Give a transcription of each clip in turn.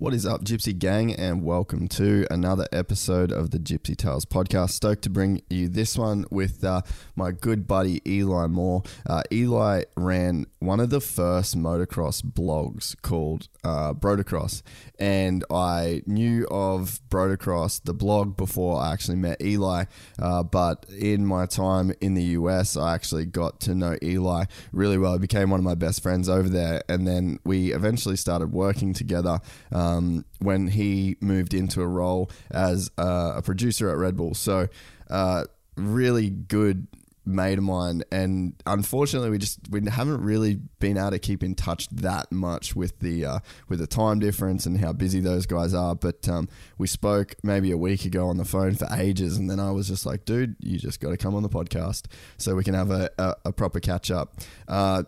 What is up, Gypsy Gang, and welcome to another episode of the Gypsy Tales podcast. Stoked to bring you this one with uh, my good buddy Eli Moore. Uh, Eli ran one of the first motocross blogs called uh, Brotocross, and I knew of Brotocross, the blog, before I actually met Eli. Uh, but in my time in the US, I actually got to know Eli really well. He became one of my best friends over there, and then we eventually started working together. Um, when he moved into a role as uh, a producer at Red Bull. So, uh, really good mate of mine. And unfortunately we just we haven't really been able to keep in touch that much with the uh, with the time difference and how busy those guys are. But um, we spoke maybe a week ago on the phone for ages. And then I was just like dude you just got to come on the podcast so we can have a, a, a proper catch up. Uh,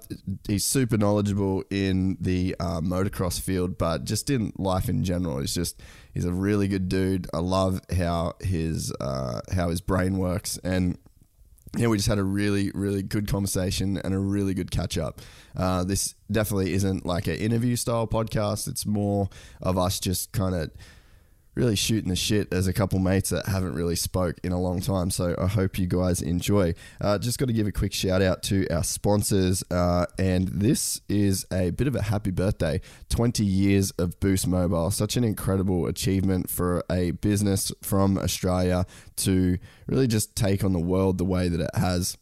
he's super knowledgeable in the uh, motocross field but just in life in general he's just he's a really good dude. I love how his uh, how his brain works. And yeah, we just had a really, really good conversation and a really good catch up. Uh, this definitely isn't like an interview style podcast. It's more of us just kind of really shooting the shit as a couple mates that haven't really spoke in a long time. So I hope you guys enjoy. Uh, just got to give a quick shout out to our sponsors, uh, and this is a bit of a happy birthday. Twenty years of Boost Mobile, such an incredible achievement for a business from Australia to really just take on the world the way that it has.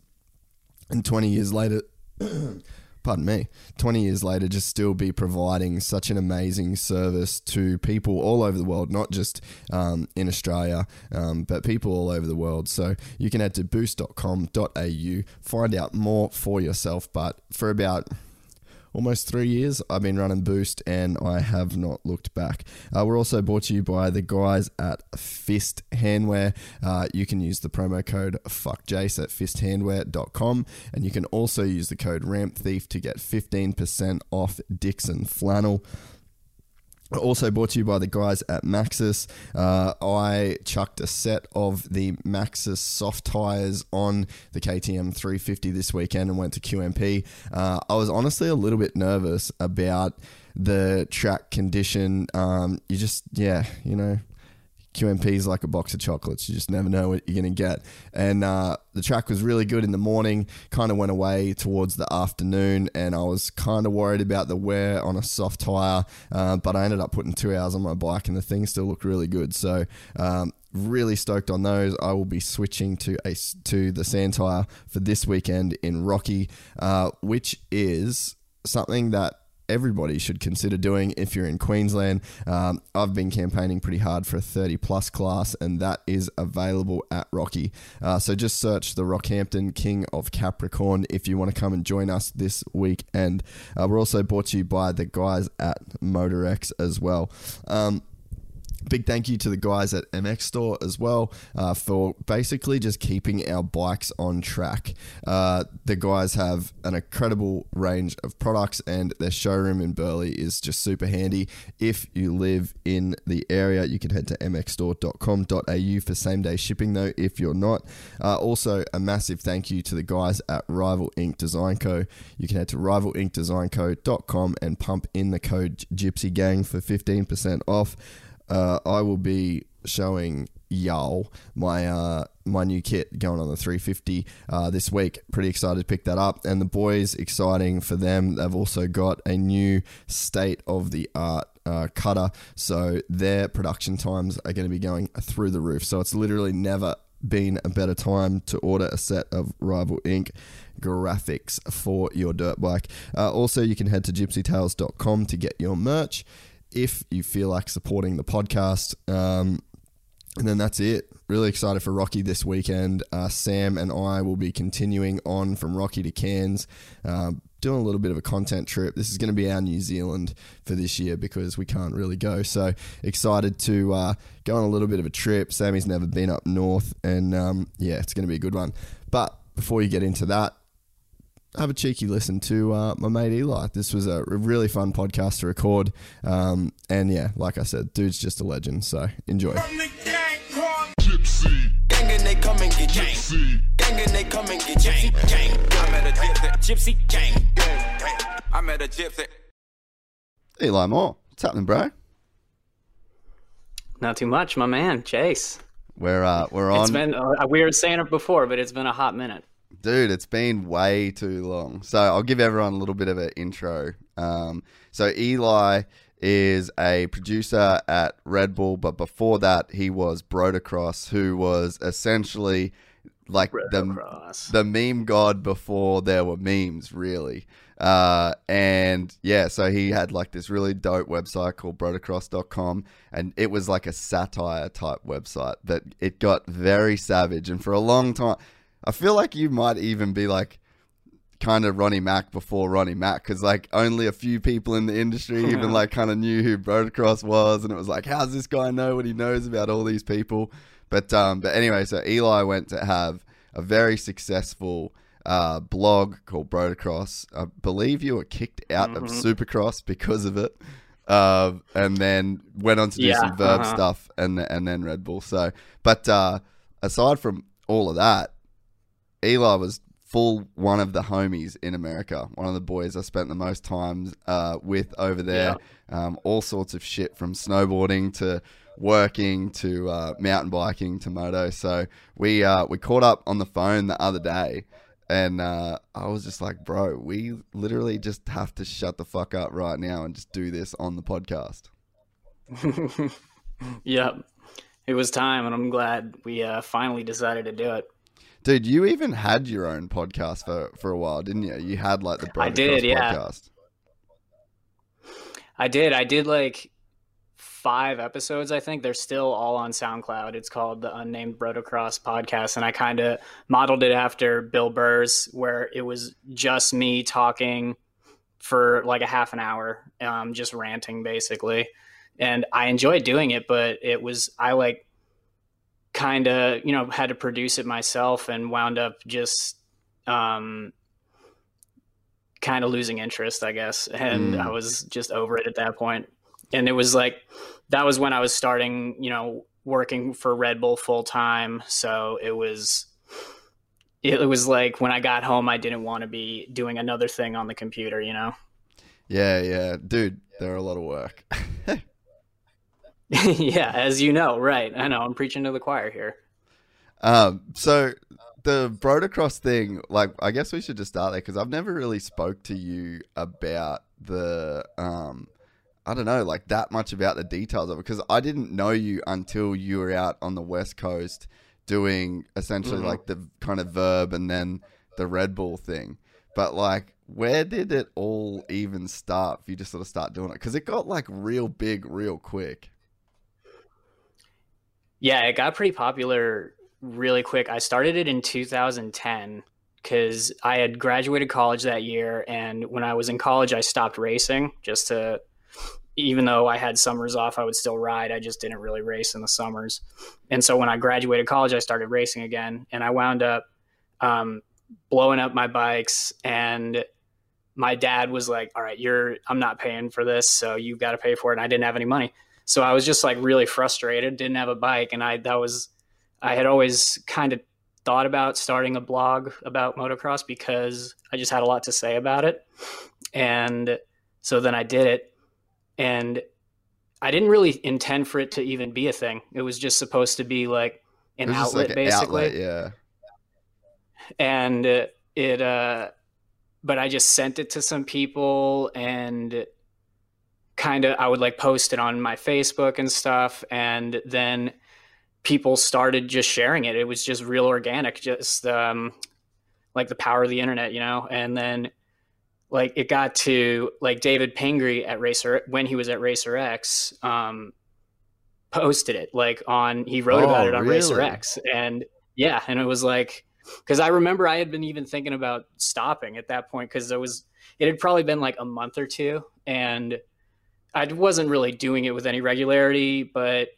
And twenty years later. pardon me, 20 years later, just still be providing such an amazing service to people all over the world, not just um, in Australia, um, but people all over the world. So you can head to boost.com.au, find out more for yourself. But for about almost three years. I've been running Boost and I have not looked back. Uh, we're also brought to you by the guys at Fist Handwear. Uh, you can use the promo code FUCKJASE at fisthandwear.com and you can also use the code RAMPTHIEF to get 15% off Dixxon Flannel. Also brought to you by the guys at Maxxis. Uh, I chucked a set of the Maxxis soft tires on the KTM 350 this weekend and went to QMP. Uh, I was honestly a little bit nervous about the track condition. Um, you just, yeah, you know, QMP is like a box of chocolates. You just never know what you're going to get. And uh, the track was really good in the morning, kind of went away towards the afternoon, and I was kind of worried about the wear on a soft tire, uh, but I ended up putting two hours on my bike, and the thing still looked really good. So, um, really stoked on those. I will be switching to a to the sand tire for this weekend in Rocky, uh, which is something that everybody should consider doing if you're in Queensland. Um, I've been campaigning pretty hard for a 30 plus class, and that is available at Rocky. Uh, so just search the Rockhampton King of Capricorn if you want to come and join us this weekend. Uh, we're also brought to you by the guys at MotorX as well. Um, Big thank you to the guys at MX Store as well uh, for basically just keeping our bikes on track. Uh, the guys have an incredible range of products, and their showroom in Burleigh is just super handy. If you live in the area, you can head to mxstore.com.au for same day shipping, though, if you're not. Uh, also, a massive thank you to the guys at Rival Ink Design Co. You can head to rivalinkdesignco.com and pump in the code Gypsy Gang for 15% off. Uh, I will be showing y'all my uh, my new kit going on the 350 uh, this week. Pretty excited to pick that up, and the boys exciting for them. They've also got a new state of the art uh, cutter, so their production times are going to be going through the roof. So it's literally never been a better time to order a set of Rival Ink graphics for your dirt bike. Uh, also, you can head to gypsytales.com to get your merch if you feel like supporting the podcast. Um, and then that's it. Really excited for Rocky this weekend. Uh, Sam and I will be continuing on from Rocky to Cairns, uh, doing a little bit of a content trip. This is going to be our New Zealand for this year because we can't really go. So excited to uh, go on a little bit of a trip. Sammy's never been up north, and um, yeah, it's going to be a good one. But before you get into that, have a cheeky listen to uh, my mate Eli. This was a really fun podcast to record. Um, and yeah, like I said, dude's just a legend. So enjoy. Gypsy. Gang they come and get gypsy. Gang they come and get gypsy. Gang. I met a gypsy. Gypsy gang. I met a gypsy. Eli Moore, what's happening, bro? Not too much, my man, Jase. We're uh, we're on. It's been uh, we were saying it before, but it's been a hot minute. Dude, it's been way too long. So I'll give everyone a little bit of an intro. Um, so Eli is a producer at Red Bull, but before that, he was Brotocross, who was essentially like the, the meme god before there were memes, really. Uh, and yeah, so he had like this really dope website called brotocross.com, and it was like a satire type website, that it got very savage. And for a long time, I feel like you might even be like kind of Ronnie Mac before Ronnie Mac because like only a few people in the industry even like kind of knew who Brotocross was, and it was like, how's this guy know what he knows about all these people? But um, but anyway, so Eli went to have a very successful uh, blog called Brotocross. I believe you were kicked out mm-hmm. of Supercross because of it. Uh, and then went on to do yeah, some Vurb uh-huh. stuff and and then Red Bull. So, but uh, aside from all of that, Eli was full one of the homies in America. One of the boys I spent the most time uh, with over there. Yeah. Um, all sorts of shit from snowboarding to working to uh, mountain biking to moto. So we uh, we caught up on the phone the other day. And uh, I was just like, bro, we literally just have to shut the fuck up right now and just do this on the podcast. yep. It was time, and I'm glad we uh, finally decided to do it. Dude, you even had your own podcast for, for a while, didn't you? You had like the Brotocross I did, yeah. podcast. I did. I did like five episodes, I think. They're still all on SoundCloud. It's called the Unnamed Brotocross Podcast. And I kind of modeled it after Bill Burr's, where it was just me talking for like a half an hour, um, just ranting basically. And I enjoyed doing it, but it was, I like kind of you know had to produce it myself and wound up just um, kind of losing interest i guess and mm. i was just over it at that point. and it was like that was when i was starting you know working for red bull full time so it was it was like when i got home i didn't want to be doing another thing on the computer you know yeah yeah dude they're a lot of work yeah, as you know, right. I know I'm preaching to the choir here. Um, so the Brotocross thing, like, I guess we should just start there because I've never really spoke to you about the, um, I don't know, like that much about the details of it because I didn't know you until you were out on the West Coast doing essentially mm-hmm. like the kind of Vurb and then the Red Bull thing. But like, where did it all even start? If you just sort of start doing it, because it got like real big, real quick. Yeah, it got pretty popular really quick. I started it in 2010 because I had graduated college that year. And when I was in college, I stopped racing just to, even though I had summers off, I would still ride. I just didn't really race in the summers. And so when I graduated college, I started racing again. And I wound up um, blowing up my bikes. And my dad was like, All right, you're, I'm not paying for this. So you've got to pay for it. And I didn't have any money. So I was just like really frustrated, didn't have a bike. And I, that was, I had always kind of thought about starting a blog about motocross because I just had a lot to say about it. And so then I did it. And I didn't really intend for it to even be a thing. It was just supposed to be like an It was outlet, like an basically. outlet, yeah. and it uh but i just sent it to some people and kind of i would like post it on my facebook and stuff and then people started just sharing it. It was just real organic just um like the power of the internet you know? And then like it got to like david pingree at racer when he was at racer x um posted it like on he wrote Oh, about it on racer x and yeah and it was like because I remember I had been even thinking about stopping at that point because it was it had probably been like a month or two, and I wasn't really doing it with any regularity, but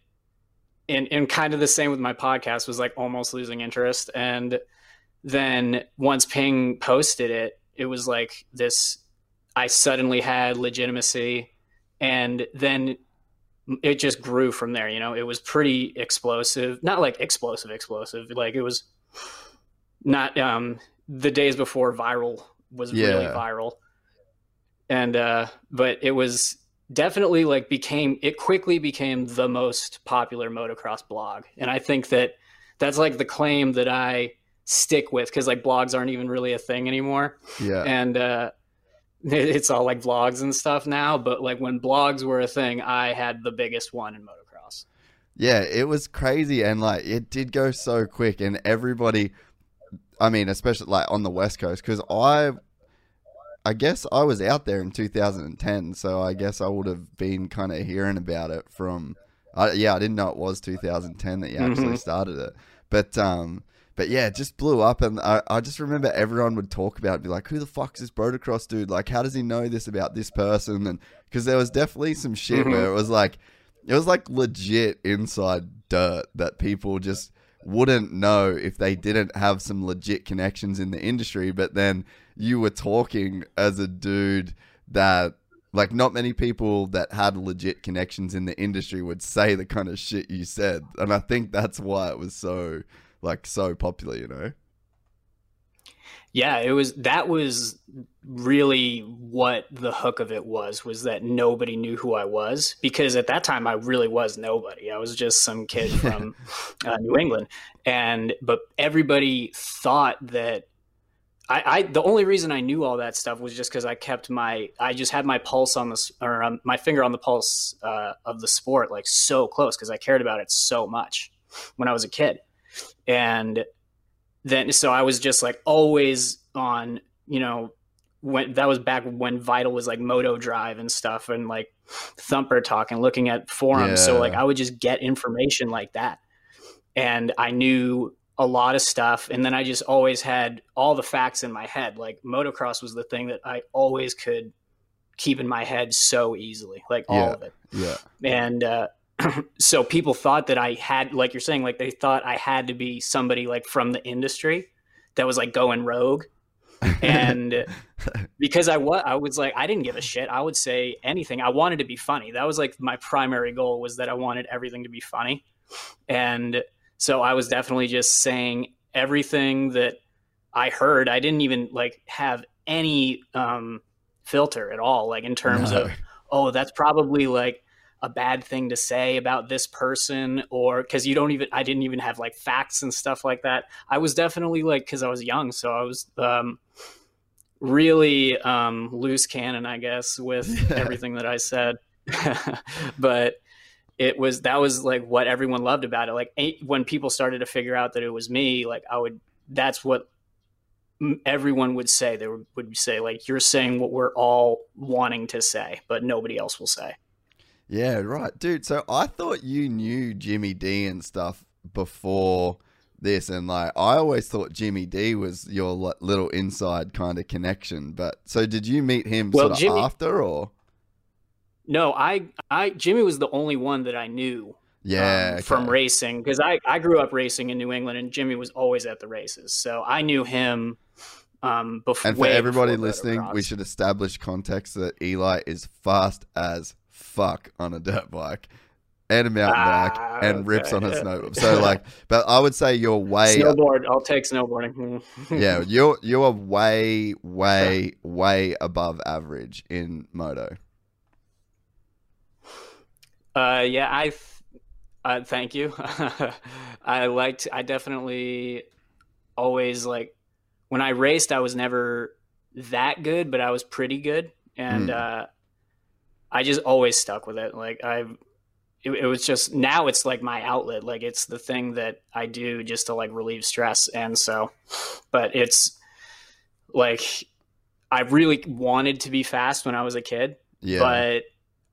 and and kind of the same with my podcast was like almost losing interest, and then once Ping posted it, it was like this. I suddenly had legitimacy, and then it just grew from there. You know, it was pretty explosive, not like explosive, explosive. Like it was not um the days before viral was really viral and uh but it was definitely like became it quickly became the most popular motocross blog. And i think that that's like the claim that i stick with because like blogs aren't even really a thing anymore. Yeah. and uh it- it's all like vlogs and stuff now. But like when blogs were a thing i had the biggest one in motocross. Yeah, it was crazy. And like it did go so quick. And everybody I mean, especially like on the West Coast cuz I I guess I was out there in 2010, so I guess I would have been kind of hearing about it from I yeah, I didn't know it was 2010 that you actually Mhm. started it. But um but yeah, it just blew up and I, I just remember everyone would talk about it, be like, who the fuck's this Brotocross dude? Like, how does he know this about this person? And because there was definitely some shit Mhm. where it was like, it was like legit inside dirt that people just wouldn't know if they didn't have some legit connections in the industry. But then you were talking as a dude that, like, not many people that had legit connections in the industry would say the kind of shit you said. And I think that's why it was so, like, so popular, you know? Yeah it was that was really what the hook of it was was that nobody knew who i was because at that time i really was nobody. I was just some kid from uh, new england. And but everybody thought that I, I the only reason I knew all that stuff was just because I kept my I just had my pulse on the or um, my finger on the pulse uh, of the sport like so close because I cared about it so much when I was a kid, and then so I was just like always on you know when that was back when Vital was like Moto Drive and stuff and like Thumper Talk and looking at forums. So like I would just get information like that, and I knew a lot of stuff and then i just always had all the facts in my head like motocross was the thing that i always could keep in my head so easily like all Yeah. of it Yeah. and uh so people thought that i had like you're saying like they thought i had to be somebody like from the industry that was like going rogue and because I was, I was like, I didn't give a shit. I would say anything. I wanted to be funny. That was like my primary goal was that I wanted everything to be funny, and so I was definitely just saying everything that I heard. I didn't even like have any um, filter at all, like in terms No. of, oh, that's probably like a bad thing to say about this person or because you don't even i didn't even have like facts and stuff like that. I was definitely like because i was young so i was um really um loose cannon i guess with everything that i said. But it was that was like what everyone loved about it. Like when people started to figure out that it was me like i would that's what everyone would say. They would, would say like you're saying what we're all wanting to say but nobody else will say Yeah, right, dude. So I thought you knew Jimmy D and stuff before this, and like I always thought Jimmy D was your li- little inside kind of connection. But so did you meet him Well, sort of Jimmy- after, or No, I, I, Jimmy was the only one that I knew yeah, um, from racing because I, I grew up racing in New England, and Jimmy was always at the races, so I knew him. Um, before And for everybody listening, we should establish context that Eli is fast as fuck on a dirt bike and a mountain Ah, bike and rips on a okay. snowboard. So like, but I would say you're way snowboard. I'll take snowboarding. yeah, you're you're way, way, way above average in moto. Uh, yeah, I. Uh, thank you. I liked. I definitely always like when I raced. I was never that good, but I was pretty good, and Mm. uh, I just always stuck with it. Like I've. It, it was just now it's like my outlet like it's the thing that i do just to like relieve stress and so but it's like i really wanted to be fast when i was a kid Yeah. but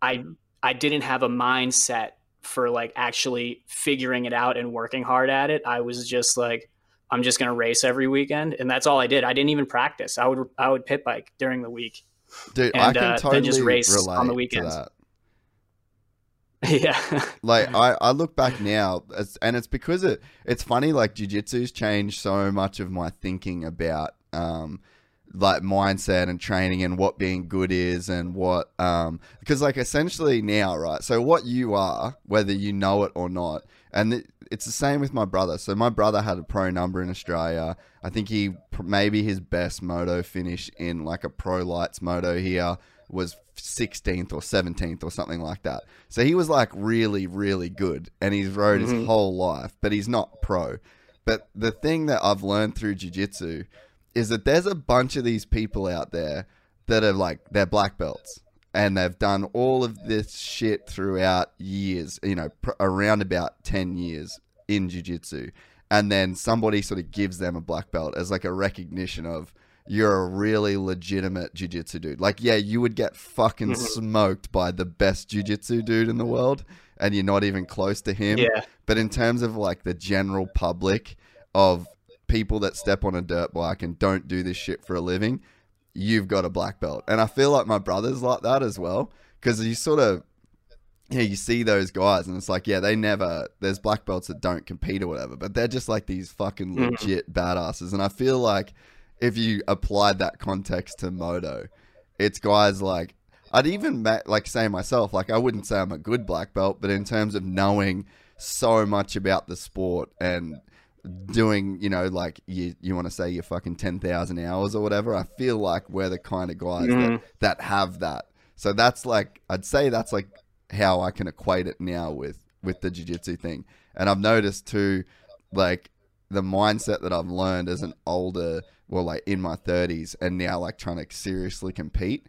I I didn't have a mindset for like actually figuring it out and working hard at it. I was just like I'm just going to race every weekend and that's all I did. I didn't even practice. I would I would pit bike during the week. Dude, I can uh, totally just race relate on the to that. yeah. like I, I look back now and it's because it it's funny like jiu-jitsu's changed so much of my thinking about um like mindset and training and what being good is and what um because like essentially now right so what you are whether you know it or not and it's the same with my brother so my brother had a pro number in australia i think he maybe his best moto finish in like a pro lights moto here was 16th or 17th or something like that. So he was like really, really good and he's rode his mm-hmm. whole life, but he's not pro. But the thing that I've learned through jiu jitsu is that there's a bunch of these people out there that are like, they're black belts and they've done all of this shit throughout years, you know, pr- around about 10 years in jiu jitsu. And then somebody sort of gives them a black belt as like a recognition of, you're a really legitimate jujitsu dude. Like, yeah, you would get fucking mm-hmm. smoked by the best jujitsu dude in the world, and you're not even close to him. Yeah. But in terms of like the general public of people that step on a dirt bike and don't do this shit for a living, you've got a black belt. And I feel like my brother's like that as well, because you sort of yeah, you see those guys, and it's like, yeah, they never. There's black belts that don't compete or whatever, but they're just like these fucking Mhm. legit badasses. And I feel like if you applied that context to moto, it's guys like I'd even like say myself, like I wouldn't say I'm a good black belt, but in terms of knowing so much about the sport and doing, you know, like you you want to say your fucking ten thousand hours or whatever, I feel like we're the kind of guys that, Mhm. that have that. So that's like I'd say that's like how I can equate it now with with the jiu-jitsu thing. And I've noticed too like the mindset that I've learned as an older well like in my 30s and now like trying to seriously compete.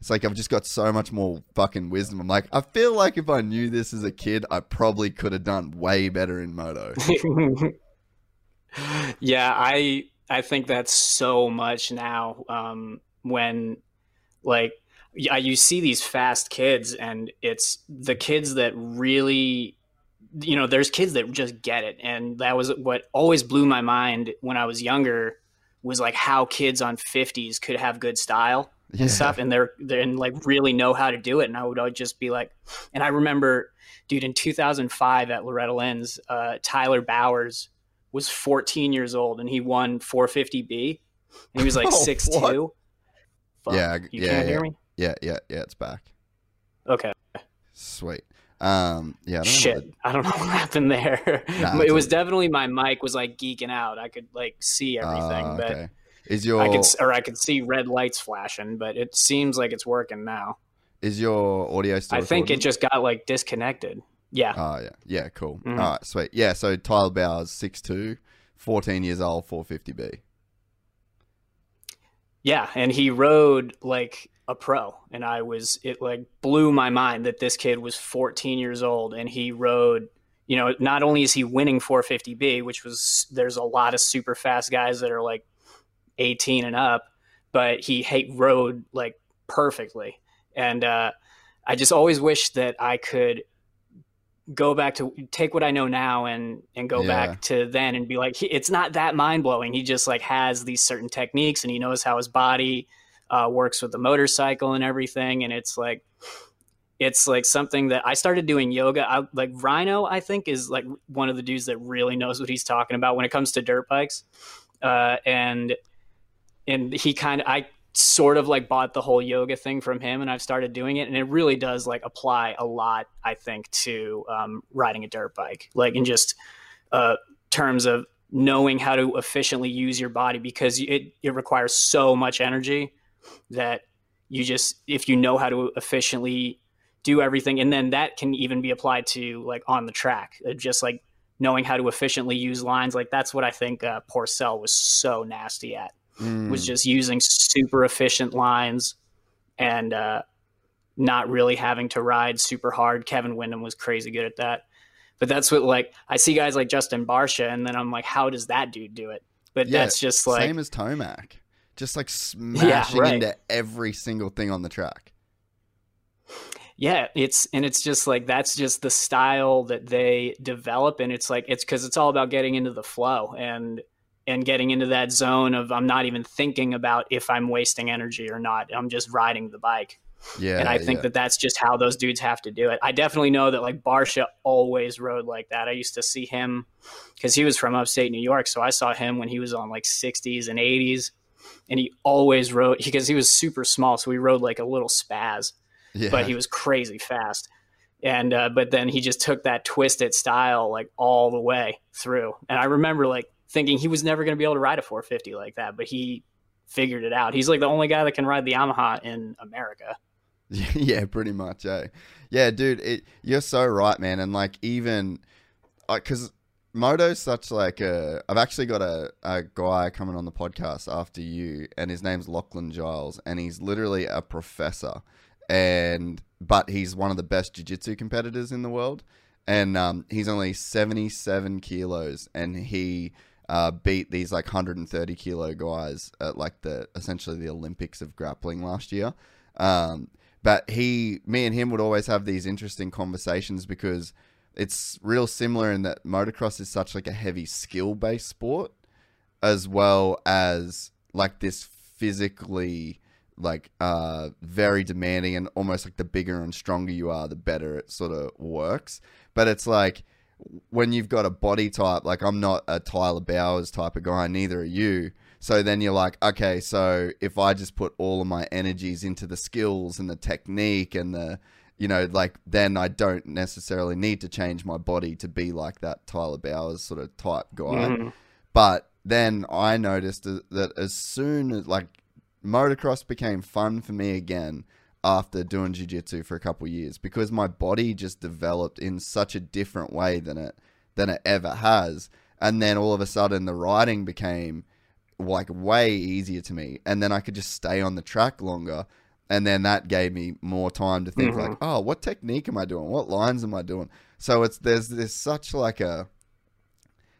It's like I've just got so much more fucking wisdom. I'm like I feel like if I knew this as a kid, I probably could have done way better in moto. yeah, I I think that's so much now. Um, when like yeah, you see these fast kids, and it's the kids that really, you know, there's kids that just get it, and that was what always blew my mind when I was younger. Was like how kids on 50s could have good style Yeah. and stuff and they're, they're and like really know how to do it and i would, I would just be like and i remember dude in 2005 at loretta lynn's uh, tyler bowers was 14 years old and he won 450b and he was like Oh, 6'2 Fuck, Yeah, you yeah, can't hear yeah. me? Yeah, yeah, yeah, it's back. okay. Sweet. Um yeah, I don't shit. what- i don't know what happened there. Nah, it was definitely my mic was like geeking out. I could like see everything but okay. Is your i could or i could see red lights flashing but it seems like it's working now. Is your audio still i think it just got like disconnected yeah Oh yeah, yeah, cool. Mhm. All right, sweet. Yeah, so Tyler Bowers, 6'2", 14 years old, 450B. Yeah, and he rode like a pro, and I was it like blew my mind that this kid was 14 years old and he rode. You know, not only is he winning 450B, which was there's a lot of super fast guys that are like 18 and up, but he hate rode like perfectly, and uh, I just always wish that I could go back to take what I know now and and go Yeah. back to then and be like he, it's not that mind blowing. He just like has these certain techniques and he knows how his body uh, works with the motorcycle and everything. And it's like it's like something that I started doing yoga. I, like Ryno, I think is like one of the dudes that really knows what he's talking about when it comes to dirt bikes. Uh, and and he kind of I sort of like bought the whole yoga thing from him and I've started doing it and it really does like apply a lot I think to um, riding a dirt bike like in just uh, terms of knowing how to efficiently use your body because it, it requires so much energy that you just if you know how to efficiently do everything and then that can even be applied to like on the track uh, just like knowing how to efficiently use lines like that's what i think uh, pourcel was so nasty at Mm. was just using super efficient lines and uh, not really having to ride super hard kevin windham was crazy good at that but that's what like i see guys like justin barcia and then i'm like how does that dude do it but Yeah, that's just like same as Tomac, just like smashing right. into every single thing on the track. yeah it's and it's just like that's just the style that they develop and it's like it's because it's all about getting into the flow and and getting into that zone of i'm not even thinking about if i'm wasting energy or not i'm just riding the bike Yeah, and i think yeah. that that's just how those dudes have to do it i definitely know that like barcia always rode like that i used to see him because he was from upstate new york so i saw him when he was on like 60s and 80s and he always rode because he was super small so he rode like a little spaz yeah. but he was crazy fast. And uh, but then he just took that twisted style like all the way through. And I remember like thinking he was never going to be able to ride a 450 like that, but he figured it out. He's like the only guy that can ride the Yamaha in America. yeah, pretty much. Eh? Yeah, dude, it, you're so right, man. And like even because Moto's such like a. I've actually got a, a guy coming on the podcast after you, and his name's Lachlan Giles, and he's literally a professor, and but he's one of the best jiu-jitsu competitors in the world, and um, he's only 77 kilos, and he. Uh, beat these like 130 kilo guys at like the essentially the Olympics of grappling last year. Um, but he, me and him would always have these interesting conversations because it's real similar in that motocross is such like a heavy skill based sport as well as like this physically like uh very demanding and almost like the bigger and stronger you are the better it sort of works but it's like when you've got a body type like I'm not a Tyler Bowers type of guy neither are you so then you're like okay so if I just put all of my energies into the skills and the technique and the you know, like then I don't necessarily need to change my body to be like that Tyler Bowers sort of type guy. Mhm. But then I noticed that as soon as like motocross became fun for me again after doing jiu-jitsu for a couple of years because my body just developed in such a different way than it than it ever has. And then all of a sudden the riding became like way easier to me. And then I could just stay on the track longer. And then that gave me more time to think Mhm. like oh what technique am i doing? What lines am i doing? So it's there's this such like a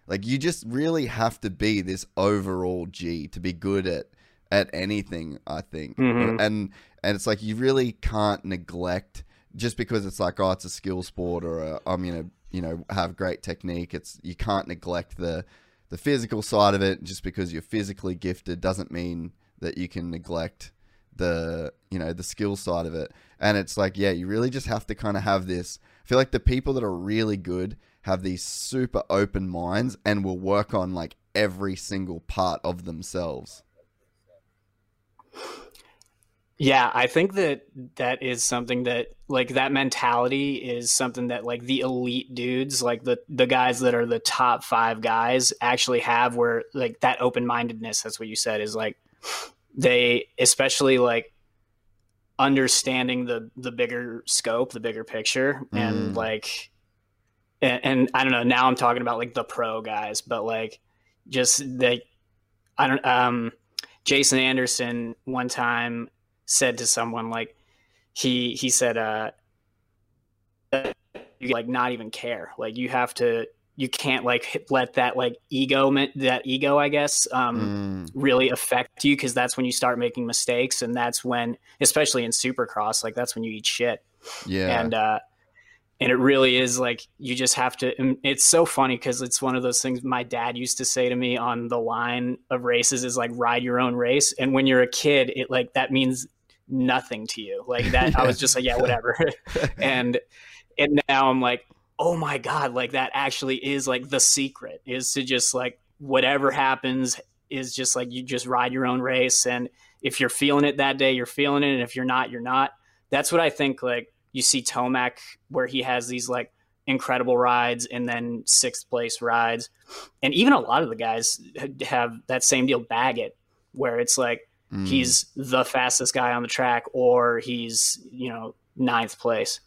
like you just really have to be this overall g to be good at at anything i think. Mhm. and and it's like you really can't neglect just because it's like oh it's a skill sport or i'm gonna you know have great technique. It's you can't neglect the the physical side of it. Just because you're physically gifted doesn't mean that you can neglect the you know the skill side of it. And it's like yeah you really just have to kind of have this. I feel like the people that are really good have these super open minds and will work on like every single part of themselves Yeah, I think that that is something that like that mentality is something that like the elite dudes, like the the guys that are the top 5 guys actually have where like that open-mindedness that's what you said is like they especially like understanding the the bigger scope, the bigger picture and Mm. like and, and I don't know, now I'm talking about like the pro guys, but like just they I don't um Jason Anderson one time said to someone like he he said uh you like not even care. Like you have to you can't like let that like ego that ego i guess um Mm, really affect you because that's when you start making mistakes and that's when especially in supercross like that's when you eat shit. Yeah. And uh and it really is like you just have to it's so funny because it's one of those things my dad used to say to me on the line of races is like ride your own race. And when you're a kid it like that means nothing to you. Like that i was just like yeah whatever. And and now i'm like oh my god like that actually is like the secret is to just like whatever happens is just like you just ride your own race. And if you're feeling it that day you're feeling it. And if you're not you're not. That's what i think like you see tomac where he has these like incredible rides and then sixth place rides and even a lot of the guys have that same deal baggett where it's like Mm. he's the fastest guy on the track or he's you know ninth place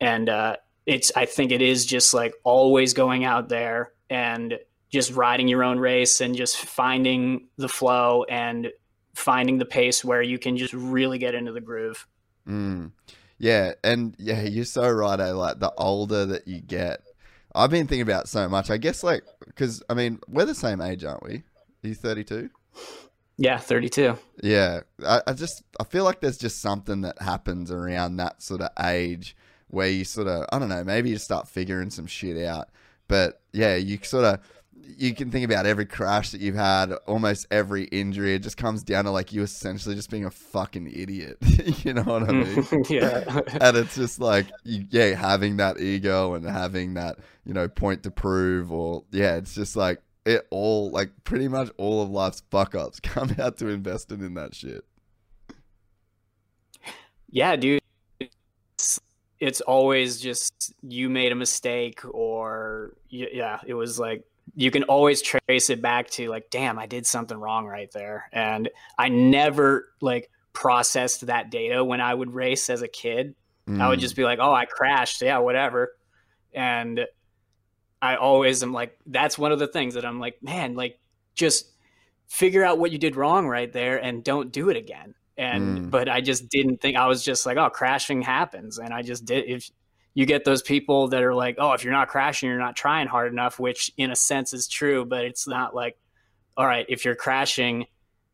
and uh, it's I think it is just like always going out there and just riding your own race and just finding the flow and finding the pace where you can just really get into the groove. Mm. Yeah, and yeah, you're so right. Eh? Like the older that you get, I've been thinking about so much. I guess like because I mean we're the same age, aren't we? Are you 32? Yeah, 32. Yeah, I, I just I feel like there's just something that happens around that sort of age where you sort of I don't know maybe you start figuring some shit out. But yeah, you sort of you can think about every crash that you've had, almost every injury. It just comes down to like you essentially just being a fucking idiot. you know what I mean? yeah. and it's just like, you, yeah, having that ego and having that, you know, point to prove, or yeah, it's just like it all, like pretty much all of life's fuck ups come out to investing in that shit. Yeah, dude. It's, it's always just you made a mistake, or yeah, it was like you can always trace it back to like, damn, I did something wrong right there. And I never like processed that data when I would race as a kid. Mm. I would just be like, oh, I crashed. Yeah, whatever. And I always am like, that's one of the things that I'm like, man, like just figure out what you did wrong right there and don't do it again. And, mm. but I just didn't think, I was just like, oh, crashing happens. And I just did, if, you get those people that are like, oh, if you're not crashing, you're not trying hard enough, which in a sense is true, but it's not like, all right, if you're crashing,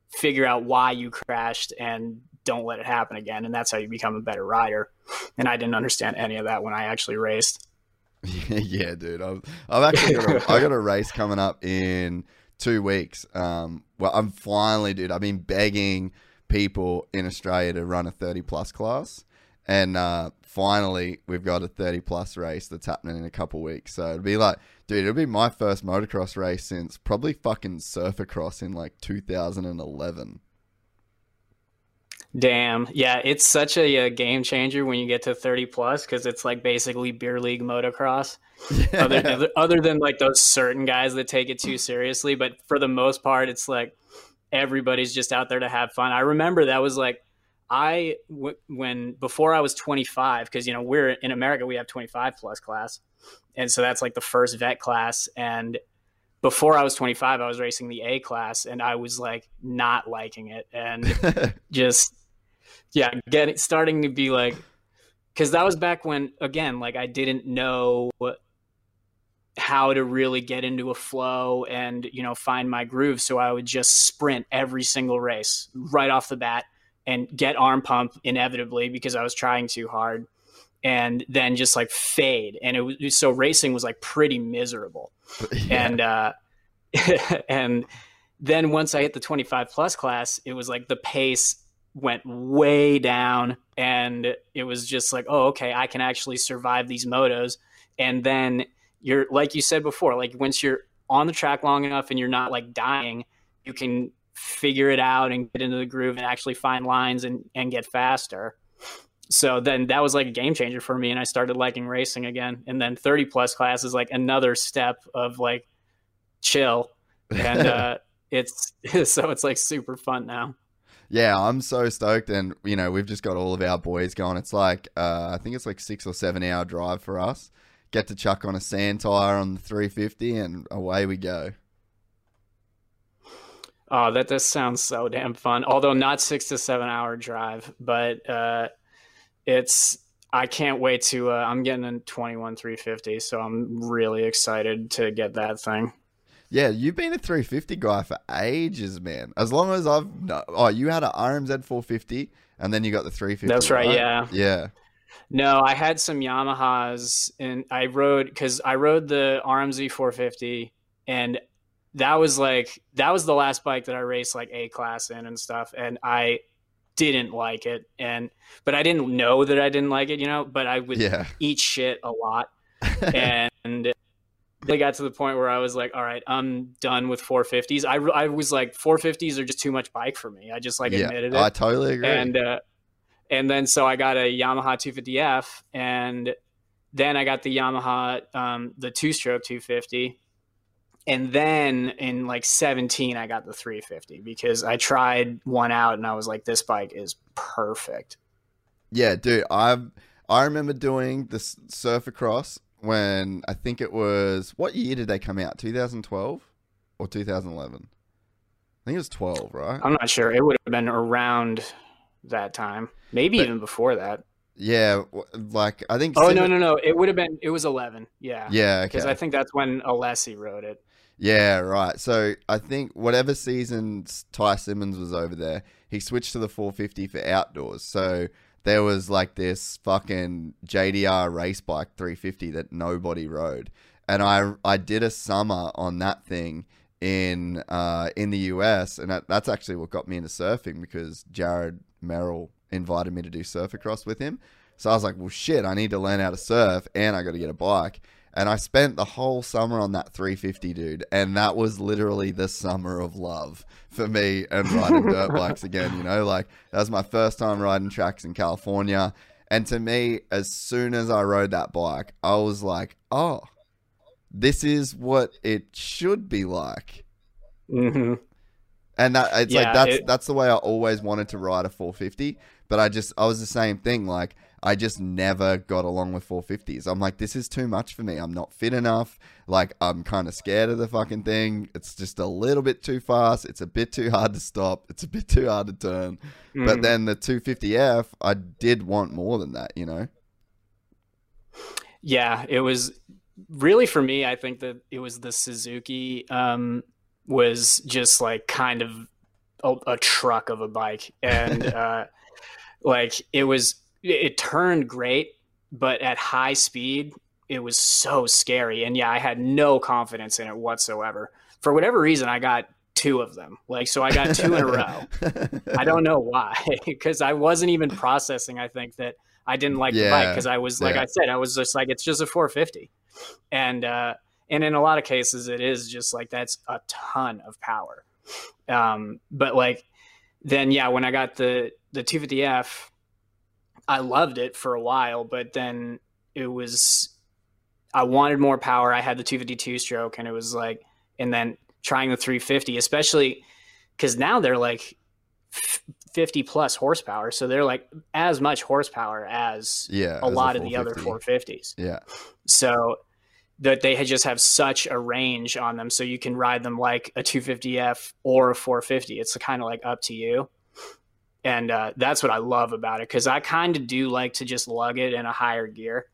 figure out why you crashed and don't let it happen again. And that's how you become a better rider. And I didn't understand any of that when I actually raced. yeah, dude. I've, I've actually got a, I got a race coming up in two weeks. Um, well, I'm finally, dude. I've been begging people in Australia to run a 30 plus class. And uh, finally, we've got a 30 plus race that's happening in a couple weeks. So it'll be like, dude, it'll be my first motocross race since probably fucking Surfercross in like 2011. Damn. Yeah, it's such a, a, game changer when you get to 30 plus because it's like basically beer league motocross. Yeah. Other, other than like those certain guys that take it too seriously. But for the most part, it's like everybody's just out there to have fun. I remember that was like I w- when before I was 25 because you know we're in America we have 25 plus class, and so that's like the first vet class. And before I was 25, I was racing the A class, and I was like not liking it, and just yeah, getting starting to be like because that was back when again like I didn't know how to really get into a flow and you know find my groove. So i would just sprint every single race right off the bat and get arm pump inevitably because I was trying too hard and then just like fade. And it was so racing was like pretty miserable. Yeah. And, uh, and then once I hit the 25 plus class, it was like the pace went way down and it was just like, oh, okay, I can actually survive these motos. And then you're, like you said before, like once you're on the track long enough and you're not like dying, you can figure it out and get into the groove and actually find lines and, and get faster. So then that was like a game changer for me. And I started liking racing again. And then 30 plus class is like another step of like chill. And uh, it's so it's like super fun now. Yeah, I'm so stoked, and you know we've just got all of our boys going. It's like uh, I think it's like six or seven hour drive for us. Get to chuck on a sand tire on the 350, and away we go. Oh, that does sound so damn fun. Although not six to seven hour drive, but uh, it's I can't wait to. Uh, I'm getting a 21 350, so I'm really excited to get that thing. Yeah, you've been a 350 guy for ages, man. As long as I've oh, you had an RMZ 450, and then you got the 350. That's right. right? Yeah. Yeah. No, I had some Yamahas, and I rode because I rode the RMZ 450, and that was like that was the last bike that I raced like A class in and stuff, and I didn't like it, and but I didn't know that I didn't like it, you know. But I would yeah. eat shit a lot, and they got to the point where I was like, all right, I'm done with 450s. I, I was like, 450s are just too much bike for me. I just like yeah, admitted it. I totally agree. And uh, and then so I got a Yamaha 250F, and then I got the Yamaha um, the two stroke 250 and then in like 17 i got the 350 because i tried one out and i was like this bike is perfect yeah dude i've I remember doing the s- surf across when I think it was what year did they come out? 2012 or 2011? I think it was 12, right? I'm not sure. It would have been around that time, maybe But- even before that. Yeah, like I think. Oh no, no, no! It would have been. It was 11. Yeah. Yeah, Because okay. I think that's when Alessi wrote it. Yeah, right. So I think whatever season Ty Simmons was over there, he switched to the 450 for outdoors. So there was like this fucking JDR race bike 350 that nobody rode, and I I did a summer on that thing in uh in the US, and that, that's actually what got me into surfing because Jared Merrill invited me to do surf across with him. So I was like, well, shit, I need to learn how to surf, and I got to get a bike. And I spent the whole summer on that 350, dude. And that was literally the summer of love for me and riding dirt bikes again. You know, like that was my first time riding tracks in California. And to me, as soon as I rode that bike, I was like, oh, this is what it should be like. hmm And that it's like that's it- that's the way I always wanted to ride a 450. But I just I was the same thing. Like I just never got along with 450s. I'm like, this is too much for me. I'm not fit enough. Like I'm kind of scared of the fucking thing. It's just a little bit too fast. It's a bit too hard to stop. It's a bit too hard to turn. But Mhm. then the 250F, I did want more than that. You know? Yeah, it was really for me. I think that it was the Suzuki um, was just like kind of a, a truck of a bike, and uh, like it was. It turned great, but at high speed, it was so scary. And yeah, I had no confidence in it whatsoever. For whatever reason, I got two of them. Like so, I got two in a row. I don't know why, because I wasn't even processing. I think that I didn't like the bike because I was, like yeah. I said, I was just like, it's just a 450, and uh, and in a lot of cases, it is just like that's a ton of power. Um, but like then, yeah, when I got the the 250F, I loved it for a while, but then it was I wanted more power. I had the 252 stroke, and it was like, and then trying the 350, especially because now they're like 50 plus horsepower, so they're like as much horsepower as yeah. a as lot of the other 450s. Yeah. So that they had just have such a range on them, so you can ride them like a 250F or a 450. It's kind of like up to you. And uh, that's what I love about it because I kind of do like to just lug it in a higher gear,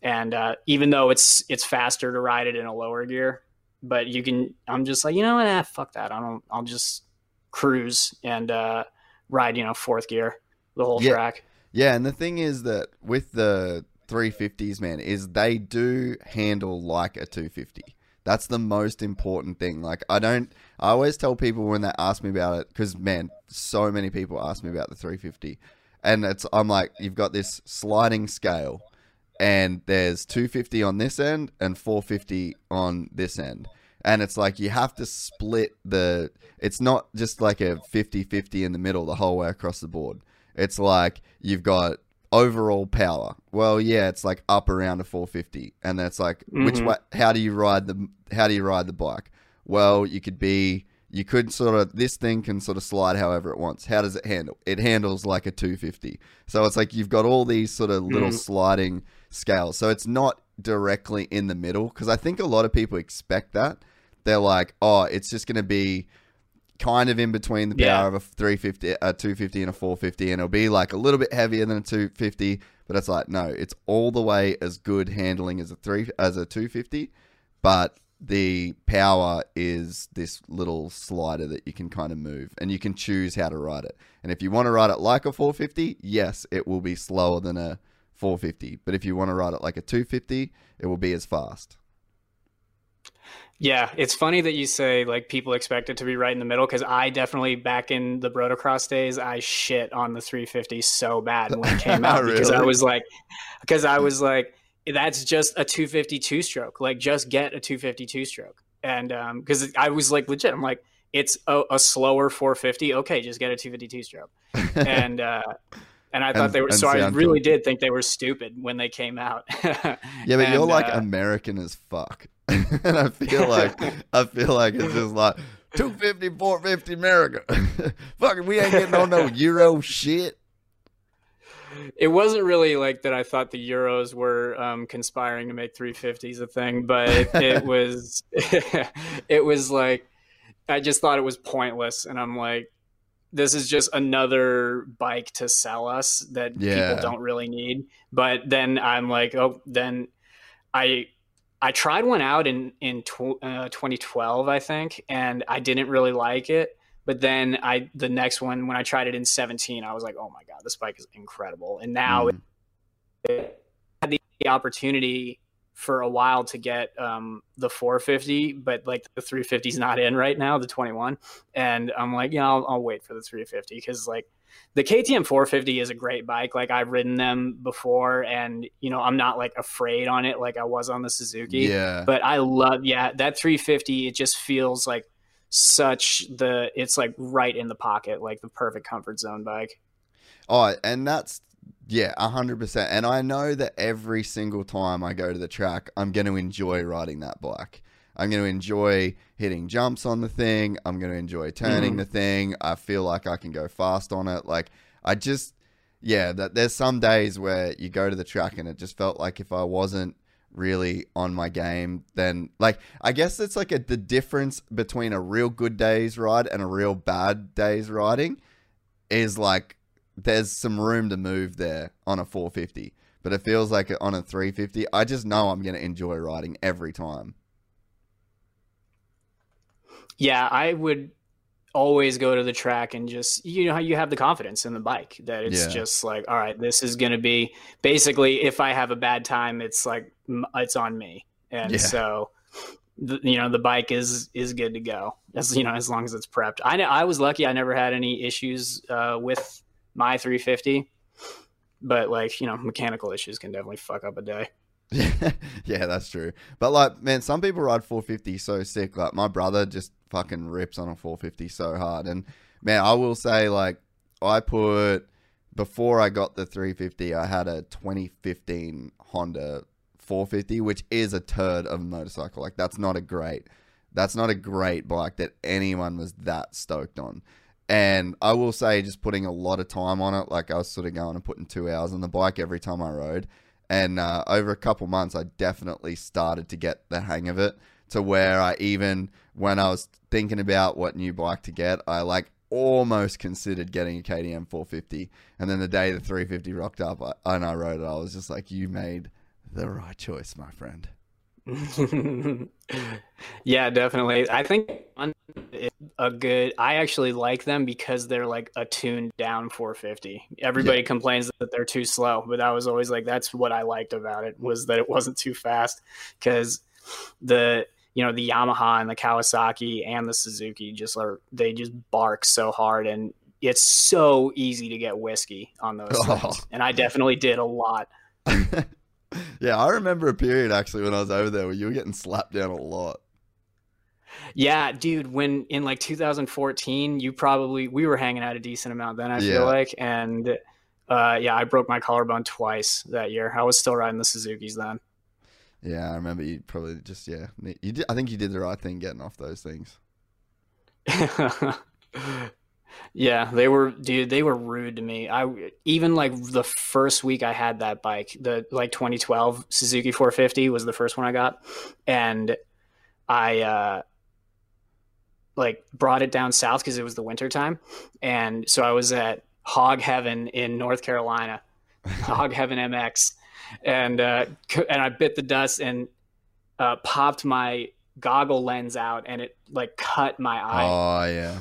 and uh, even though it's it's faster to ride it in a lower gear, but you can. I'm just like you know what, ah, fuck that. I don't. I'll just cruise and uh, ride you know fourth gear the whole Yeah. track. Yeah, and the thing is that with the 350s, man, is they do handle like a 250. That's the most important thing. Like, I don't, I always tell people when they ask me about it, because, man, so many people ask me about the 350. And it's, I'm like, you've got this sliding scale, and there's 250 on this end and 450 on this end. And it's like you have to split the, it's not just like a 50 50 in the middle the whole way across the board. It's like you've got overall power. Well, yeah, it's like up around a 450, and that's like which Mhm. way? How do you ride the How do you ride the bike? Well, you could be you could sort of this thing can sort of slide however it wants. How does it handle? It handles like a 250. So it's like you've got all these sort of little Mhm. sliding scales. So it's not directly in the middle because I think a lot of people expect that. They're like, oh, it's just going to be kind of in between the power Yeah. of a 350 a 250 and a 450 and it'll be like a little bit heavier than a 250 but it's like no it's all the way as good handling as a 3 as a 250 but the power is this little slider that you can kind of move and you can choose how to ride it and if you want to ride it like a 450 yes it will be slower than a 450 but if you want to ride it like a 250 it will be as fast Yeah, it's funny that you say like people expect it to be right in the middle because I definitely back in the Brotocross days I shit on the 350 so bad when it came out because I was like because I was like that's just a 252 stroke like just get a 252 stroke. And um because I was like legit I'm like it's a, a slower 450 okay just get a 252 stroke. And uh and I thought And- they were so I really did think they were stupid when they came out Yeah, but you're like uh, American as fuck. and I feel like I feel like it's just like 250, 450 America. Fucking we ain't getting on no Euro shit. it wasn't really like that. I thought the Euros were um, conspiring to make 350s a thing, but it, it was it was like I just thought it was pointless, and I'm like, this is just another bike to sell us that Yeah. people don't really need. But then I'm like, oh, then I I tried one out in in tw- uh, 2012, I think, and I didn't really like it. But then I the next one when I tried it in 17, I was like, oh my god, this bike is incredible. And now Mm. it had the opportunity for a while to get um, the 450, but like the 350 is not in right now, the 21. And I'm like, yeah, I'll, I'll wait for the 350 because like the KTM 450 is a great bike. Like I've ridden them before, and you know I'm not like afraid on it like I was on the Suzuki. Yeah. But I love, yeah, that 350. It just feels like such the. It's like right in the pocket, like the perfect comfort zone bike. Oh, and that's yeah, hundred percent. And I know that every single time I go to the track, I'm going to enjoy riding that bike. I'm going to enjoy hitting jumps on the thing. I'm going to enjoy turning Mhm. the thing. I feel like I can go fast on it. Like I just, yeah, that there's some days where you go to the track and it just felt like if I wasn't really on my game, then like I guess it's like a, the difference between a real good day's ride and a real bad day's riding is like there's some room to move there on a 450, but it feels like on a 350, I just know I'm going to enjoy riding every time. Yeah, I would always go to the track and just you know how you have the confidence in the bike that it's Yeah. just like all right this is going to be basically if i have a bad time it's like it's on me and Yeah. so the, you know the bike is is good to go as you know as long as it's prepped i know i was lucky i never had any issues uh, with my 350 but like you know mechanical issues can definitely fuck up a day yeah, that's true. But like, man, some people ride 450 so sick. Like my brother just fucking rips on a 450 so hard. And man, I will say like I put before I got the 350, I had a 2015 Honda 450, which is a turd of a motorcycle. Like that's not a great, that's not a great bike that anyone was that stoked on. And I will say, just putting a lot of time on it, like I was sort of going and putting two hours on the bike every time I rode. And uh, over a couple months, I definitely started to get the hang of it to where I even, when I was thinking about what new bike to get, I like almost considered getting a KTM 450. And then the day the 350 rocked up I, and I rode it, I was just like, you made the right choice, my friend. yeah, definitely. I think a good. I actually like them because they're like a tuned down 450. Everybody complains that they're too slow, but I was always like, that's what I liked about it was that it wasn't too fast because the you know the Yamaha and the Kawasaki and the Suzuki just are they just bark so hard and it's so easy to get whiskey on those Oh. And I definitely did a lot. yeah, I remember a period actually when I was over there where you were getting slapped down a lot. Yeah, dude, when in like 2014, you probably we were hanging out a decent amount then, I Yeah. feel like. And uh yeah, I broke my collarbone twice that year. I was still riding the Suzuki's then. Yeah, I remember you probably just yeah. You did, I think you did the right thing getting off those things. yeah, they were dude, they were rude to me. I even like the first week I had that bike, the like 2012 Suzuki 450 was the first one I got and I uh like brought it down south because it was the winter time and so I was at Hog Heaven in North Carolina, Hog Heaven MX, and uh, and I bit the dust and uh, popped my goggle lens out, and it like cut my eye, Oh yeah.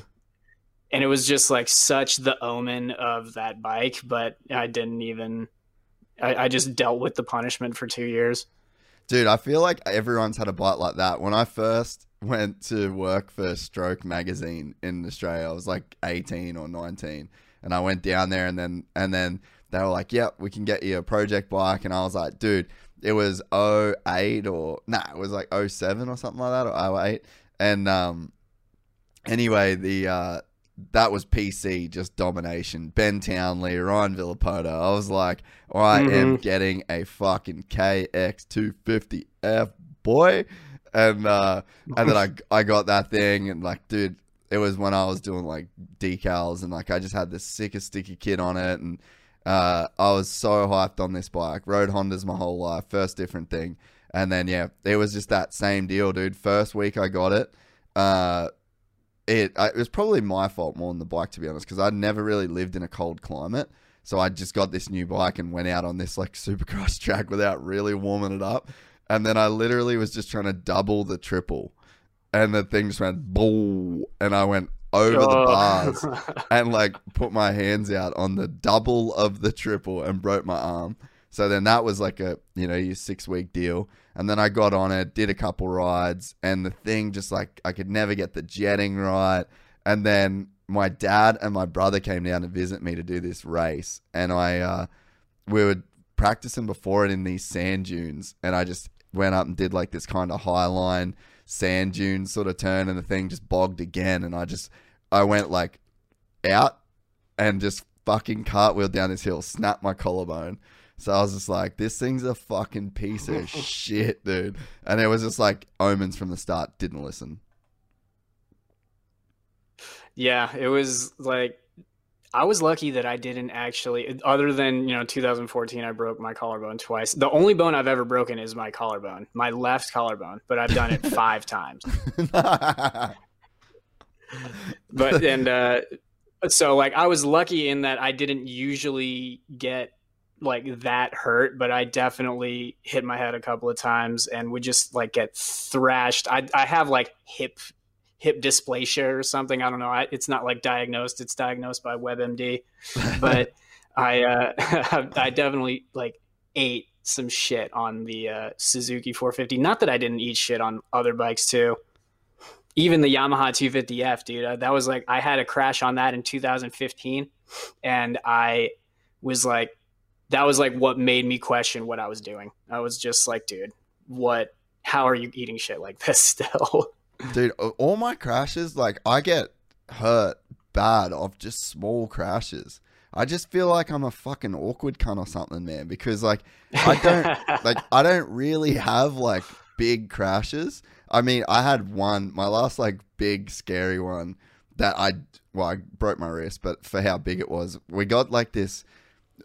And it was just like such the omen of that bike. But I didn't even. I, I just dealt with the punishment for two years. Dude, I feel like everyone's had a bite like that. When I first went to work for Stroke magazine in Australia, I was like 18 or 19, and I went down there and then and then they were like, "Yep, we can get you a project bike." And I was like, "Dude, it was 08 or nah, it was like 07 or something like that or 08." And um anyway, the uh that was PC, just domination. Ben Townley, Ryan Villopoto. I was like, I am Mhm. getting a fucking KX250F, boy. And uh, and then I I got that thing and like, dude, it was when I was doing like decals and like I just had the sickest sticky kit on it and Uh, I was so hyped on this bike. Rode Hondas my whole life. First different thing. And then, yeah, it was just that same deal, dude. First week I got it. Uh, it, it was probably my fault more than the bike, to be honest, because I'd never really lived in a cold climate. So I just got this new bike and went out on this like supercross track without really warming it up. And then I literally was just trying to double the triple. And the thing just went boo. And I went over the Oh. bars and like put my hands out on the double of the triple and broke my arm. So then that was like a, you know, your six week deal. And then I got on it, did a couple rides, and the thing just like I could never get the jetting right. And then my dad and my brother came down to visit me to do this race. And I, uh, we were practicing before it in these sand dunes. And I just went up and did like this kind of high line sand dune sort of turn. And the thing just bogged again. And I just, I went like out and just fucking cartwheel down this hill, snapped my collarbone. So I was just like, this thing's a fucking piece of shit, dude. And it was just like omens from the start. Didn't listen. Yeah, it was like I was lucky that I didn't actually other than, you know, 2014 I broke my collarbone twice. The only bone I've ever broken is my collarbone, my left collarbone, but I've done it 5 times. But and uh so like I was lucky in that I didn't usually get like that hurt, but I definitely hit my head a couple of times and would just like get thrashed. I I have like hip hip dysplasia or something. I don't know. I, it's not like diagnosed. It's diagnosed by WebMD, but I uh, I definitely like ate some shit on the uh, Suzuki 450. Not that I didn't eat shit on other bikes too. Even the Yamaha 250F, dude. Uh, that was like I had a crash on that in 2015, and I was like, that was like what made me question what I was doing. I was just like, dude, what? How are you eating shit like this still? Dude, all my crashes, like, I get hurt bad of just small crashes. I just feel like I'm a fucking awkward cunt or something, man, because, like, I don't, like, I don't really have, like, big crashes. I mean, I had one, my last, like, big, scary one that I, well, I broke my wrist, but for how big it was, we got, like, this.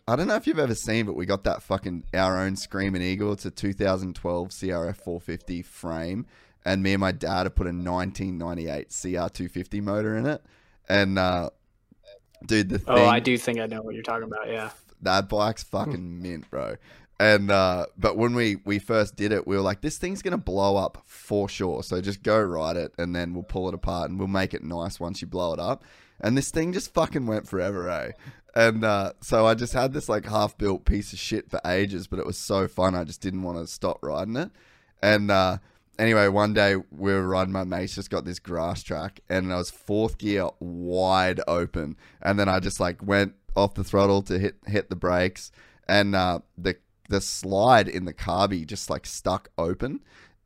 I don't know if you've ever seen, but we got that fucking our own Screaming Eagle. It's a 2012 CRF 450 frame, and me and my dad have put a 1998 CR250 motor in it. And uh, dude, the thing, oh, I do think I know what you're talking about. Yeah. that bike's fucking mint, bro. And uh, but when we we first did it, we were like, this thing's gonna blow up for sure. So just go ride it, and then we'll pull it apart, and we'll make it nice once you blow it up. And this thing just fucking went forever, eh? And uh, so I just had this like half built piece of shit for ages, but it was so fun. I just didn't want to stop riding it. And uh, anyway, one day we were riding. My mate's just got this grass track, and I was fourth gear wide open, and then I just like went off the throttle to hit hit the brakes, and uh, the the slide in the carby just like stuck open.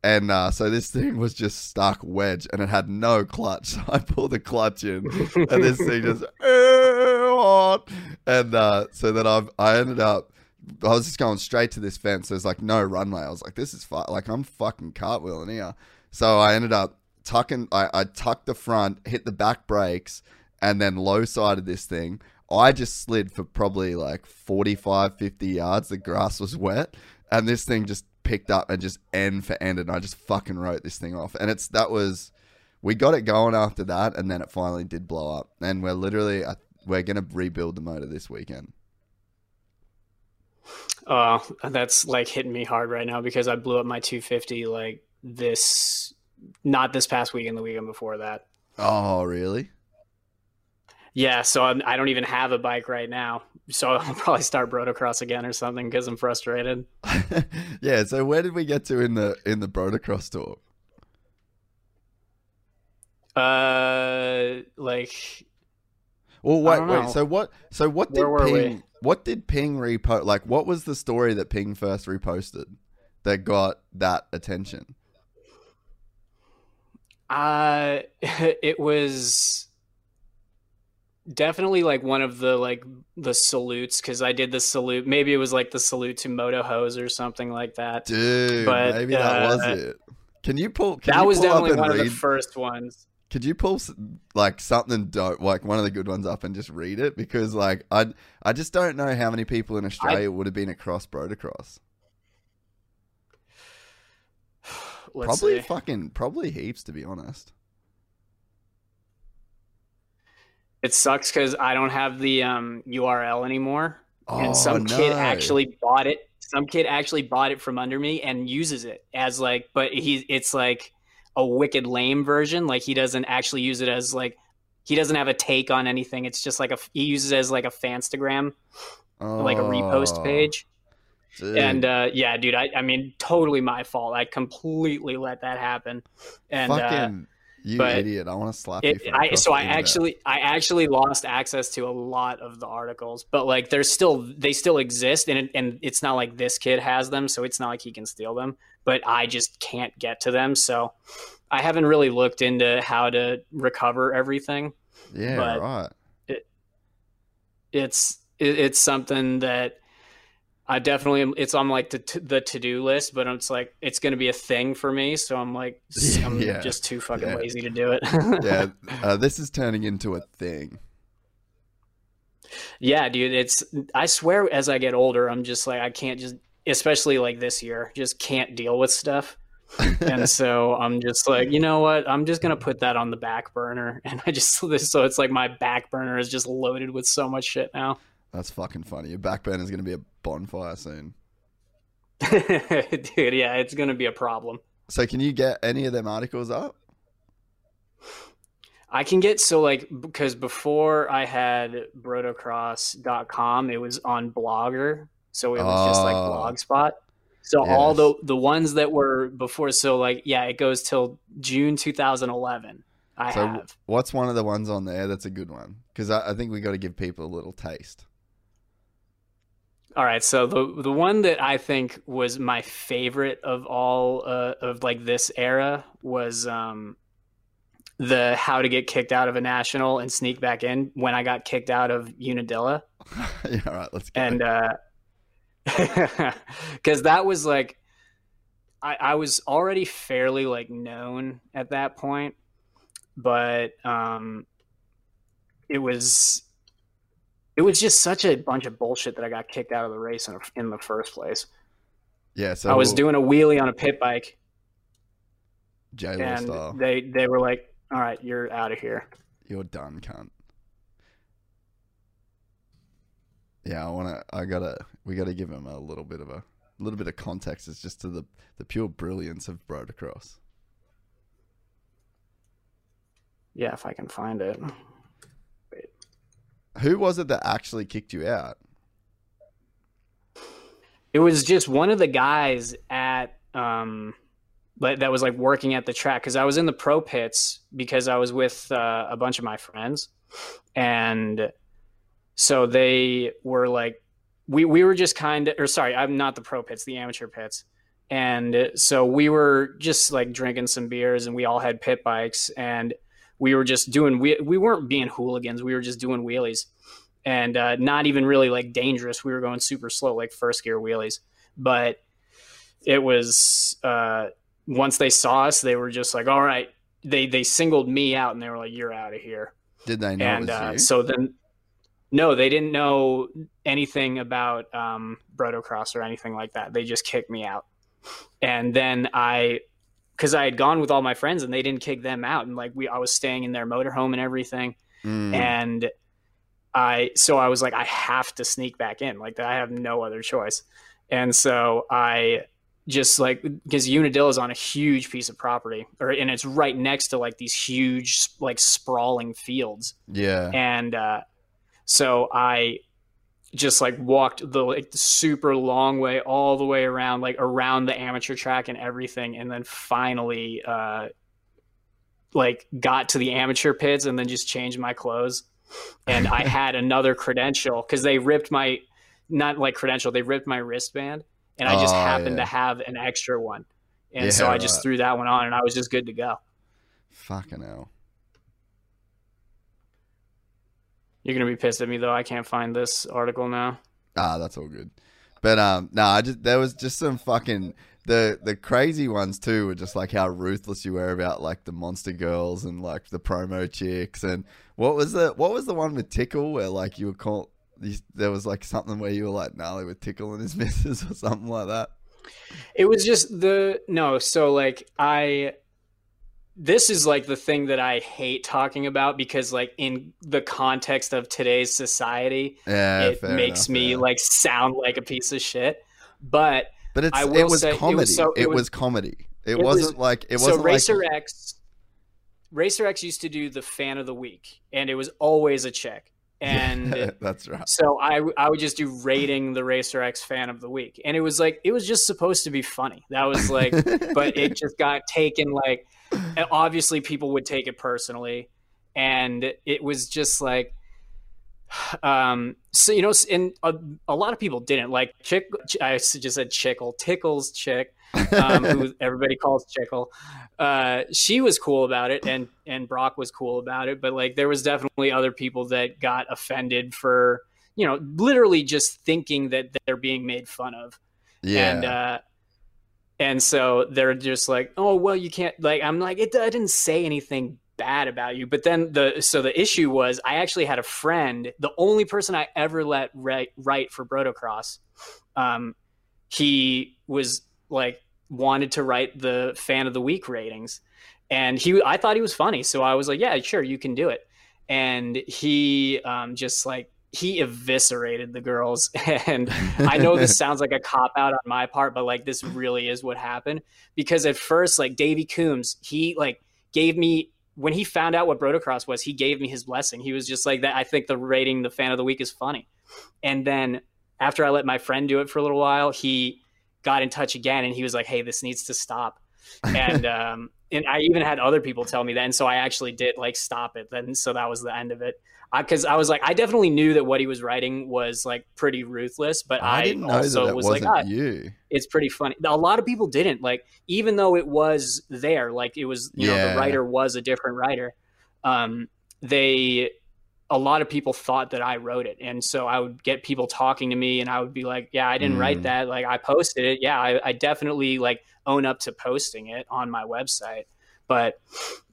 And uh, so this thing was just stuck wedge, and it had no clutch. So I pulled the clutch in, and this thing just and uh, so then I I ended up I was just going straight to this fence. There's like no runway. I was like, this is fu- like I'm fucking cartwheeling here. So I ended up tucking. I, I tucked the front, hit the back brakes, and then low sided this thing. I just slid for probably like 45, 50 yards. The grass was wet, and this thing just picked up and just end for end, and I just fucking wrote this thing off. And it's that was we got it going after that, and then it finally did blow up. And we're literally we're gonna rebuild the motor this weekend. Uh, that's like hitting me hard right now because I blew up my 250 like this, not this past weekend, the weekend before that. Oh, really? Yeah, so I'm, I don't even have a bike right now. So I'll probably start Brotocross again or something because I'm frustrated. yeah. So where did we get to in the in the Brotocross tour? Uh, like Well, wait, wait. So what? So what did Where Ping? What did Ping repost? Like, what was the story that Ping first reposted that got that attention? Uh, it was definitely like one of the like the salutes because I did the salute. Maybe it was like the salute to Moto Hose or something like that. Dude, But, maybe that was uh, it. Can you pull? Can that you was pull definitely one of the first ones. could you pull like something dope, like one of the good ones up and just read it? Because like I I just don't know how many people in Australia would have been across Brotocross. Let's probably see. fucking probably heaps to be honest. It sucks because I don't have the um, URL anymore, Oh, and some kid actually bought it. Some kid actually bought it from under me and uses it as like, but he it's like a wicked lame version. Like he doesn't actually use it as like he doesn't have a take on anything. It's just like a he uses it as like a Fanstagram, like a repost Oh, page. dude. And uh, yeah, dude, I, I mean, totally my fault. I completely let that happen. And uh, fucking you but idiot! I want to slap you. it, For I, so I actually I actually lost access to a lot of the articles, but like they're still they still exist, and it, and it's not like this kid has them, so it's not like he can steal them. But I just can't get to them, so I haven't really looked into how to recover everything. yeah right. It's it, it's something that I definitely am, it's on like the t- the to do list, but it's like it's going to be a thing for me, so I'm like I'm Yeah. just too fucking Yeah. lazy to do it. Yeah, uh, this is turning into a thing. Yeah, dude, it's I swear as I get older, I'm just like I can't just especially like this year, just can't deal with stuff. and so I'm just like, you know what? I'm just gonna put that on the back burner, and I just so it's like my back burner is just loaded with so much shit now. That's fucking funny. Your back burner is going to be a bonfire soon. Dude, yeah, it's gonna be a problem. So, can you get any of them articles up? I can get so like because before I had brotocross.com, it was on Blogger, so it was just like Oh. Blogspot. So all the the ones that were before, so like yeah, it goes till June 2011. I So, have. what's one of the ones on there that's a good one? Because I, I think we got to give people a little taste. All right, so the the one that I think was my favorite of all uh, of like this era was um, the how to get kicked out of a national and sneak back in when I got kicked out of Unadilla. yeah, all right, let's go. and uh because that was like I, I was already fairly like known at that point but um it was it was just such a bunch of bullshit that i got kicked out of the race in, in the first place yeah, so i was doing a wheelie on a pit bike J-Lo and style. they they were like all right you're out of here You're done, cunt. Yeah, I want to. I gotta. We gotta give him a little bit of a, little bit of context. It's just to the the pure brilliance of Brotocross. yeah if i can find it Who was it that actually kicked you out? It was just one of the guys at um but that was like working at the track because I was in the pro pits because I was with uh, a bunch of my friends. And so they were like we we were just kind of or sorry I'm not the pro pits the amateur pits. And so we were just like drinking some beers and we all had pit bikes. And we were just doing we we weren't being hooligans we were just doing wheelies and uh, not even really like dangerous. We were going super slow, like first gear wheelies. But it was uh, once they saw us, they were just like, "All right." They they singled me out and they were like, "You're out of here." Did they know and it was uh, so then, no, they didn't know anything about um, Brotocross or anything like that. They just kicked me out. And then I, because I had gone with all my friends and they didn't kick them out, and like we, I was staying in their motorhome and everything. Mm. and I so I was like I have to sneak back in. Like I have no other choice. And so I just like because Unadilla is on a huge piece of property or and it's right next to like these huge like sprawling fields. Yeah. and uh, so I just like walked the like super long way all the way around like around the amateur track and everything and then finally uh like got to the amateur pits and then just changed my clothes and I had another credential because they ripped my not like credential they ripped my wristband and I just Oh, happened yeah. to have an extra one and Yeah, so I just right. threw that one on and I was just good to go Fucking hell. You're gonna be pissed at me though I can't find this article now Ah, that's all good. But um, no, I just there was just some fucking the the crazy ones too were just like how ruthless you were about like the monster girls and like the promo chicks and what was the what was the one with Tickle where like you were called there was like something where you were like gnarly with Tickle and his missus or something like that. It was just the no, so like I this is like the thing that I hate talking about because like in the context of today's society, Yeah, it makes enough, me yeah. like sound like a piece of shit. But But it's I it was say it was comedy. so- it, it was, was- comedy. It, it was- wasn't like it wasn't Racer like X Racer X used to do the fan of the week and it was always a check. And that's right. So I I would just do rating the Racer X fan of the week, and it was like it was just supposed to be funny. That was like, but it just got taken like, and obviously people would take it personally, and it was just like, um, so you know, and a, a lot of people didn't like chick. I just said chickle tickles chick. um, who everybody calls Chickle. Uh, she was cool about it, and and Broc was cool about it. But like, there was definitely other people that got offended for you know literally just thinking that they're being made fun of, yeah. and uh, and so they're just like, oh well, you can't like. I'm like, it, I didn't say anything bad about you. But then the so the issue was, I actually had a friend, the only person I ever let write, write for Brotocross. Um, he was like wanted to write the fan of the week ratings and he i thought he was funny so i was like yeah sure you can do it and he um, just like he eviscerated the girls and i know this sounds like a cop out on my part but like this really is what happened because at first like davey coombs he like gave me when he found out what brotocross was he gave me his blessing he was just like that i think the rating the fan of the week is funny and then after i let my friend do it for a little while he got in touch again and he was like, "Hey, this needs to stop." And um and I even had other people tell me that and so I actually did like stop it. Then so that was the end of it. Cuz I was like I definitely knew that what he was writing was like pretty ruthless, but I, I didn't know also that that was wasn't like, ah, you. it's pretty funny. A lot of people didn't like, even though it was there, like it was, you know, the writer was a different writer. Um, they, a lot of people thought that I wrote it, and so I would get people talking to me, and I would be like, "Yeah, I didn't Mm. write that. Like, I posted it. Yeah, I, I definitely like own up to posting it on my website." But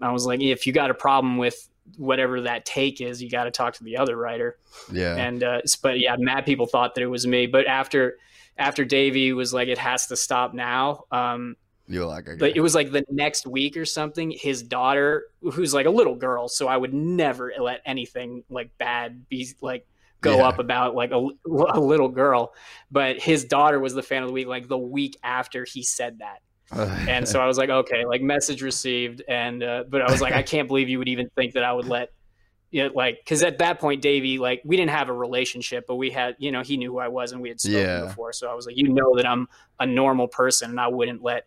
I was like, if you got a problem with whatever that take is, you got to talk to the other writer Yeah. and uh, but yeah, mad people thought that it was me. But after after Davey was like, it has to stop now. Um, You're like, okay. but it was like the next week or something. His daughter, who's like a little girl, so I would never let anything like bad be like go Yeah. up about like a, a little girl. But his daughter was the fan of the week, like the week after he said that and so I was like, okay, like message received, and uh, but I was like, I can't believe you would even think that I would let, you know, like, because at that point, Davey, like, we didn't have a relationship, but we had, you know, he knew who I was, and we had spoken Yeah. before, so I was like, you know, that I'm a normal person, and I wouldn't let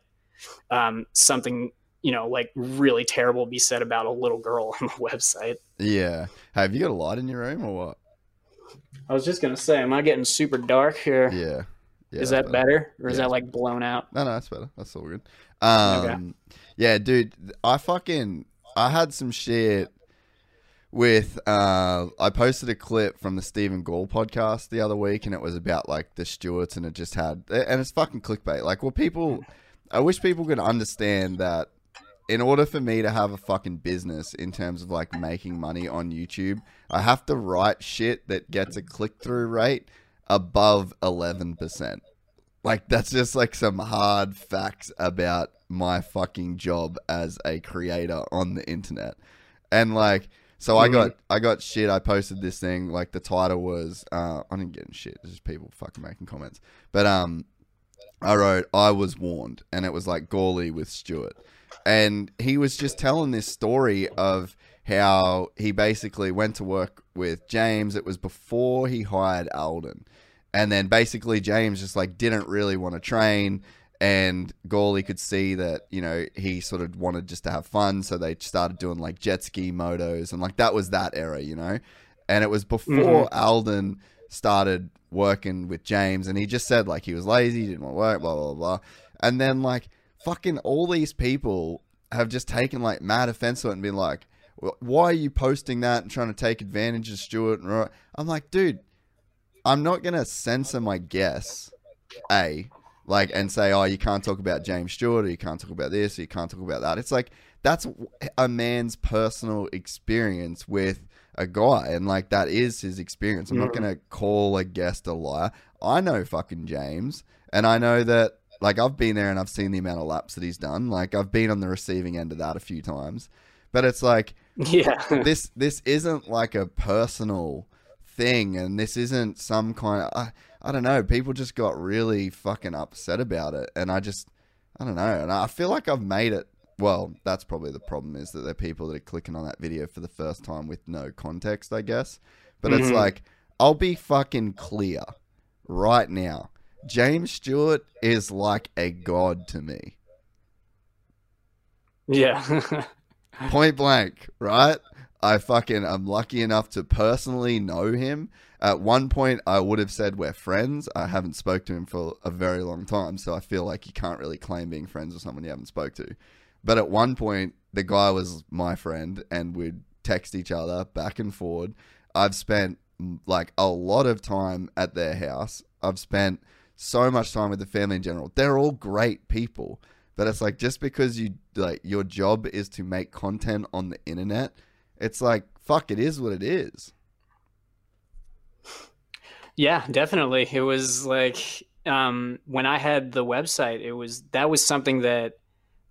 um, something, you know, like really terrible be said about a little girl on the website. yeah. Have you got a light in your room or what? I was just gonna say, am I getting super dark here? Is Yeah. Yeah. that that's better, or is that like blown out? No, no, that's better. That's all good. Um, yeah, dude, I fucking I had some shit with uh I posted a clip from the Stephen Gall podcast the other week and it was about like the Stewarts and it just had and it's fucking clickbait. Like well people I wish people could understand that in order for me to have a fucking business in terms of like making money on YouTube, I have to write shit that gets a click through rate above 11%. Like that's just like some hard facts about my fucking job as a creator on the internet. And like so I got I got shit. I posted this thing like the title was uh I didn't get shit. It's just people fucking making comments. But um I wrote I was warned and it was like Gawley with Stewart. And he was just telling this story of how he basically went to work with James. It was before he hired Aldon. And then basically James just like didn't really want to train and Gawley could see that, you know, he sort of wanted just to have fun, so they started doing like jet ski motos and like that was that era, you know. And it was before mm-hmm. Aldon started working with James and he just said like he was lazy, didn't want to work, blah blah blah. And then like fucking all these people have just taken like mad offense to it and been like, "Well, why are you posting that and trying to take advantage of Stewart? And I'm like, dude, I'm not gonna censor my guess, a, like and say, oh, you can't talk about James Stewart, or you can't talk about this, or you can't talk about that. It's like that's a man's personal experience with a guy, and like that is his experience. I'm not Mhm. gonna call a guest a liar. I know fucking James, and I know that like I've been there and I've seen the amount of laps that he's done. Like I've been on the receiving end of that a few times, but it's like Yeah. this this isn't like a personal thing and this isn't some kind of I, I don't know people just got really fucking upset about it and i just i don't know and i feel like i've made it well that's probably the problem is that there are people that are clicking on that video for the first time with no context i guess but it's Mhm. like i'll be fucking clear right now james stewart is like a god to me yeah. point blank, right? I fucking I'm lucky enough to personally know him. At one point, I would have said we're friends. I haven't spoke to him for a very long time, so I feel like you can't really claim being friends with someone you haven't spoke to. But at one point, the guy was my friend, and we'd text each other back and forward. I've spent like a lot of time at their house. I've spent so much time with the family in general. They're all great people. But it's like just because you like your job is to make content on the internet, it's like fuck it is what it is. Yeah, definitely. It was like um, when I had the website, it was that was something that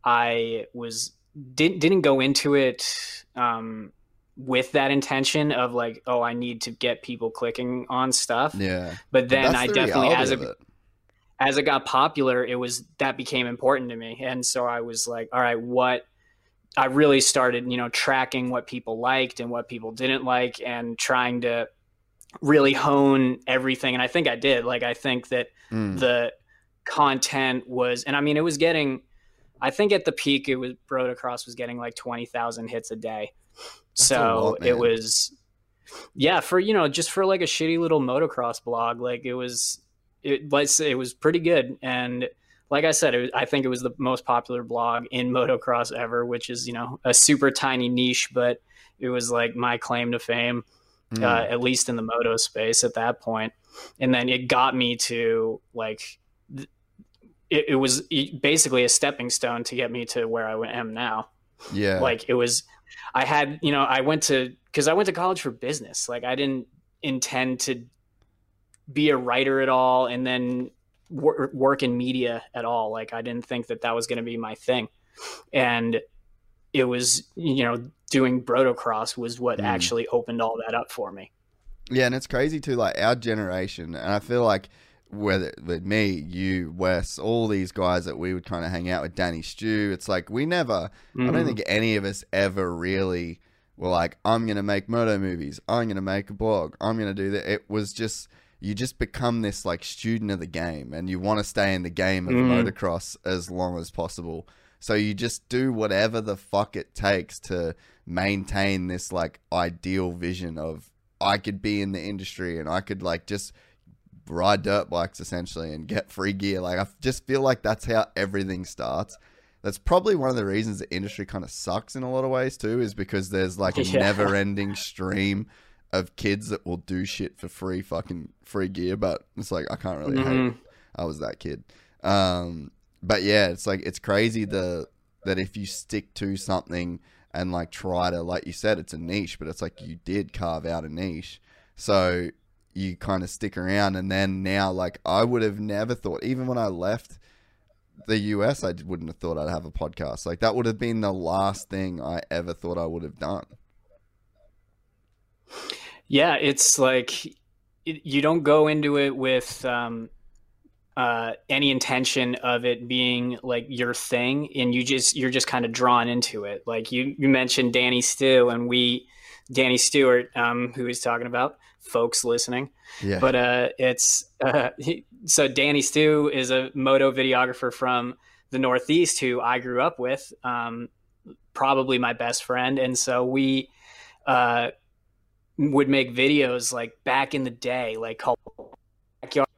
I was didn't didn't go into it um, with that intention of like, oh, I need to get people clicking on stuff. Yeah. But then I the definitely, as it it. As it got popular, it was that became important to me, and so I was like, all right, what. I really started, you know, tracking what people liked and what people didn't like, and trying to really hone everything and i think i did like i think that Mm. the content was and i mean it was getting i think at the peak it was Brotocross was getting like 20,000 hits a day so a lot, it was yeah for you know just for like a shitty little motocross blog like it was it was it was pretty good and like I said, it was, I think it was the most popular blog in motocross ever, which is you know a super tiny niche, but it was like my claim to fame Mm. uh, at least in the moto space at that point. And then it got me to like, it, it was basically a stepping stone to get me to where I am now. yeah. Like it was, I had, you know, I went to, cause I went to college for business. Like I didn't intend to be a writer at all and then wor- work in media at all. Like I didn't think that that was going to be my thing. And it was, you know, doing Brotocross was what Mm. actually opened all that up for me. Yeah, and it's crazy too. Like our generation, and I feel like whether with me, you, Wes, all these guys that we would kind of hang out with, Danny Stew. It's like we never. I don't Mhm. think any of us ever really were like, "I'm gonna make murder movies. I'm gonna make a blog. I'm gonna do that." It was just you just become this like student of the game, and you want to stay in the game of Mhm. motocross as long as possible. So you just do whatever the fuck it takes to maintain this like ideal vision of I could be in the industry and I could like just ride dirt bikes essentially and get free gear. Like I just feel like that's how everything starts. That's probably one of the reasons the industry kind of sucks in a lot of ways too, is because there's like a Yeah. never ending stream of kids that will do shit for free fucking free gear, but it's like I can't really hate Mhm. I was that kid. Um, but yeah, it's like it's crazy the that if you stick to something and like try to like you said, it's a niche, but it's like you did carve out a niche, so you kind of stick around. And then now, like I would have never thought, even when I left the US, I wouldn't have thought I'd have a podcast. Like that would have been the last thing I ever thought I would have done. Yeah, it's like it, you don't go into it with um, uh, any intention of it being like your thing, and you just you're just kind of drawn into it. Like you you mentioned Danny Stew, and we Danny Stewart, um, who he's talking about, folks listening. Yeah, But uh, it's uh, he, so Danny Stew is a moto videographer from the Northeast who I grew up with, um, probably my best friend, and so we uh, would make videos like back in the day, like called backyard.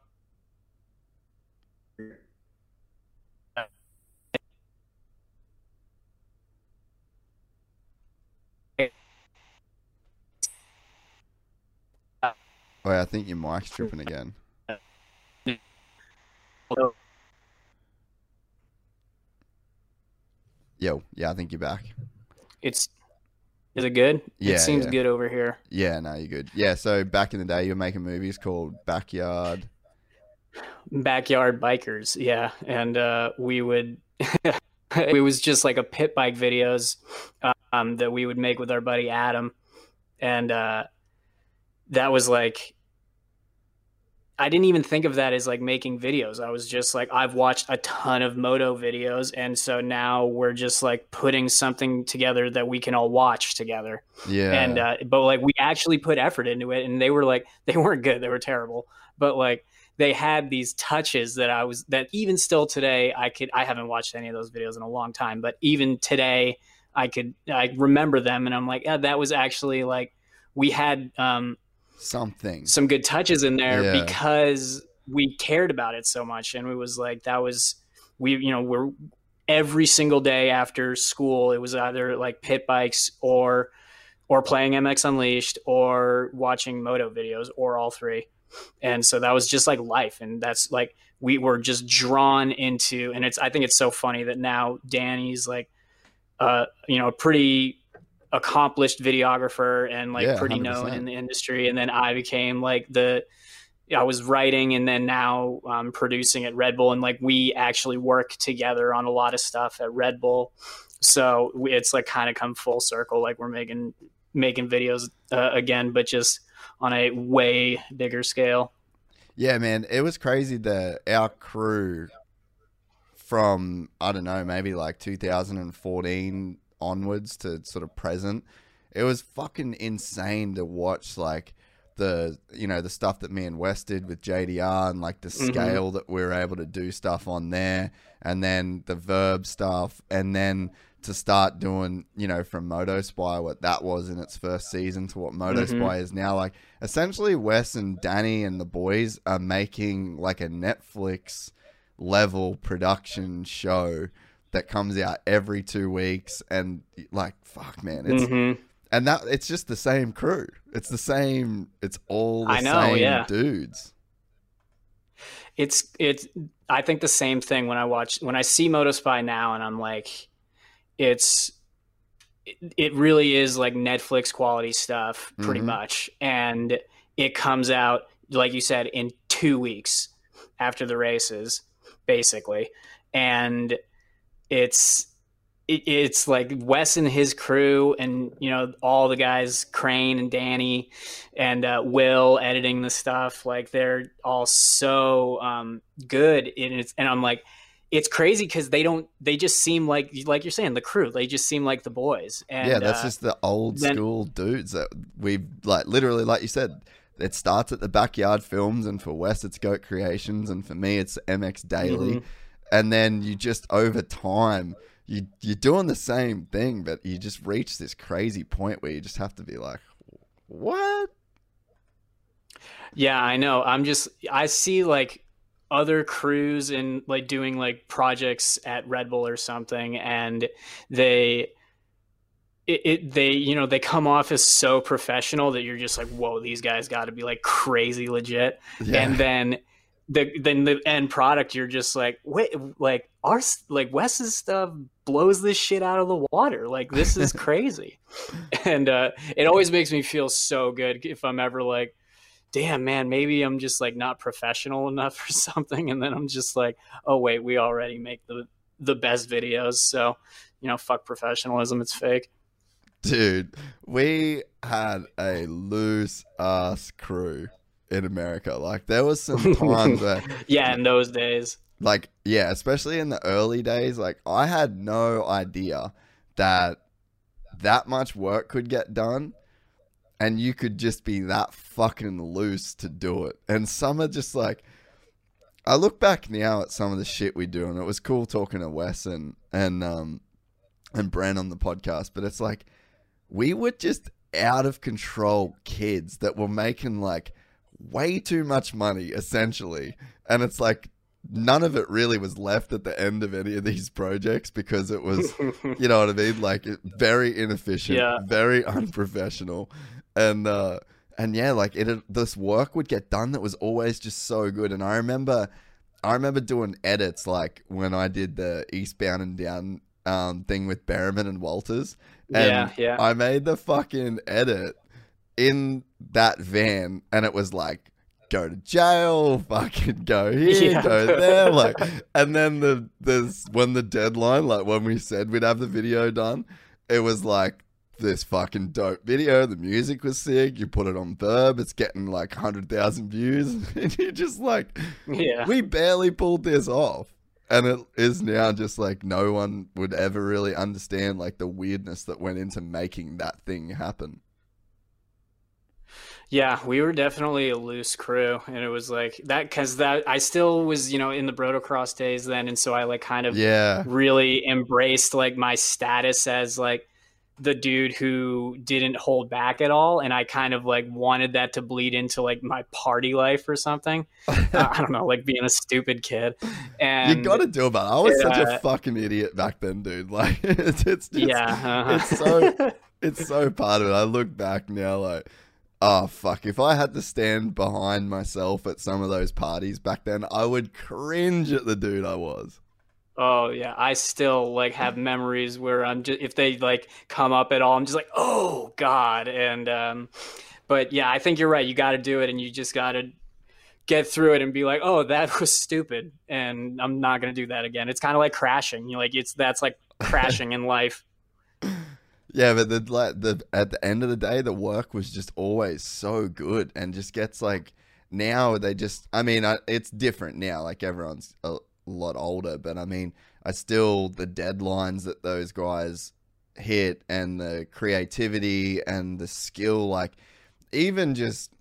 Oh, I think your mic's tripping again. Yo, yeah, I think you're back. It's is it good? Yeah, it seems yeah. good over here. Yeah, no, you're good. Yeah, so back in the day, you were making movies called Backyard. Backyard bikers, yeah, and uh, we would. it was just like a pit bike videos um, that we would make with our buddy Adam, and uh, that was like I didn't even think of that as like making videos. I was just like, I've watched a ton of moto videos. And so now we're just like putting something together that we can all watch together. Yeah. And, uh, but like we actually put effort into it and they were like, they weren't good. They were terrible. But like they had these touches that I was, that even still today, I could, I haven't watched any of those videos in a long time, but even today, I could, I remember them and I'm like, yeah, that was actually like, we had, um, Something. some good touches in there Yeah. because we cared about it so much and we was like that was we you know we're every single day after school it was either like pit bikes or or playing MX Unleashed or watching moto videos or all three and so that was just like life and that's like we were just drawn into and it's I think it's so funny that now Danny's like uh you know a pretty accomplished videographer and like Yeah, pretty known 100%. in the industry. And then I became like the I was writing and then now um, producing at Red Bull. And like we actually work together on a lot of stuff at Red Bull. So we, it's like kind of come full circle like we're making making videos uh, again but just on a way bigger scale. Yeah, man, it was crazy that our crew from I don't know, maybe like 2014 onwards to sort of present, it was fucking insane to watch like the you know the stuff that me and Wes did with JDR and like the Mhm. scale that we were able to do stuff on there, and then the Vurb stuff, and then to start doing you know from Moto Spy what that was in its first season to what Moto Spy is now. Like essentially Wes and Danny and the boys are making like a Netflix level production show that comes out every two weeks and like fuck man it's Mhm. and that it's just the same crew it's the same it's all the I know, same yeah. dudes it's it's I think the same thing when I watch when I see Motospy now and I'm like it's it, really is like Netflix quality stuff pretty Mhm. much and it comes out like you said in 2 weeks after the races basically and it's it, it's like Wes and his crew, and you know all the guys, Crane and Danny, and uh, Will editing the stuff. Like they're all so um, good, and it's and I'm like, it's crazy because they don't. They just seem like like you're saying the crew. They just seem like the boys. And, yeah that's uh, just the old then- school dudes that we've like literally like you said it starts at the backyard films and for wes it's goat creations and for me it's mx daily Mhm. And then you just over time you you're doing the same thing but you just reach this crazy point where you just have to be like what? Yeah, I know. I'm just I see like other crews and like doing like projects at Red Bull or something and they it, it they you know they come off as so professional that you're just like whoa these guys got to be like crazy legit. Yeah. And then the then the end product you're just like wait like our like Wes's stuff blows this shit out of the water. Like this is crazy. And uh it always makes me feel so good if I'm ever like damn man maybe I'm just like not professional enough or something. And then I'm just like oh wait we already make the the best videos so you know fuck professionalism it's fake. Dude, we had a loose ass crew in America. Like there was some times where yeah in those days like yeah, especially in the early days, like I had no idea that that much work could get done and you could just be that fucking loose to do it. And some are just like I look back now at some of the shit we do and it was cool talking to Wes and and um and Bren on the podcast, but it's like we were just out of control kids that were making like way too much money essentially. And it's like none of it really was left at the end of any of these projects because it was you know what I mean? Like very inefficient, Yeah. very unprofessional, and uh, and yeah, like it. This work would get done that was always just so good. And I remember, I remember doing edits like when I did the Eastbound and Down um, thing with Bereman and Walters. And Yeah, yeah. I made the fucking edit in that van, and it was like, go to jail, fucking go here, Yeah. go there, like, and then the there's when the deadline, like when we said we'd have the video done, it was like this fucking dope video. The music was sick. You put it on Vurb, it's getting like hundred thousand views, and you're just like, Yeah. we barely pulled this off. And it is now just like no one would ever really understand like the weirdness that went into making that thing happen. Yeah, we were definitely a loose crew, and it was like that because that I still was, you know, in the Brotocross days then, and so I like kind of Yeah. really embraced like my status as like the dude who didn't hold back at all, and I kind of like wanted that to bleed into like my party life or something. uh, I don't know, like being a stupid kid, and you got to do about. it, I was such a uh, fucking idiot back then, dude. Like it's it's just, yeah, uh-huh. it's so it's so part of it. I look back now, like, oh fuck, if I had to stand behind myself at some of those parties back then, I would cringe at the dude I was. Oh yeah, I still like have memories where I'm just if they like come up at all, I'm just like, oh god, and um, but yeah, I think you're right. You got to do it, and you just got to get through it and be like, oh, that was stupid, and I'm not gonna do that again. It's kind of like crashing. You like it's that's like crashing in life. Yeah, but the like the at the end of the day, the work was just always so good, and just gets like now they just. I mean, I, it's different now. Like everyone's a lot older, but I mean, I still the deadlines that those guys hit, and the creativity and the skill, like even just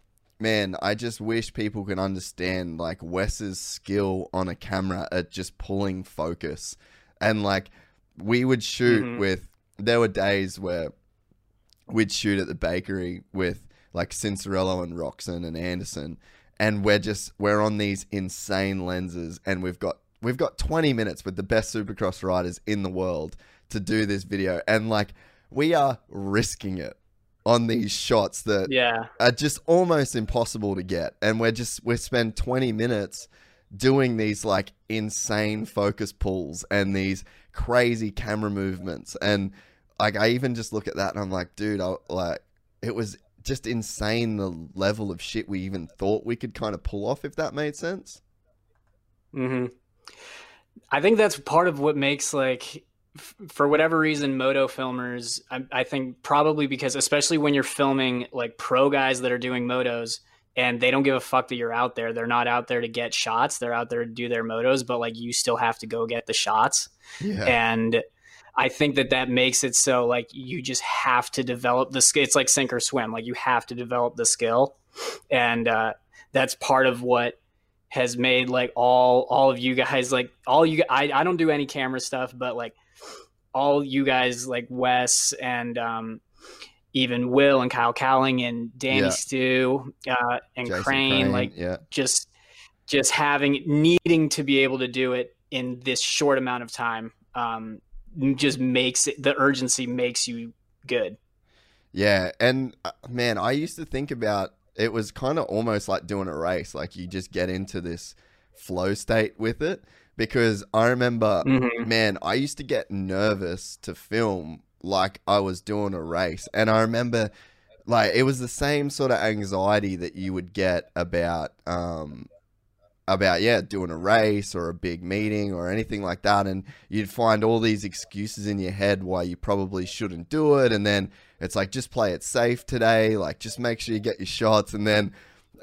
man, I just wish people could understand like Wes's skill on a camera at just pulling focus. And like we would shoot Mhm. with there were days where we'd shoot at the bakery with like Cianciarulo and Roczen and Anderson and we're just we're on these insane lenses and we've got we've got 20 minutes with the best supercross riders in the world to do this video and like we are risking it on these shots that Yeah, are just almost impossible to get. And we're just we spend 20 minutes doing these like insane focus pulls and these crazy camera movements. And like I even just look at that and I'm like, dude, I like it was just insane the level of shit we even thought we could kind of pull off if that made sense. hmm I think that's part of what makes like, for whatever reason, moto filmers. I, I think probably because, especially when you're filming like pro guys that are doing motos, and they don't give a fuck that you're out there. They're not out there to get shots. They're out there to do their motos, but like you still have to go get the shots. Yeah. And I think that that makes it so like you just have to develop the skill. It's like sink or swim. Like you have to develop the skill, and uh, that's part of what has made like all all of you guys like all you I I don't do any camera stuff, but like all you guys like Wes and um, even Will and Kyle Cowling and Danny Yeah. Stew uh, and Jason Crane, like yeah. just just having needing to be able to do it in this short amount of time um, just makes it the urgency makes you good Yeah, and uh, man, I used to think about it was kind of almost like doing a race. Like you just get into this flow state with it because I remember, Mhm. man, I used to get nervous to film like I was doing a race, and I remember like it was the same sort of anxiety that you would get about um about yeah doing a race or a big meeting or anything like that. And you'd find all these excuses in your head why you probably shouldn't do it. And then it's like just play it safe today. Like just make sure you get your shots. And then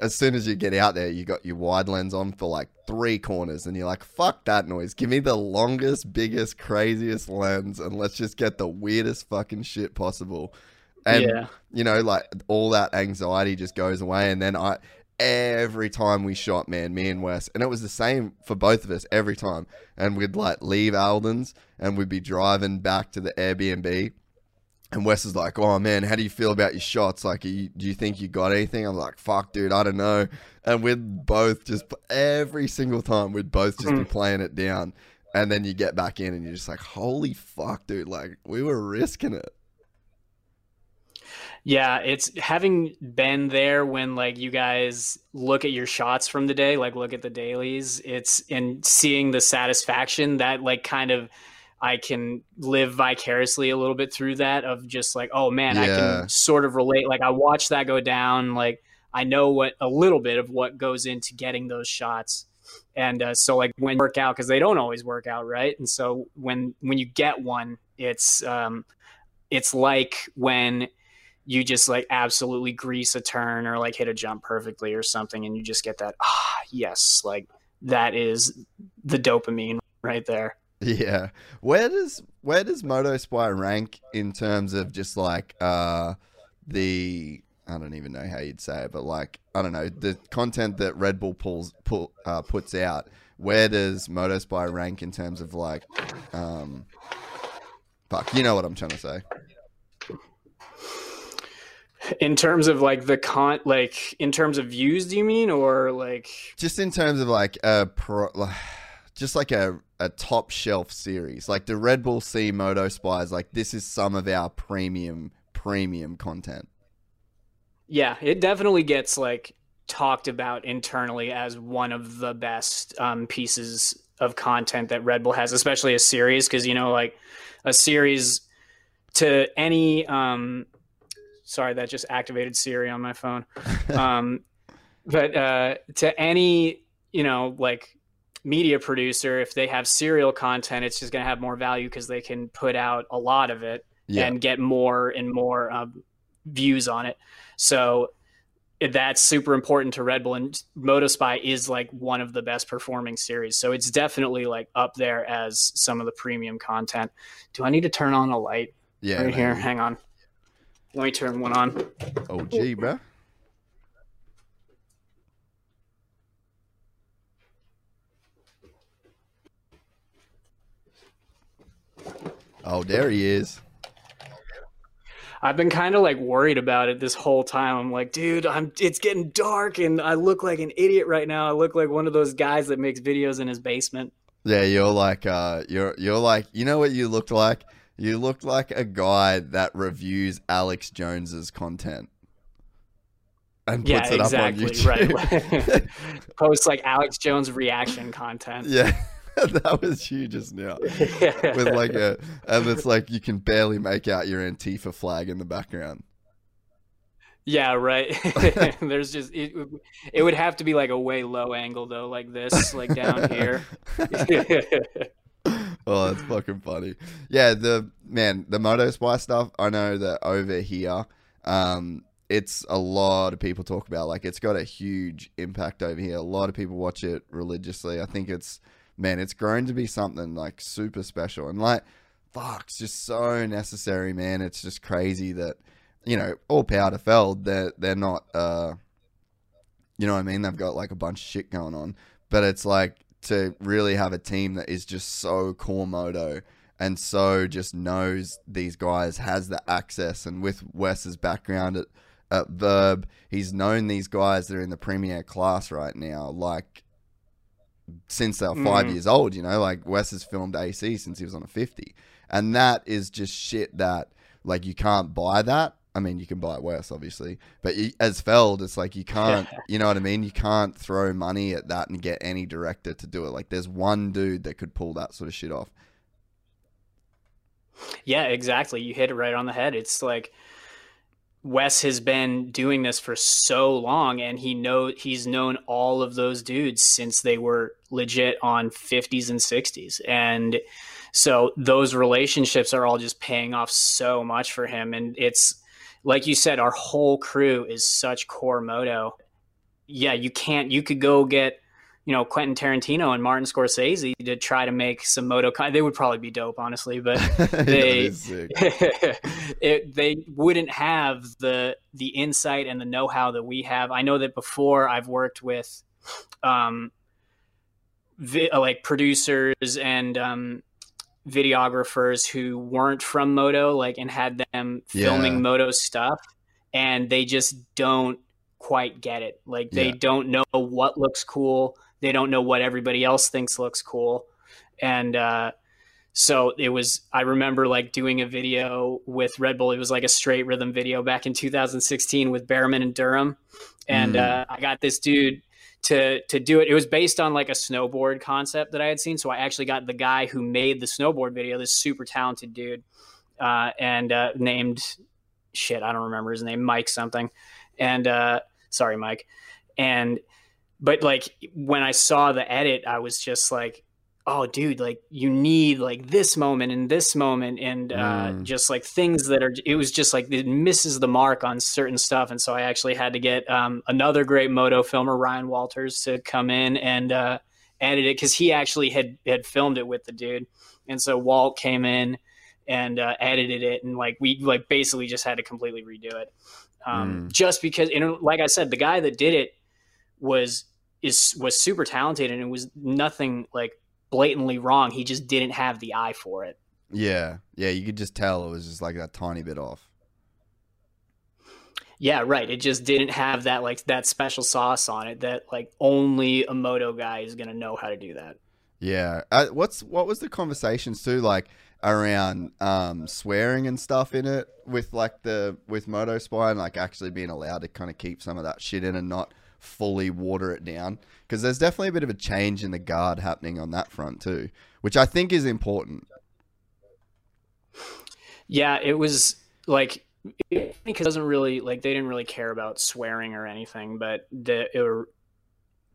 as soon as you get out there you got your wide lens on for like three corners and you're like fuck that noise. Give me the longest biggest craziest lens and let's just get the weirdest fucking shit possible. And Yeah. you know like all that anxiety just goes away and then i every time we shot man me and wes and it was the same for both of us every time. And we'd like leave Aldon's and we'd be driving back to the airbnb and Wes is like, "Oh man, how do you feel about your shots? Like, you, do you think you got anything?" I'm like, "Fuck, dude, I don't know." And we'd both just every single time we'd both just be mm. playing it down, and then you get back in and you're just like, "Holy fuck, dude! Like, we were risking it." Yeah, it's having been there when like you guys look at your shots from the day, like look at the dailies, it's and seeing the satisfaction that like kind of I can live vicariously a little bit through that of just like, oh man, I can sort of relate. Like I watched that go down. Like I know what a little bit of what goes into getting those shots. And uh, so like when work out, because they don't always work out, right? And so when when you get one, it's um, it's like when you just like absolutely grease a turn or like hit a jump perfectly or something, and you just get that ah yes, like that is the dopamine right there. Yeah. Where does where does Moto Spy rank in terms of just like uh the I don't even know how you'd say it, but like I don't know the content that Red Bull pulls pull, uh, puts out. Where does Moto Spy rank in terms of like um fuck you know what I'm trying to say? In terms of like the con, like in terms of views, do you mean, or like Just in terms of like a pro, like, just like a a top shelf series. Like the Red Bull C Moto Spies like this is some of our premium premium content. yeah, it definitely gets like talked about internally as one of the best um, pieces of content that Red Bull has, especially a series, because you know, like a series to any. Um, sorry, that just activated Siri on my phone. Um, but uh, to any, you know, like media producer, if they have serial content, it's just going to have more value because they can put out a lot of it Yeah. and get more and more um, views on it. So that's super important to Red Bull, and Motospy is like one of the best performing series. So it's definitely like up there as some of the premium content. Do I need to turn on a light Yeah. right here? Hang on. Let me turn one on. Oh, gee, bro. Oh, there he is. I've been kind of like worried about it this whole time. I'm like, dude, I'm it's getting dark and I look like an idiot right now. I look like one of those guys that makes videos in his basement. Yeah, you're like, uh, you're you're like, you know what you looked like? You looked like a guy that reviews Alex Jones's content and Yeah, puts it exactly. up on YouTube. Right. Posts like Alex Jones reaction content. yeah, that was you just now. with like a and it's like you can barely make out your Antifa flag in the background. Yeah, right. There's just it, it would have to be like a way low angle though, like this, like down here. Oh, that's fucking funny. Yeah, the man, the Moto Spy stuff. I know that over here, um, it's a lot of people talk about. Like, it's got a huge impact over here. A lot of people watch it religiously. I think it's man, it's grown to be something like super special and like, fuck, it's just so necessary, man. It's just crazy that you know, all power to Feld. They're they're not. uh you know what I mean? They've got like a bunch of shit going on, but it's like to really have a team that is just so core moto and so just knows these guys, has the access, and with Wes's background at, at Vurb, he's known these guys that are in the premier class right now, like since they were five Mhm. years old. You know, like Wes has filmed AC since he was on a fifty, and that is just shit that like you can't buy that. I mean, you can buy it Wes, obviously, but you, as Feld, it's like you can't. You know what I mean? You can't throw money at that and get any director to do it. Like, there's one dude that could pull that sort of shit off. Yeah, exactly. You hit it right on the head. It's like Wes has been doing this for so long and he know he's known all of those dudes since they were legit on 50s and 60s. And so those relationships are all just paying off so much for him and it's like you said our whole crew is such core moto. Yeah, you can't you could go get you know Quentin Tarantino and Martin Scorsese to try to make some moto. They would probably be dope, honestly, but they it, they wouldn't have the the insight and the know how that we have. I know that before I've worked with um, vi- like producers and um, videographers who weren't from moto, like and had them filming Yeah. moto stuff, and they just don't quite get it. Like they Yeah. don't know what looks cool. They don't know what everybody else thinks looks cool, and uh, so it was. I remember like doing a video with Red Bull. It was like a straight rhythm video back in 2016 with Bereman and Durham, and Mm. uh, I got this dude to to do it. It was based on like a snowboard concept that I had seen. So I actually got the guy who made the snowboard video, this super talented dude, uh, and uh, named shit, I don't remember his name, Mike something. And uh, sorry, Mike. And but like when I saw the edit, I was just like, oh dude like you need like this moment and this moment and uh, mm. just like things that are it was just like it misses the mark on certain stuff and so i actually had to get um, another great moto filmer ryan walters to come in and uh, edit it because he actually had had filmed it with the dude and so walt came in and uh, edited it and like we like basically just had to completely redo it um, mm. just because know like i said the guy that did it was is was super talented and it was nothing like blatantly wrong. He just didn't have the eye for it. Yeah, yeah, you could just tell it was just like a tiny bit off. Yeah, right. It just didn't have that like that special sauce on it that like only a moto guy is gonna know how to do that. Yeah. Uh, what's what was the conversations too like around um, swearing and stuff in it with like the with Moto Spy and like actually being allowed to kind of keep some of that shit in and not fully water it down because there's definitely a bit of a change in the guard happening on that front too, which I think is important. Yeah, it was like because it doesn't really like they didn't really care about swearing or anything, but the it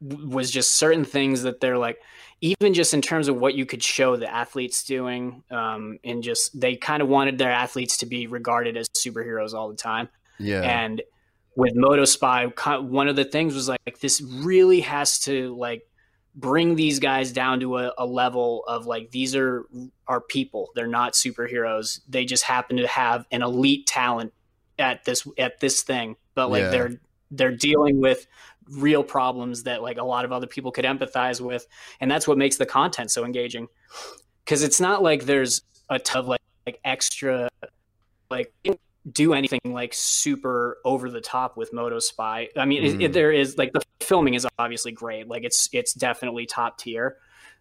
was just certain things that they're like even just in terms of what you could show the athletes doing um, and just they kind of wanted their athletes to be regarded as superheroes all the time yeah and with MotoSpy, one of the things was like this really has to like bring these guys down to a, a, level of like these are are people. They're not superheroes. They just happen to have an elite talent at this at this thing, but like yeah. they're they're dealing with real problems that like a lot of other people could empathize with, and that's what makes the content so engaging. Because it's not like there's a ton of like, like extra like do anything like super over the top with Moto Spy. I mean, mm. it, it, mm. there is like the filming is obviously great. Like it's it's definitely top tier,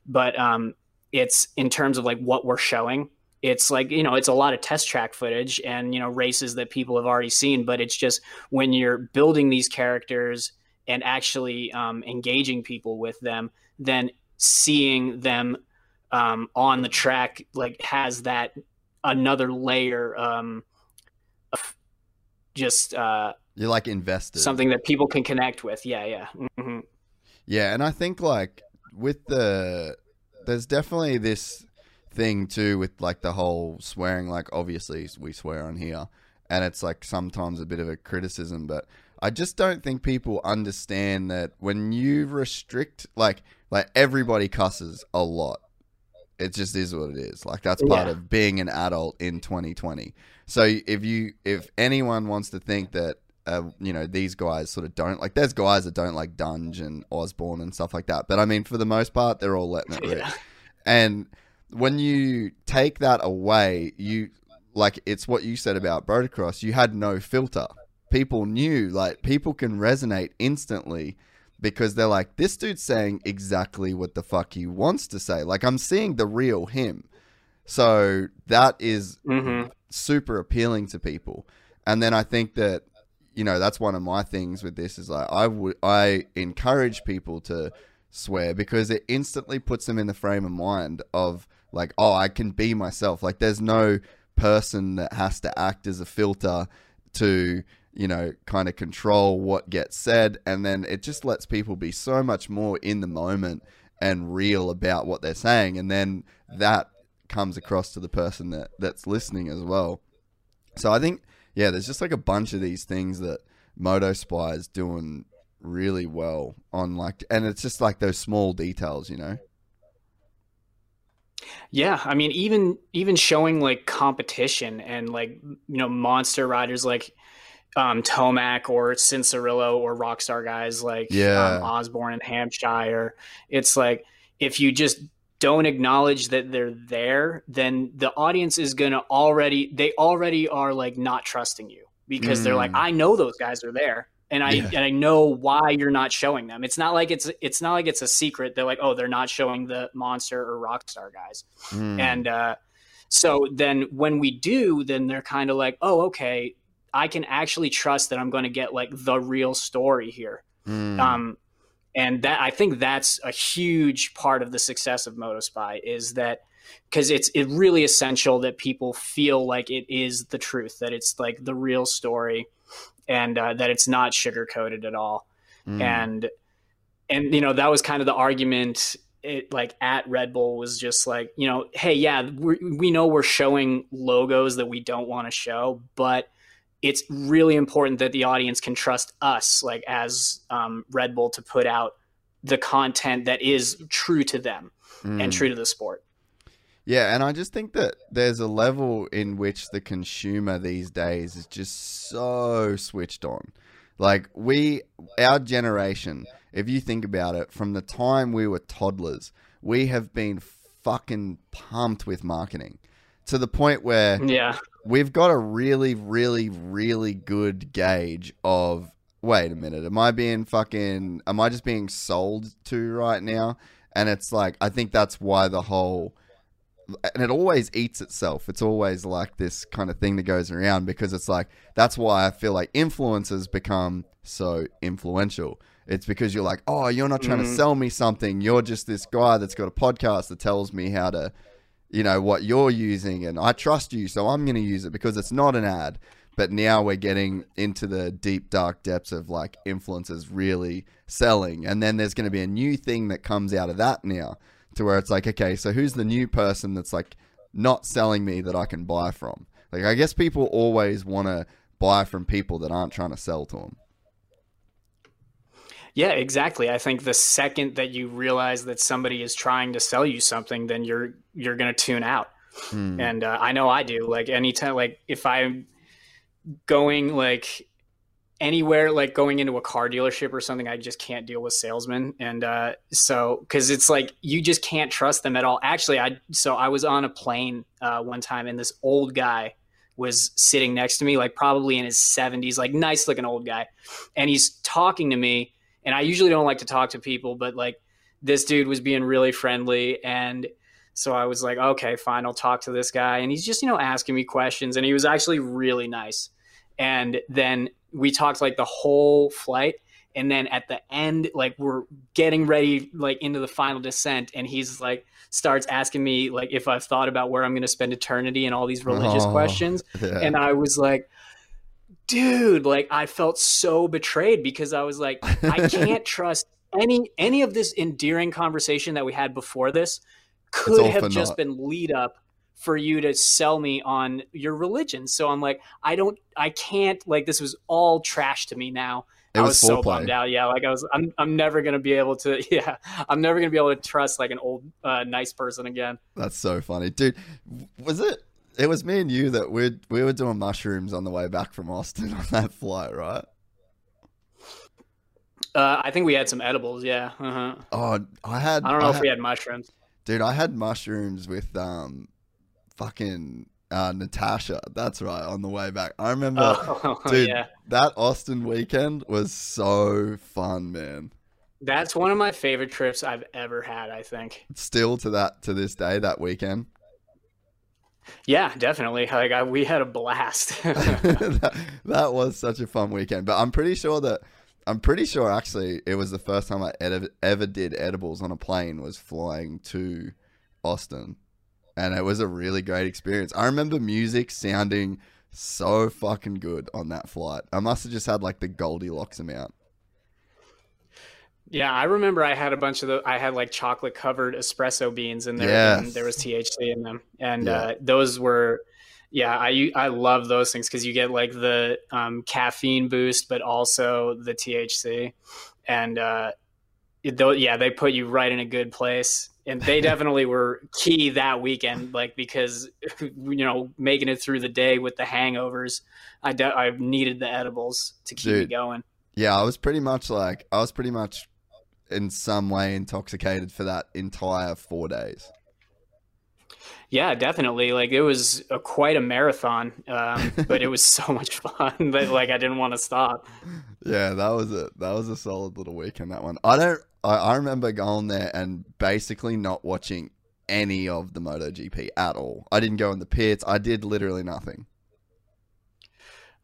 but um, it's in terms of like what we're showing. It's like you know, it's a lot of test track footage and you know races that people have already seen. But it's just when you're building these characters and actually um, engaging people with them, then seeing them um, on the track like has that another layer um, just uh, you're like invested something that people can connect with. Yeah, yeah, mm-hmm. yeah. And I think like with the there's definitely this thing too with like the whole swearing. Like obviously we swear on here, and it's like sometimes a bit of a criticism, but. I just don't think people understand that when you restrict like like everybody cusses a lot. It just is what it is. Like that's part yeah. of being an adult in 2020. So if you if anyone wants to think that uh, you know these guys sort of don't like, there's guys that don't like Dungey and Osborne and stuff like that. But I mean, for the most part, they're all letting it rip. Yeah. And when you take that away, you like it's what you said about Brotocross. You had no filter. People knew, like people can resonate instantly because they're like, this dude's saying exactly what the fuck he wants to say. Like I'm seeing the real him. So that is mm-hmm super appealing to people. And then I think that you know that's one of my things with this is like I would I encourage people to swear because it instantly puts them in the frame of mind of like oh I can be myself. Like there's no person that has to act as a filter to you know kind of control what gets said and then it just lets people be so much more in the moment and real about what they're saying and then that comes across to the person that that's listening as well. So I think yeah, there's just like a bunch of these things that Moto Spy is doing really well on like and it's just like those small details, you know. Yeah, I mean even even showing like competition and like you know monster riders like um Tomac or Cianciarulo or Rockstar guys like yeah. um, Osborne and Hampshire. It's like if you just don't acknowledge that they're there, then the audience is going to already, they already are like not trusting you because mm. they're like, mm. I know those guys are there. And I yeah. and I know why you're not showing them. It's not like it's it's not like it's a secret. They're like, oh, they're not showing the monster or rockstar guys. Mm. And uh, so then when we do, then they're kind of like, oh, okay, I can actually trust that I'm going to get like the real story here. Mm. Um, and that I think that's a huge part of the success of MotoSpy is that because it's it really essential that people feel like it is the truth, that it's like the real story, and uh, that it's not sugar coated at all, Mm. and and you know that was kind of the argument. It like at Red Bull was just like you know, hey, yeah, we we know we're showing logos that we don't want to show, but it's really important that the audience can trust us, like as um, Red Bull, to put out the content that is true to them Mm. and true to the sport. Yeah, and I just think that there's a level in which the consumer these days is just so switched on. Like we our generation, if you think about it, from the time we were toddlers, we have been fucking pumped with marketing to the point where Yeah, we've got a really, really, really good gauge of wait a minute, am I being fucking am I just being sold to right now? And it's like I think that's why the whole and it always eats itself. It's always like this kind of thing that goes around because it's like that's why I feel like influencers become so influential. It's because you're like, oh, you're not trying to Mhm. sell me something. You're just this guy that's got a podcast that tells me how to, you know, what you're using, and I trust you, so I'm going to use it because it's not an ad. But now we're getting into the deep, dark depths of like influencers really selling. And then there's going to be a new thing that comes out of that now to where it's like, okay, so who's the new person that's like not selling me that I can buy from? Like, I guess people always want to buy from people that aren't trying to sell to them. Yeah, exactly. I think the second that you realize that somebody is trying to sell you something, then you're you're gonna tune out. Hmm. And uh, I know I do. Like anytime, like if I'm going like anywhere, like going into a car dealership or something, I just can't deal with salesmen. And uh, so, because it's like you just can't trust them at all. Actually, I so I was on a plane uh, one time, and this old guy was sitting next to me, like probably in his 70s, like nice looking old guy, and he's talking to me. And I usually don't like to talk to people, but like this dude was being really friendly and so I was like, okay, fine, I'll talk to this guy. And he's just, you know, asking me questions. And he was actually really nice. And then we talked like the whole flight. And then at the end, like we're getting ready, like into the final descent. And he's like, starts asking me like if I've thought about where I'm going to spend eternity and all these religious Oh, questions. Yeah. And I was like, dude, like I felt so betrayed because I was like, I can't trust any any of this endearing conversation that we had before this could have just naught. been lead up for you to sell me on your religion. So I'm like, I don't I can't like this was all trash to me now. It I was was so foreplay. bummed out. Yeah, like I was I'm I'm never going to be able to yeah, I'm never going to be able to trust like an old uh, nice person again. That's so funny, dude. Was it? It was me and you that we we were doing mushrooms on the way back from Austin on that flight, right? Uh, I think we had some edibles, yeah. Uh-huh. Oh, I had. I don't know if had, we had mushrooms. dude. I had mushrooms with um, fucking uh, Natasha. That's right. On the way back, I remember, Oh, dude. yeah. That Austin weekend was so fun, man. That's one of my favorite trips I've ever had, I think. Still to that to this day, that weekend. Yeah, definitely. Like I, we had a blast. that, that was such a fun weekend. But I'm pretty sure that I'm pretty sure actually it was the first time I ever, ever did edibles on a plane was flying to Austin, and it was a really great experience. I remember music sounding so fucking good on that flight. I must have just had like the Goldilocks amount. Yeah, I remember I had a bunch of the I had like chocolate covered espresso beans in there Yes. and there was THC in them. And Yeah. uh, those were yeah, I I love those things cuz you get like the um, caffeine boost but also the THC. And uh though yeah, they put you right in a good place. And they definitely were key that weekend, like because you know making it through the day with the hangovers, I de- I needed the edibles to keep me going. Yeah, I was pretty much like I was pretty much in some way intoxicated for that entire four days. Yeah, definitely. Like it was a, quite a marathon, um, but it was so much fun that like I didn't want to stop. Yeah, that was a that was a solid little weekend. That one. I don't. I, I remember going there and basically not watching any of the MotoGP at all. I didn't go in the pits. I did literally nothing.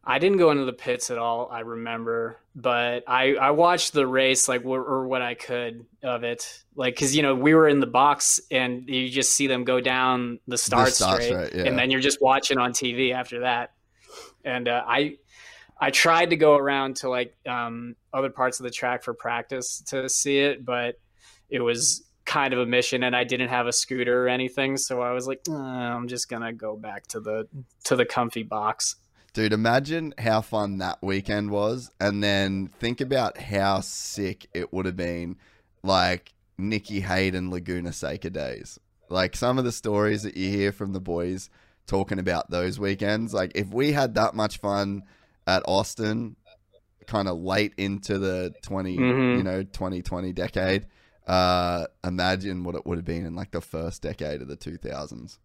I didn't go into the pits at all. I remember, but I I watched the race like or what I could of it, like because you know we were in the box and you just see them go down the start, straight, straight, yeah. and then you're just watching on TV after that. And uh, I I tried to go around to like um, other parts of the track for practice to see it, but it was kind of a mission, and I didn't have a scooter or anything, so I was like, "Uh, I'm just gonna go back to the to the comfy box. Dude, imagine how fun that weekend was, and then think about how sick it would have been, like Nicky Hayden Laguna Seca days. Like some of the stories that you hear from the boys talking about those weekends. Like if we had that much fun at Austin, kind of late into the 20, Mhm. you know, 2020 decade, uh, imagine what it would have been in like the first decade of the 2000s.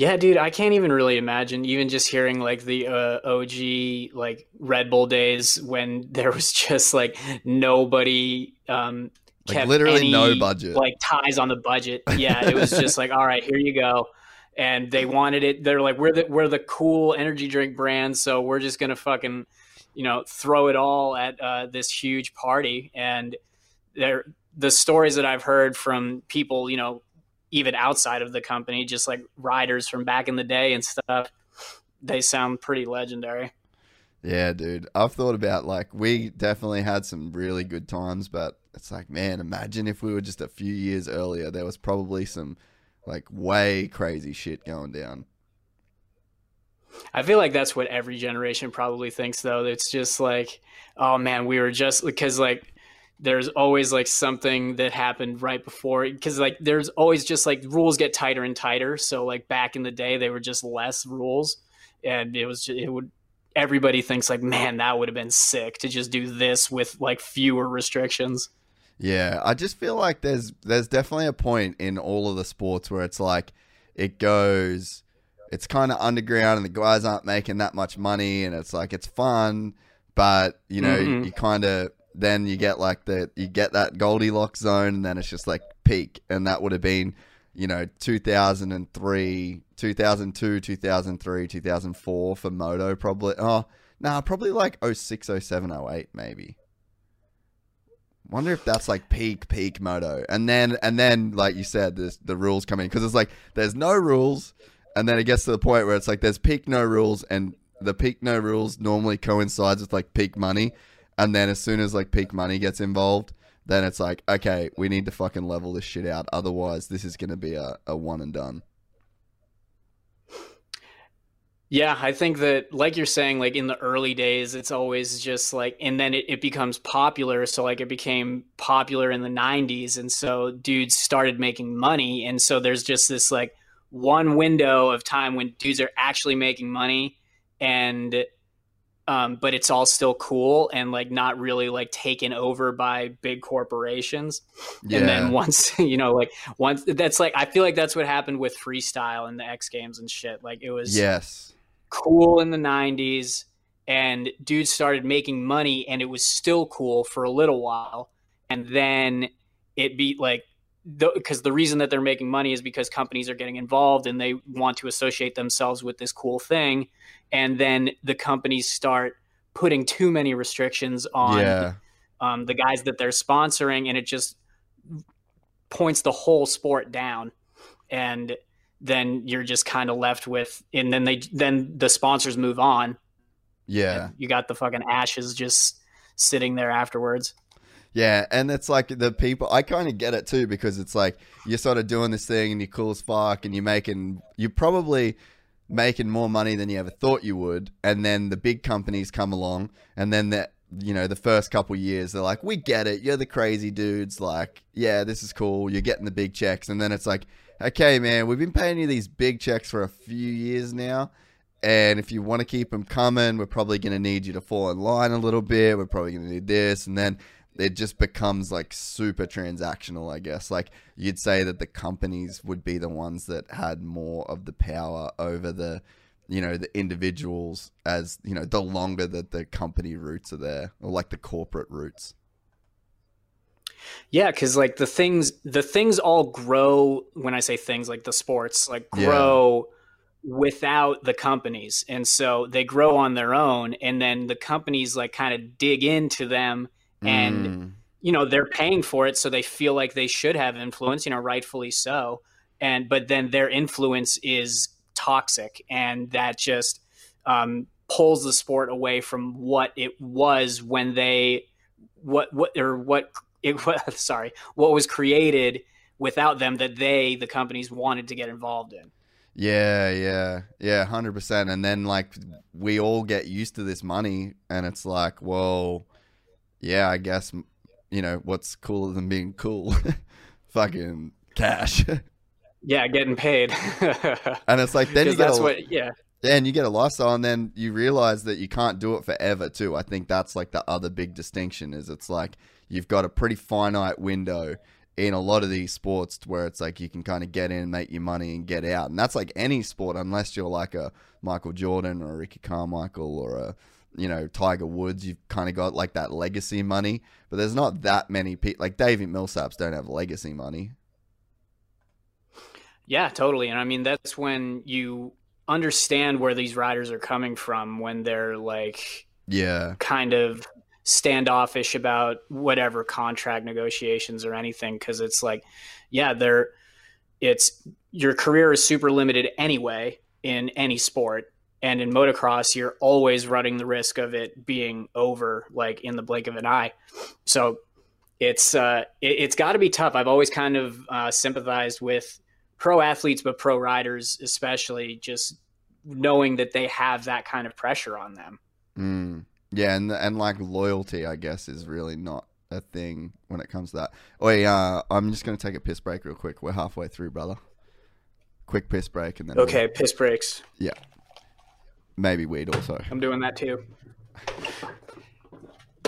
Yeah, dude, I can't even really imagine even just hearing like the uh, OG like Red Bull days when there was just like nobody um Like, kept literally any, no budget. like ties on the budget. Yeah, it was just like all right, here you go. And they wanted it. They're like, we're the we're the cool energy drink brand, so we're just gonna fucking, you know, throw it all at uh, this huge party. And there, the stories that I've heard from people, you know, even outside of the company, just like riders from back in the day and stuff, they sound pretty legendary. Yeah, dude. I've thought about like we definitely had some really good times, but it's like, man, imagine if we were just a few years earlier. There was probably some like way crazy shit going down. I feel like that's what every generation probably thinks, though. It's just like, oh man, we were just because like there's always like something that happened right before because like there's always just like rules get tighter and tighter. So like back in the day, they were just less rules, and it was just, it would everybody thinks like, man, that would have been sick to just do this with like fewer restrictions. Yeah, I just feel like there's there's definitely a point in all of the sports where it's like it goes it's kind of underground and the guys aren't making that much money and it's like it's fun, but you know, Mhm. you kind of then you get like the you get that Goldilocks zone and then it's just like peak and that would have been, you know, 2003, 2002, 2003, 2004 for moto probably. Oh, nah, probably like 06, 07, 08 maybe. Wonder if that's like peak peak moto, and then and then like you said, there's the rules come in because it's like there's no rules, and then it gets to the point where it's like there's peak no rules, and the peak no rules normally coincides with like peak money, and then as soon as like peak money gets involved, then it's like okay, we need to fucking level this shit out, otherwise this is gonna be a, a one and done. Yeah, I think that, like you're saying, like in the early days, it's always just like, and then it, it becomes popular. So, like, it became popular in the 90s. And so dudes started making money. And so there's just this like one window of time when dudes are actually making money. And, um, but it's all still cool and like not really like taken over by big corporations. Yeah, And then once, you know, like once that's like, I feel like that's what happened with freestyle and the X Games and shit. Like, it was yes, cool in the 90s and dudes started making money and it was still cool for a little while and then it beat like because the reason that they're making money is because companies are getting involved and they want to associate themselves with this cool thing and then the companies start putting too many restrictions on yeah, um, the guys that they're sponsoring, and it just points the whole sport down. And then you're just kind of left with, and then they then the sponsors move on. yeah. You got the fucking ashes just sitting there afterwards. Yeah, and it's like the people. I kind of get it too because it's like you're sort of doing this thing and you're cool as fuck and you're making you're probably making more money than you ever thought you would, and then the big companies come along, and then that you know the first couple years they're like, we get it, you're the crazy dudes, like yeah, this is cool, you're getting the big checks, and then it's like, okay, man, we've been paying you these big checks for a few years now. And if you want to keep them coming, we're probably going to need you to fall in line a little bit. We're probably going to need this. And then it just becomes like super transactional, I guess. Like you'd say that the companies would be the ones that had more of the power over the, you know, the individuals as, you know, the longer that the company roots are there or like the corporate roots. Yeah, because like the things, the things all grow. When I say things, like the sports, like Yeah. grow without the companies. And so they grow on their own and then the companies like kind of dig into them and Mm. you know they're paying for it so they feel like they should have influence you know rightfully so and but then their influence is toxic and that just um, pulls the sport away from what it was when they what what or what it was sorry what was created without them that they the companies wanted to get involved in Yeah, yeah, yeah, hundred percent. And then like we all get used to this money, and it's like, well, yeah, I guess you know what's cooler than being cool, fucking cash. yeah getting paid and it's like then you get that's a, what yeah yeah, and you get a lifestyle, and then you realize that you can't do it forever too. I think that's like the other big distinction is it's like you've got a pretty finite window in a lot of these sports where it's like you can kind of get in, make your money, and get out, and that's like any sport unless you're like a Michael Jordan or a Ricky Carmichael or a you know Tiger Woods. You've kind of got like that legacy money, but there's not that many people like Davi Millsaps don't have legacy money. Yeah, totally. And I mean, that's when you understand where these riders are coming from when they're like Yeah, kind of standoffish about whatever contract negotiations or anything. Cause it's like, yeah, they're, it's your career is super limited anyway in any sport. And in motocross, you're always running the risk of it being over like in the blink of an eye. So it's, uh, it, it's got to be tough. I've always kind of uh, sympathized with pro athletes, but pro riders, especially just knowing that they have that kind of pressure on them. Mm. Yeah, and and like loyalty, I guess, is really not a thing when it comes to that. Wait, uh, I'm just gonna take a piss break real quick. We're halfway through, brother. Quick piss break, and then we'll- Okay, piss breaks. yeah, maybe weed also. I'm doing that too.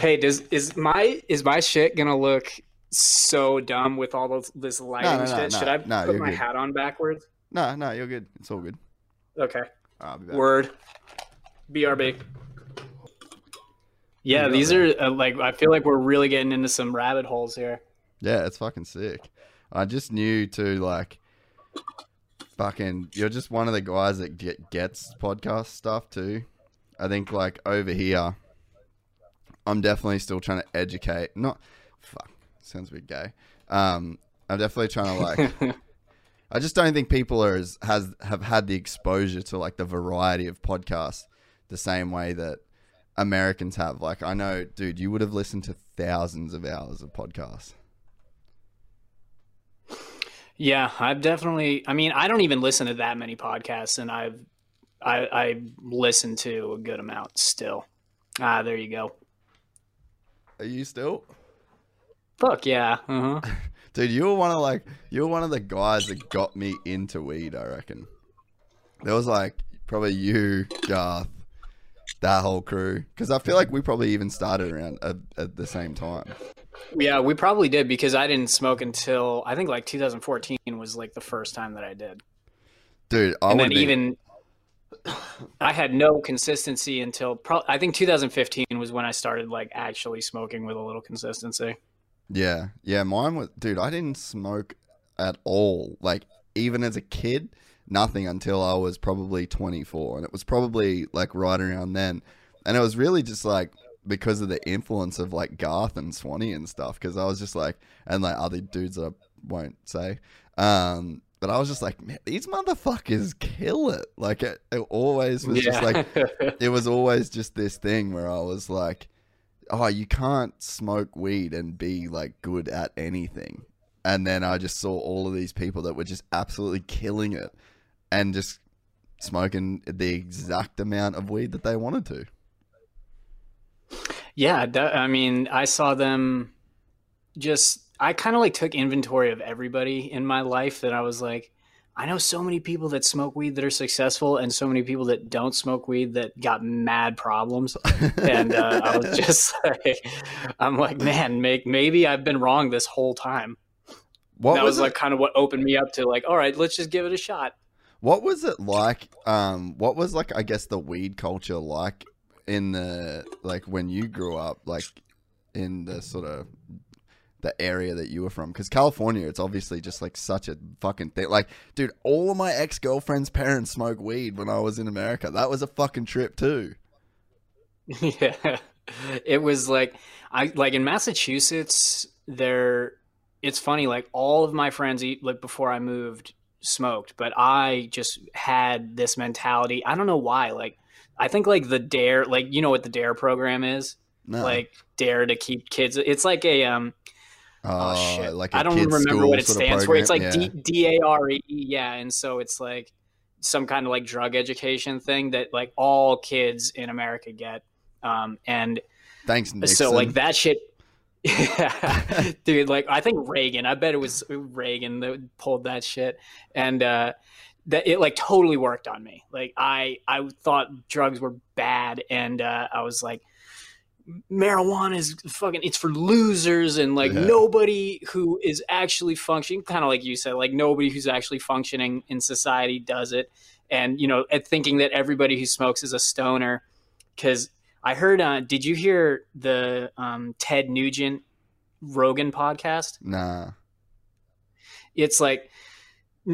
Hey, does is my is my shit gonna look so dumb with all this, this lighting no, shit? no, Should I no, put my good. hat on backwards? No, no, you're good. It's all good. Okay. I'll be back. Word. BRB. Yeah, these are uh, like I feel like we're really getting into some rabbit holes here. Yeah, it's fucking sick. I just knew to like, fucking. You're just one of the guys that get gets podcast stuff too. I think like over here, I'm definitely still trying to educate. Not, fuck, sounds a bit gay. Um, I'm definitely trying to like. I just don't think people are as has have had the exposure to like the variety of podcasts the same way that Americans have. Like I know, dude, you would have listened to thousands of hours of podcasts. Yeah, I've definitely. I mean, I don't even listen to that many podcasts, and I've I, I listen to a good amount still. Ah, there you go. Are you still? Fuck yeah. Uh huh. Dude, you were one of like you were one of the guys that got me into weed, I reckon. There was like probably you, Garth, that whole crew. Because I feel like we probably even started around at, at the same time. Yeah, we probably did because I didn't smoke until I think like 2014 was like the first time that I did. Dude, I and then be, even I had no consistency until pro- I think 2015 was when I started like actually smoking with a little consistency. Yeah, yeah, mine was dude, I didn't smoke at all. Like even as a kid, nothing until I was probably 24 and it was probably like right around then. And it was really just like because of the influence of like Garth and Swanee and stuff because I was just like and like other dudes that I won't say. Um but I was just like, man, these motherfuckers kill it. Like it, it always was just like it was always just this thing where I was like, oh, you can't smoke weed and be like good at anything. And then I just saw all of these people that were just absolutely killing it and just smoking the exact amount of weed that they wanted to. Yeah, I mean, I saw them just I kind of like took inventory of everybody in my life that I was like I know so many people that smoke weed that are successful and so many people that don't smoke weed that got mad problems. And uh, I was just like I'm like, man, make maybe I've been wrong this whole time. What that was, it- like kind of what opened me up to like, all right, let's just give it a shot. What was it like? Um, what was like? I guess the weed culture like in the like when you grew up, like in the sort of the area that you were from? Because California, it's obviously just like such a fucking thing. Like, dude, all of my ex girlfriend's parents smoked weed when I was in America. That was a fucking trip too. yeah it was like i like in massachusetts there it's funny like all of my friends eat, like before i moved smoked but i just had this mentality i don't know why like i think like the dare like you know what the dare program is? No. like dare to keep kids it's like a um oh, Oh, shit. like a i don't kids' remember what it stands for. It's like program, D- d-a-r-e yeah and so it's like some kind of like drug education thing that like all kids in america get um and Thanks, Nixon. so like that shit Yeah, dude like i think reagan i bet it was reagan that pulled that shit. And uh that it like totally worked on me like i i thought drugs were bad and uh i was like marijuana is fucking it's for losers and like Yeah. nobody who is actually functioning kind of like you said like nobody who's actually functioning in society does it and you know at thinking that everybody who smokes is a stoner because i heard uh did you hear the um ted nugent rogan podcast Nah. it's like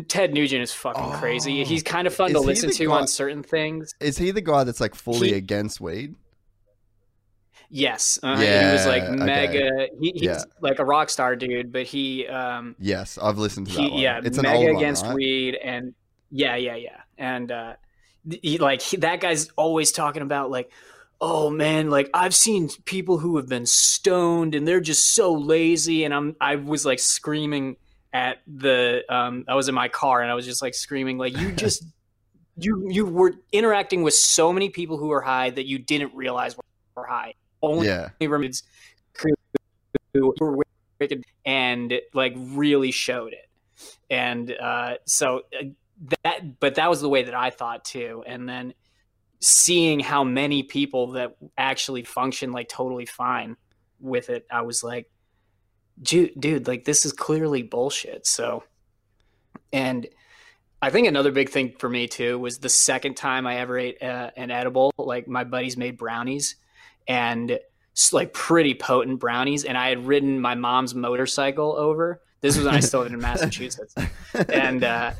ted nugent is fucking crazy Oh. he's kind of fun to listen to guy- on certain things Is he the guy that's like fully He- against weed? yes uh, he was like Yeah, okay. mega he, he's Yeah. like a rock star dude but he um Yes, I've listened to that he, one. yeah, it's an mega old one, against right? weed, and yeah, yeah, yeah, and uh, he, like he, that guy's always talking about like, oh man, like I've seen people who have been stoned and they're just so lazy, and I'm I was like screaming at the um I was in my car and I was just like screaming like you just you you were interacting with so many people who were high that you didn't realize were high. Only Yeah. remedies who were wicked and like really showed it and uh, so uh, that but that was the way that i thought too and then seeing how many people that actually function like totally fine with it i was like dude, dude like this is clearly bullshit so. And i think another big thing for me too was the second time i ever ate uh, an edible like my buddies made brownies and like pretty potent brownies and i had ridden my mom's motorcycle over. This was when i still lived in massachusetts. And uh,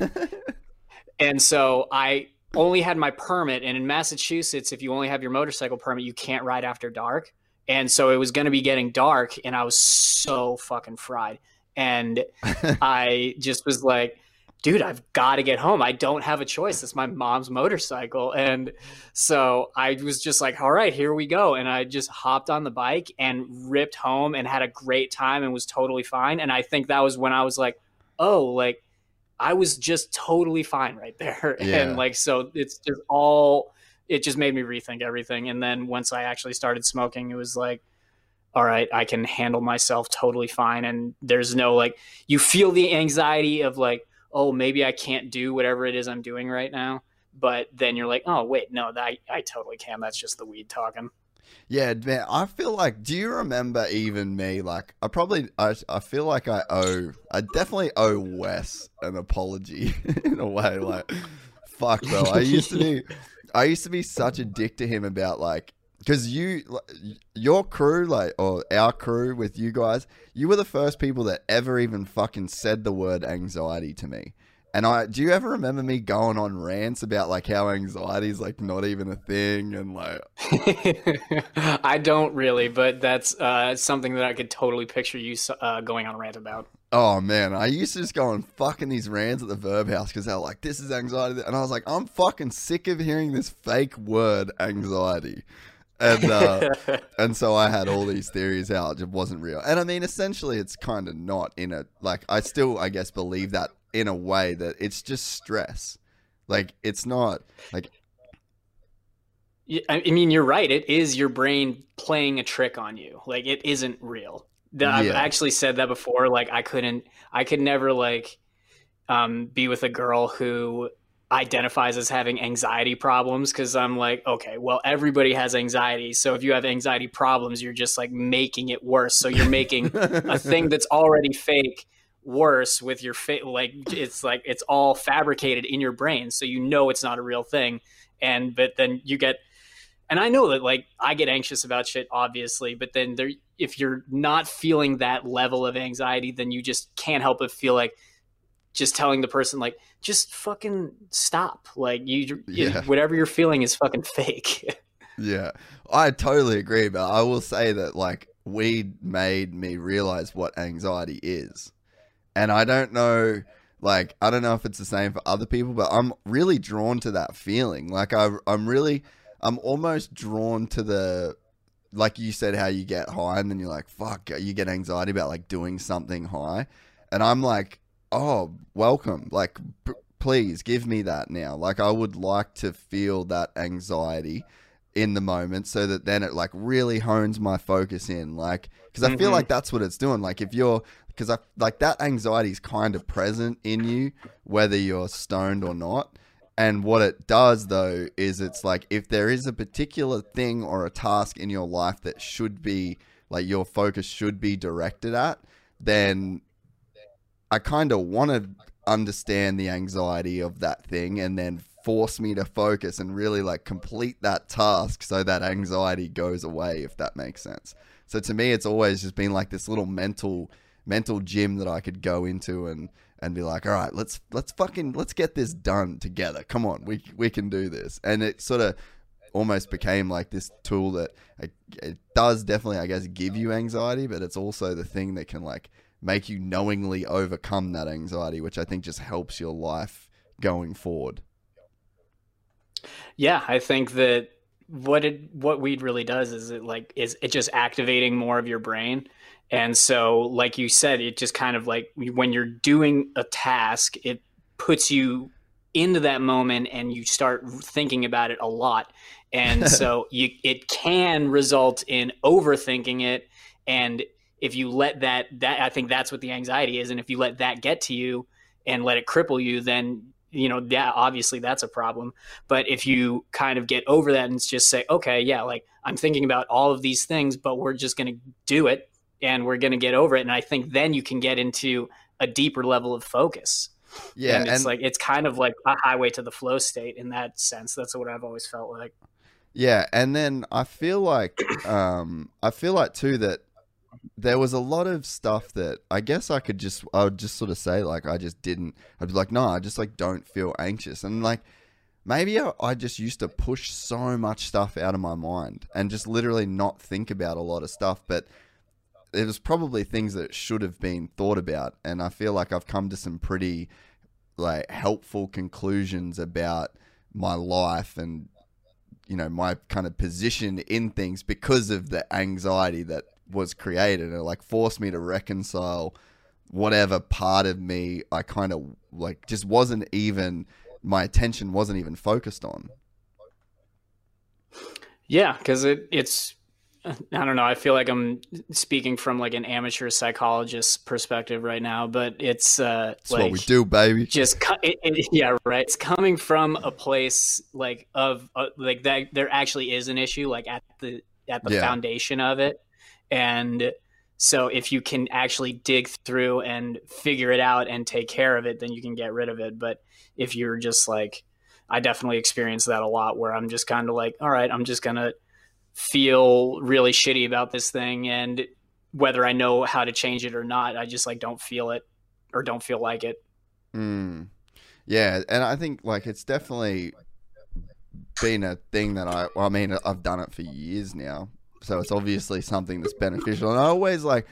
and so I only had my permit, and in Massachusetts, if you only have your motorcycle permit, you can't ride after dark. And so it was going to be getting dark, and I was so fucking fried. And I just was like, dude, I've got to get home. I don't have a choice. It's my mom's motorcycle. And so I was just like, all right, here we go. And I just hopped on the bike and ripped home and had a great time and was totally fine. And I think that was when I was like, oh, like I was just totally fine right there. Yeah. And like, so it's just all, it just made me rethink everything. And then once I actually started smoking, it was like, all right, I can handle myself totally fine. And there's no like, you feel the anxiety of like, oh, maybe I can't do whatever it is I'm doing right now. But then you're like, oh, wait, no, that, I, I totally can. That's just the weed talking. Yeah, man. I feel like. Do you remember even me? Like, I probably. I. I feel like I owe. I definitely owe Wes an apology in a way. Like, fuck, bro. I used to be. I used to be such a dick to him about like. Because you, your crew, like, or our crew with you guys, you were the first people that ever even fucking said the word anxiety to me. And I, do you ever remember me going on rants about like how anxiety is like not even a thing and like I don't really, but that's uh, something that I could totally picture you uh, going on a rant about. Oh man, I used to just go and fucking these rants at the Vurb House because they were like, "This is anxiety," and I was like, "I'm fucking sick of hearing this fake word, anxiety," and uh, and so I had all these theories out; it just wasn't real. And I mean, essentially, it's kind of not in a like. I still, I guess, believe that in a way that it's just stress. Like it's not like I I mean, you're right. It is your brain playing a trick on you. Like it isn't real. The- I've Yeah. actually said that before. Like I couldn't, I could never like um, be with a girl who identifies as having anxiety problems because I'm like, okay, well, everybody has anxiety. So if you have anxiety problems, you're just like making it worse. So you're making a thing that's already fake worse with your face. Like it's like it's all fabricated in your brain, so you know it's not a real thing. And but then you get and I know that like I get anxious about shit, obviously, but then there, if you're not feeling that level of anxiety, then you just can't help but feel like just telling the person like, just fucking stop. Like you, Yeah. whatever you're feeling is fucking fake. Yeah, I totally agree, but I will say that like weed made me realize what anxiety is, and I don't know, like I don't know if it's the same for other people, but I'm really drawn to that feeling. Like I, I'm really, I'm almost drawn to the, like you said, how you get high and then you're like, fuck, you get anxiety about like doing something high, and I'm like, oh, welcome, like. p- Please give me that now. Like, I would like to feel that anxiety in the moment so that then it like really hones my focus in like because i feel Mhm. like that's what it's doing like if you're because i like that anxiety is kind of present in you whether you're stoned or not and what it does though is it's like if there is a particular thing or a task in your life that should be like your focus should be directed at then i kind of want to understand the anxiety of that thing and then force me to focus and really like complete that task so that anxiety goes away if that makes sense. So to me it's always just been like this little mental mental gym that i could go into and and be like all right let's let's fucking let's get this done together. Come on we we can do this. And it sort of almost became like this tool that it, does definitely i guess give you anxiety but it's also the thing that can like make you knowingly overcome that anxiety which i think just helps your life going forward. Yeah, I think that what it what weed really does is it like is it just activating more of your brain. And so like you said, it just kind of like when you're doing a task, it puts you into that moment and you start thinking about it a lot. And so you it can result in overthinking it. And if you let that that I think that's what the anxiety is. And if you let that get to you and let it cripple you then you know yeah obviously that's a problem. But if you kind of get over that and just say, okay, yeah, like I'm thinking about all of these things, but we're just going to do it and we're going to get over it. And I think then you can get into a deeper level of focus. yeah and it's and- like, it's kind of like a highway to the flow state in that sense. That's what I've always felt like. Yeah, and then I feel like um I feel like too that there was a lot of stuff that I guess I could just I would just sort of say like I just didn't I'd be like no I just like don't feel anxious and like maybe I, I just used to push so much stuff out of my mind and just literally not think about a lot of stuff but it was probably things that should have been thought about and I feel like I've come to some pretty like helpful conclusions about my life and you know my kind of position in things because of the anxiety that was created and like forced me to reconcile whatever part of me I kind of like just wasn't even my attention wasn't even focused on. Yeah. Cause it, it's, I don't know. I feel like I'm speaking from like an amateur psychologist perspective right now, but it's, uh, That's like, what we do, baby. just co- it, it, yeah right it's coming from a place like of uh, like that there actually is an issue like at the at the Yeah. foundation of it and so if you can actually dig through and figure it out and take care of it then you can get rid of it but if you're just like i definitely experience that a lot where i'm just kind of like all right i'm just gonna feel really shitty about this thing and whether i know how to change it or not i just like don't feel it or don't feel like it Mm. Yeah, and I think like it's definitely been a thing that I. Well, I mean, I've done it for years now, so it's obviously something that's beneficial. And I always like,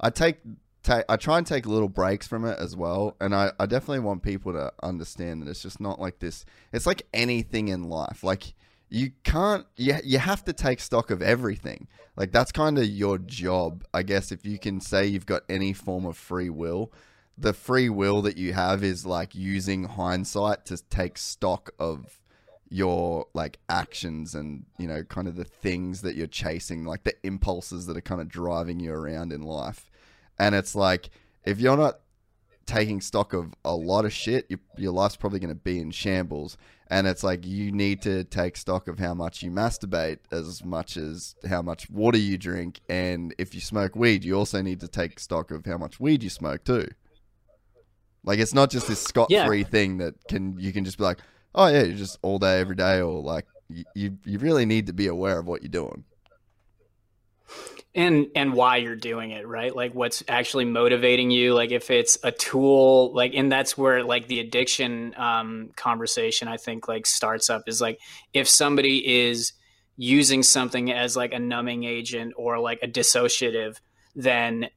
I take, take, I try and take little breaks from it as well. And I, I definitely want people to understand that it's just not like this. It's like anything in life. Like you can't, you you have to take stock of everything. Like that's kind of your job, I guess. If you can say you've got any form of free will the free will that you have is like using hindsight to take stock of your like actions and you know kind of the things that you're chasing like the impulses that are kind of driving you around in life and it's like if you're not taking stock of a lot of shit your, your life's probably going to be in shambles and it's like you need to take stock of how much you masturbate as much as how much water you drink. And if you smoke weed you also need to take stock of how much weed you smoke too. Like it's not just this scot free thing that can you can just be like, oh yeah, you're just all day every day, or like you you really need to be aware of what you're doing. And and why you're doing it right? Like what's actually motivating you? Like if it's a tool like and that's where like the addiction um conversation i think like starts up is like if somebody is using something as like a numbing agent or like a dissociative then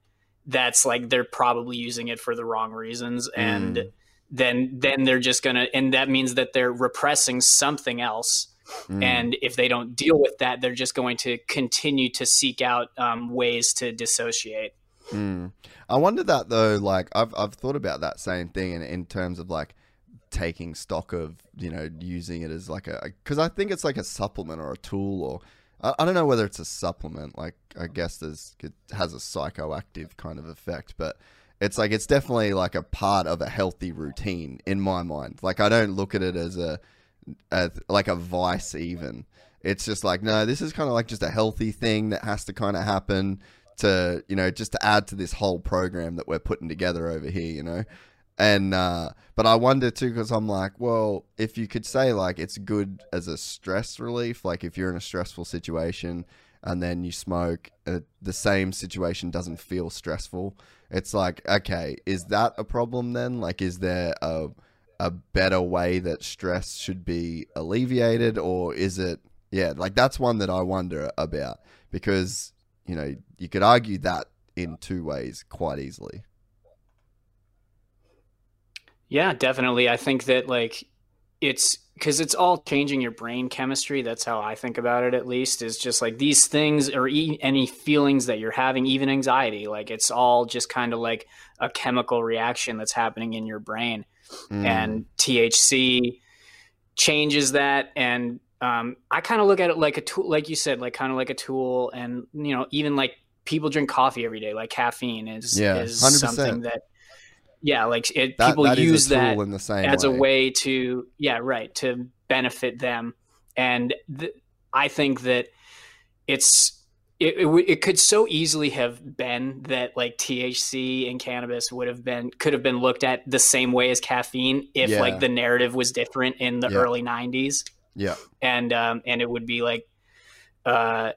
that's like they're probably using it for the wrong reasons. And Mm. then then they're just gonna and that means that they're repressing something else Mm. and if they don't deal with that they're just going to continue to seek out um, ways to dissociate Mm. I wonder that though. Like I've I've thought about that same thing in in terms of like taking stock of you know using it as like a because I think it's like a supplement or a tool or I, I don't know whether it's a supplement. Like I guess there's it has a psychoactive kind of effect, but it's like it's definitely like a part of a healthy routine in my mind. Like I don't look at it as a, a like a vice even. It's just like no, this is kind of like just a healthy thing that has to kind of happen to you know just to add to this whole program that we're putting together over here. You know, and uh, but I wonder too because I'm like, well, if you could say like it's good as a stress relief, like if you're in a stressful situation and then you smoke, uh, the same situation doesn't feel stressful. It's like, okay, is that a problem then? Like, is there a a better way that stress should be alleviated, or is it? Yeah, like that's one that I wonder about because you know you could argue that in two ways quite easily. yeah definitely i think that like it's because it's all changing your brain chemistry that's how i think about it at least is just like these things or e- any feelings that you're having even anxiety like it's all just kind of like a chemical reaction that's happening in your brain Mm. and THC changes that. And um, I kind of look at it like a tool, like you said, like kind of like a tool. And you know, even like people drink coffee every day, like caffeine is Yeah, is 100%. something that, yeah, like it, That- people that a use that in the same as a way. way to, yeah, right, to benefit them. And th- I think that it's it, it, it could so easily have been that like THC and cannabis would have been could have been looked at the same way as caffeine if Yeah. like the narrative was different in the Yeah. early 90s Yeah, and um and it would be like uh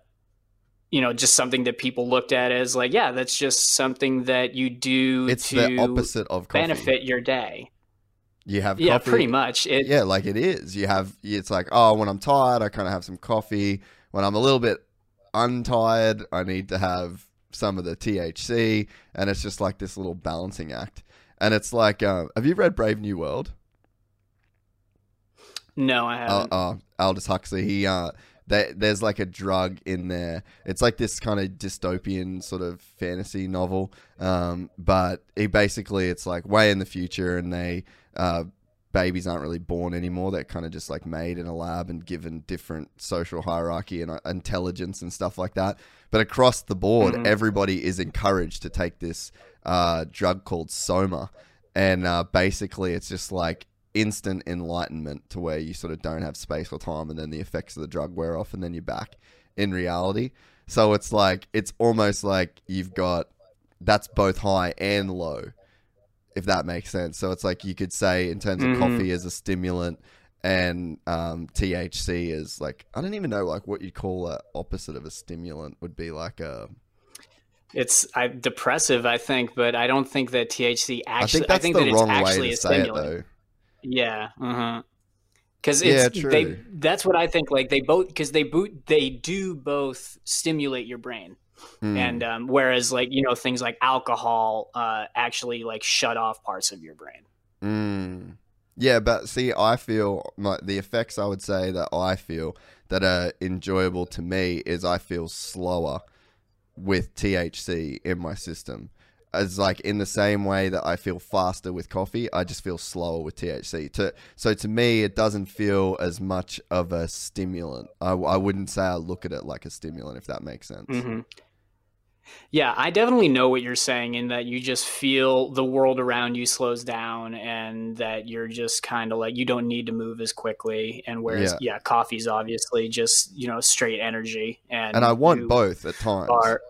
you know just something that people looked at as like yeah that's just something that you do it's to the opposite of coffee. benefit your day You have yeah coffee, pretty much it yeah, like it is. You have it's like, oh, when I'm tired, I kind of have some coffee. When I'm a little bit untired, I need to have some of the THC, and it's just like this little balancing act. And it's like, uh, have you read Brave New World? no i Uh, haven't uh, Aldous Huxley. He uh, there, there's like a drug in there. It's like this kind of dystopian sort of fantasy novel. Um, but he basically it's like way in the future, and they uh, babies aren't really born anymore. They're kind of just like made in a lab and given different social hierarchy and uh, intelligence and stuff like that. But across the board, Mhm. everybody is encouraged to take this uh, drug called Soma, and uh, basically it's just like instant enlightenment to where you sort of don't have space or time, and then the effects of the drug wear off, and then you're back in reality. So it's like it's almost like you've got that's both high and low, if that makes sense. So it's like you could say in terms of Mhm. coffee as a stimulant and um, THC is like I don't even know like what you'd call a opposite of a stimulant would be like a it's I, depressive i think but i don't think that thc I actually think that's think the that it's wrong actually way a to say it stimulant though. Yeah. Uh-huh. Because Yeah, it's true. they. That's what I think. Like they both because they boot they do both stimulate your brain, Hmm. and um, whereas like you know things like alcohol uh, actually like shut off parts of your brain. Mm. Yeah, but see, I feel like the effects I would say that I feel that are enjoyable to me is I feel slower with THC in my system. As like in the same way that I feel faster with coffee, I just feel slower with THC. To so to me, it doesn't feel as much of a stimulant. I, I wouldn't say I look at it like a stimulant, if that makes sense. hmm Yeah, I definitely know what you're saying in that you just feel the world around you slows down and that you're just kind of like you don't need to move as quickly. And whereas, yeah, coffee's obviously just you know straight energy, and And I want both at times. Are,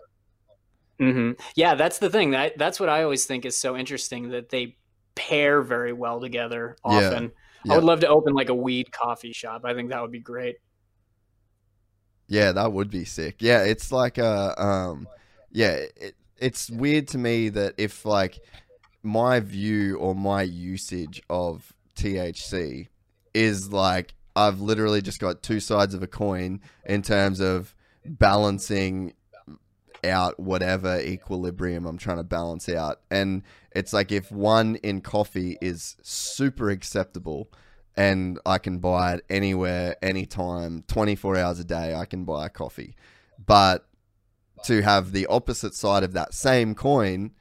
hmm Yeah, that's the thing. That that's what I always think is so interesting that they pair very well together. Yeah, Often, yeah. I would love to open like a weed coffee shop. I think that would be great. Yeah, that would be sick. Yeah, it's like a um yeah, it, it's weird to me that if like my view or my usage of THC is like I've literally just got two sides of a coin in terms of balancing out whatever equilibrium I'm trying to balance out. And it's like if one in coffee is super acceptable and I can buy it anywhere, anytime, 24 hours a day, I can buy a coffee. But to have the opposite side of that same coin,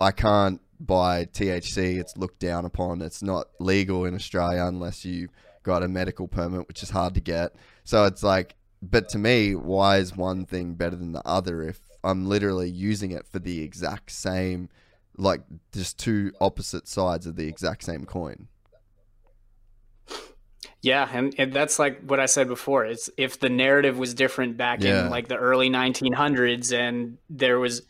I can't buy THC. It's looked down upon. It's not legal in Australia unless you got a medical permit, which is hard to get. So it's like, but to me, why is one thing better than the other if I'm literally using it for the exact same, like just two opposite sides of the exact same coin? Yeah, and, and, that's like what I said before. It's if the narrative was different back yeah. in like the early 1900s, and there was,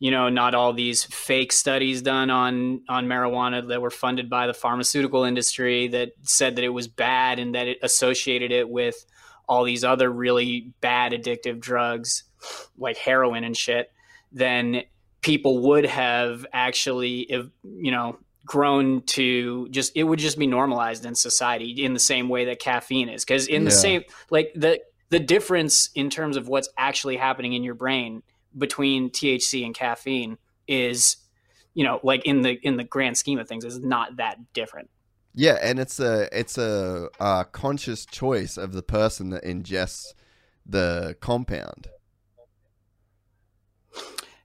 you know, not all these fake studies done on on marijuana that were funded by the pharmaceutical industry that said that it was bad and that it associated it with all these other really bad addictive drugs like heroin and shit, then people would have actually, if you know, grown to just it would just be normalized in society in the same way that caffeine is. Because in the same like the the difference in terms of what's actually happening in your brain between THC and caffeine is you know like in the in the grand scheme of things is not that different. Yeah and it's a it's a, a conscious choice of the person that ingests the compound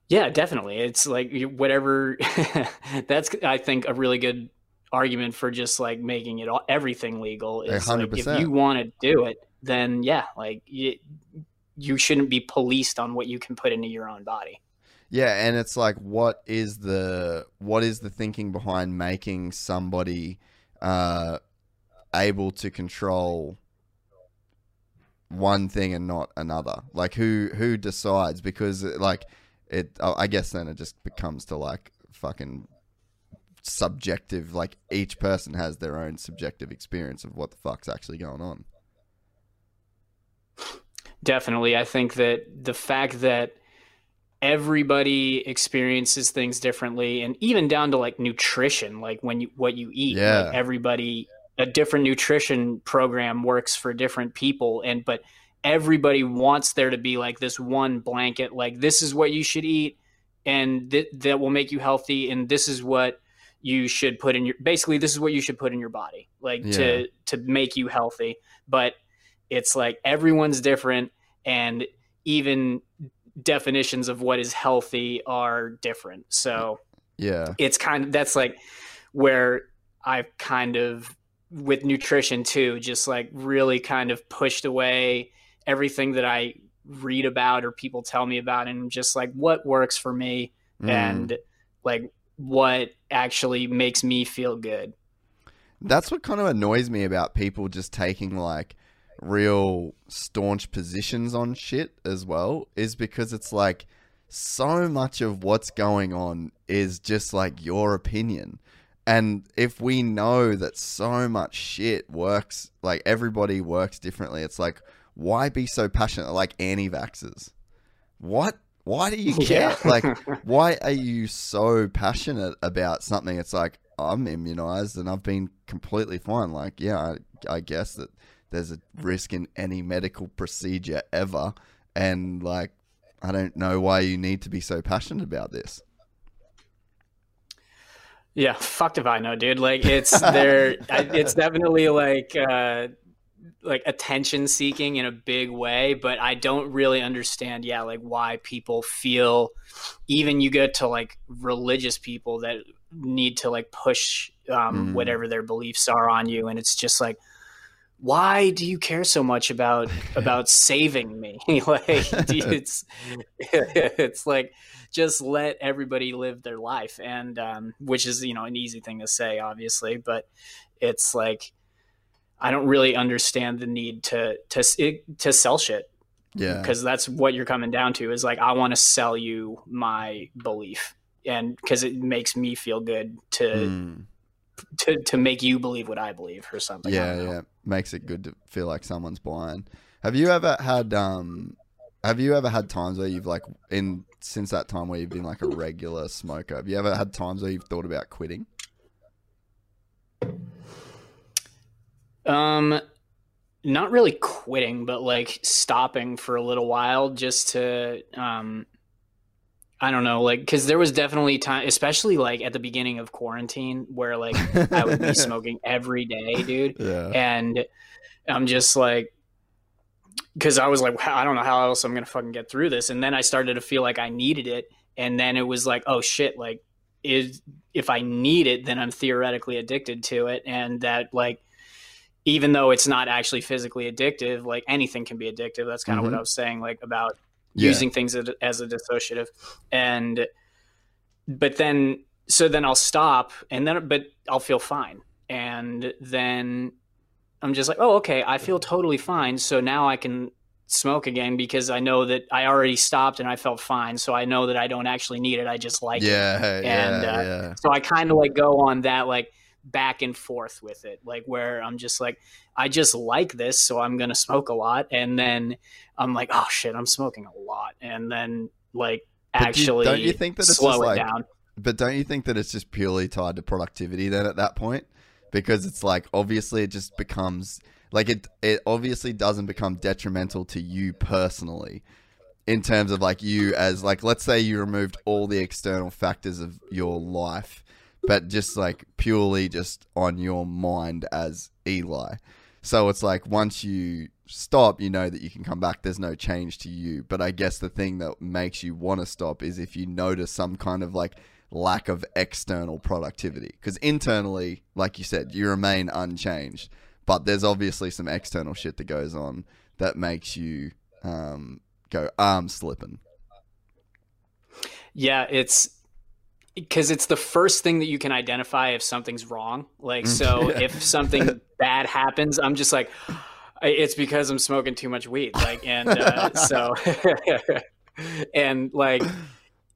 yeah, definitely. It's like whatever. that's I think a really good argument for just like making it all, everything legal. Is like if you want to do it, then yeah, like you, you shouldn't be policed on what you can put into your own body. Yeah, and it's like what is the what is the thinking behind making somebody uh, able to control one thing and not another? Like who who decides? Because like it oh, I guess then it just becomes to like fucking subjective like each person has their own subjective experience of what the fuck's actually going on. Definitely. I think that the fact that everybody experiences things differently and even down to like nutrition, like when you what you eat. Yeah. Like everybody a different nutrition program works for different people and but everybody wants there to be like this one blanket like this is what you should eat and th- that will make you healthy and this is what you should put in your basically this is what you should put in your body like yeah. to to make you healthy. But it's like everyone's different and even definitions of what is healthy are different. So yeah. it's kind of that's like where i've kind of with nutrition too just like really kind of pushed away everything that I read about or people tell me about and just like what works for me mm. and like what actually makes me feel good. That's what kind of annoys me about people just taking like real staunch positions on shit as well is because it's like so much of what's going on is just like your opinion. And if we know that so much shit works, like everybody works differently, it's like, why be so passionate like anti-vaxxers? What? Why do you care? Yeah. like, why are you so passionate about something? It's like I'm immunized and I've been completely fine. Like, yeah, I, I guess that there's a risk in any medical procedure ever, and like, I don't know why you need to be so passionate about this. Yeah, fucked if I know, dude. Like it's there. it's definitely like uh, like attention seeking in a big way, but I don't really understand, yeah, like why people feel even you get to like religious people that need to like push um, mm. whatever their beliefs are on you, and it's just like, why do you care so much about about saving me? like it's it's like just let everybody live their life, and um, which is you know an easy thing to say, obviously, but it's like I don't really understand the need to to to sell shit. Yeah, because that's what you're coming down to is like I want to sell you my belief, and because it makes me feel good to. Mm. To, to make you believe what I believe or something. Yeah, yeah, makes it good to feel like someone's buying. Have you ever had um have you ever had times where you've like in since that time where you've been like a regular smoker? Have you ever had times where you've thought about quitting? Um, not really quitting, but like stopping for a little while just to, um, I don't know, like, cause there was definitely time, especially like at the beginning of quarantine where like I would be smoking every day, dude. Yeah. And I'm just like, cause I was like, I don't know how else I'm going to fucking get through this. And then I started to feel like I needed it. And then it was like, oh shit, like, is if I need it, then I'm theoretically addicted to it. And that like, even though it's not actually physically addictive, like anything can be addictive. That's kind of Mhm. what I was saying, like about Yeah. using things as, a dissociative. And, but then, so then I'll stop and then, but I'll feel fine. And then I'm just like, oh, okay, I feel totally fine. So now I can smoke again because I know that I already stopped and I felt fine. So I know that I don't actually need it. I just like it. Yeah, And, yeah, uh, yeah. So I kind of like go on that like back and forth with it, like where I'm just like, I just like this, so I'm gonna smoke a lot, and then I'm like, oh shit, I'm smoking a lot, and then like But do you- actually don't you think that it's slow it like- down. But don't you think that it's just purely tied to productivity then at that point? Because it's like obviously it just becomes like it it obviously doesn't become detrimental to you personally in terms of like you as like let's say you removed all the external factors of your life but just like purely just on your mind as Eli. So it's like once you stop, you know that you can come back. There's no change to you. But I guess the thing that makes you want to stop is if you notice some kind of like lack of external productivity. Because internally, like you said, you remain unchanged. But there's obviously some external shit that goes on that makes you um, go arm slipping. Yeah, it's because it's the first thing that you can identify if something's wrong. Like, so Yeah. if something bad happens, I'm just like, it's because I'm smoking too much weed. Like, and uh, so, and like,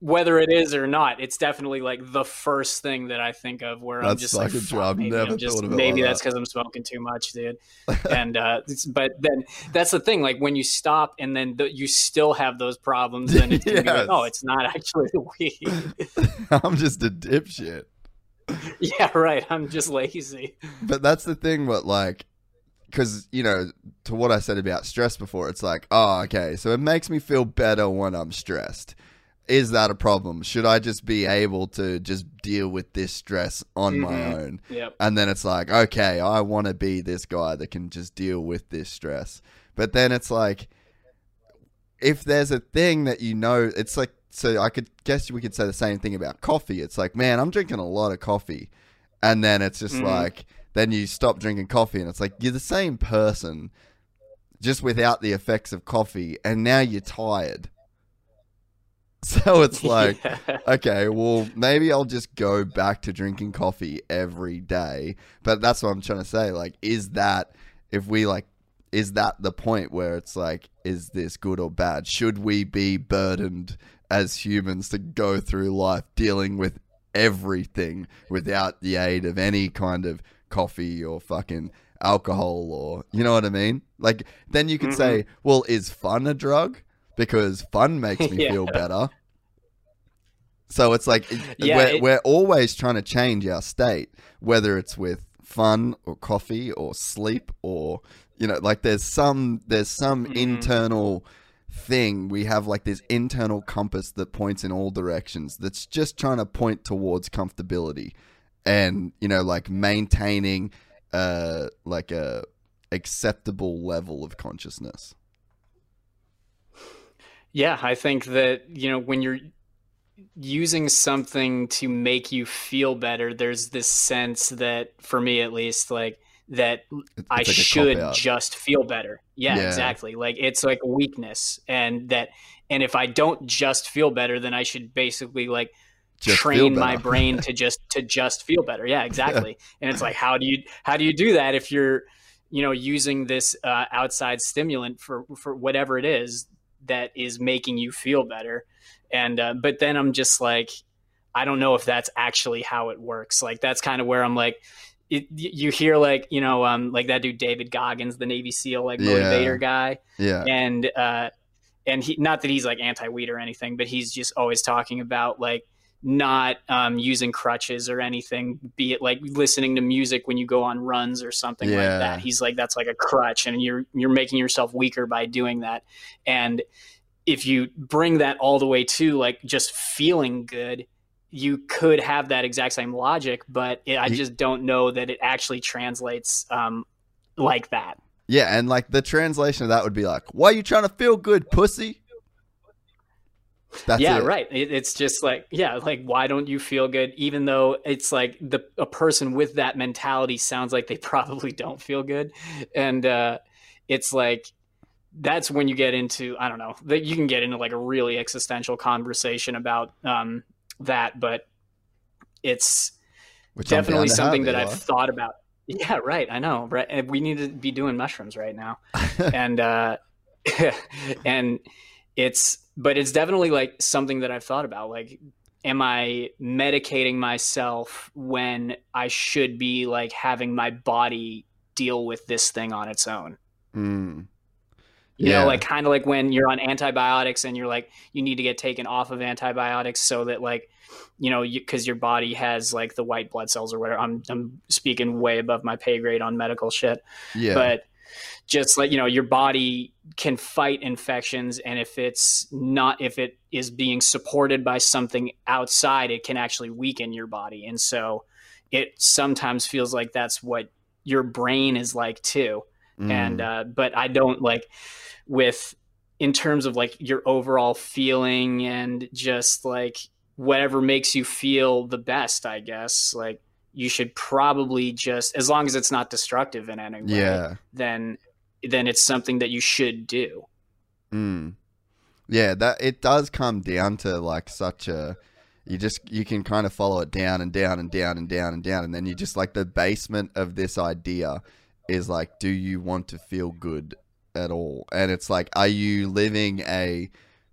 whether it is or not, it's definitely like the first thing that I think of where I'm just like, maybe never I'm just, thought of it maybe that's that. because I'm smoking too much, dude. and uh, but then that's the thing. Like when you stop and then the, you still have those problems, then it's Yes. like, oh, it's not actually the weed. I'm just a dipshit. yeah, right. I'm just lazy. But that's the thing, what like, because you know, to what I said about stress before, it's like, oh, okay, so it makes me feel better when I'm stressed. Is that a problem? Should I just be able to just deal with this stress on my Mhm. own? Yep. And then it's like, okay, I want to be this guy that can just deal with this stress. But then it's like, if there's a thing that you know, it's like, so I could guess we could say the same thing about coffee. It's like, man, I'm drinking a lot of coffee. And then it's just Mhm. like, then you stop drinking coffee and it's like, you're the same person, just without the effects of coffee. And now you're tired. So it's like, Yeah. okay, well, maybe I'll just go back to drinking coffee every day. But that's what I'm trying to say. Like, is that, if we like, is that the point where it's like, is this good or bad? Should we be burdened as humans to go through life dealing with everything without the aid of any kind of coffee or fucking alcohol or, you know what I mean? Like, then you could Mhm. say, well, is fun a drug? Because fun makes me Yeah. feel better. So it's like Yeah, we're, it- we're always trying to change our state, whether it's with fun or coffee or sleep or you know, like there's some there's some Mhm. internal thing we have like this internal compass that points in all directions that's just trying to point towards comfortability and you know like maintaining uh like a acceptable level of consciousness Yeah, I think that, you know, when you're using something to make you feel better, there's this sense that, for me at least, like, that It's I like should just feel better. Yeah, Yeah. exactly. Like, it's like weakness. And that, and if I don't just feel better, then I should basically, like, Just train my brain to just to just feel better yeah exactly and it's like how do you how do you do that if you're you know using this uh, outside stimulant for for whatever it is that is making you feel better and uh, but then i'm just like i don't know if that's actually how it works like that's kind of where i'm like it, you hear like you know um like that dude David Goggins, the Navy SEAL like Yeah. motivator guy, Yeah. and uh and he not that he's like anti-weed or anything, but he's just always talking about like not um, using crutches or anything, be it like listening to music when you go on runs or something Yeah. like that. He's like that's like a crutch, and you're you're making yourself weaker by doing that. And if you bring that all the way to like just feeling good, you could have that exact same logic, but it, I just don't know that it actually translates um, like that. Yeah, and like the translation of that would be like, "Why are you trying to feel good, pussy?" That's yeah, it. right. It, it's just like, yeah, like why don't you feel good? Even though it's like the a person with that mentality sounds like they probably don't feel good, and uh, it's like that's when you get into I don't know that you can get into like a really existential conversation about um, that, but it's Which definitely something that I've thought about. Yeah, right. I know. Right. And we need to be doing mushrooms right now. and uh and it's but it's definitely like something that I've thought about. Like am I medicating myself when I should be like having my body deal with this thing on its own? Mm. You Yeah. know, like kind of like when you're on antibiotics and you're like, you need to get taken off of antibiotics so that like, you know, because your body has like the white blood cells or whatever. I'm I'm speaking way above my pay grade on medical shit, Yeah. but just like you know, your body can fight infections, and if it's not, if it is being supported by something outside, it can actually weaken your body, and so it sometimes feels like that's what your brain is like too Mm. and uh, but I don't like with in terms of like your overall feeling and just like whatever makes you feel the best. I guess like you should probably just as long as it's not destructive in any way, yeah. then then it's something that you should do. Mm. Yeah, that it does come down to like such a you just you can kind of follow it down and down and down and down and down and then you just like the basement of this idea is like do you want to feel good at all? And it's like are you living a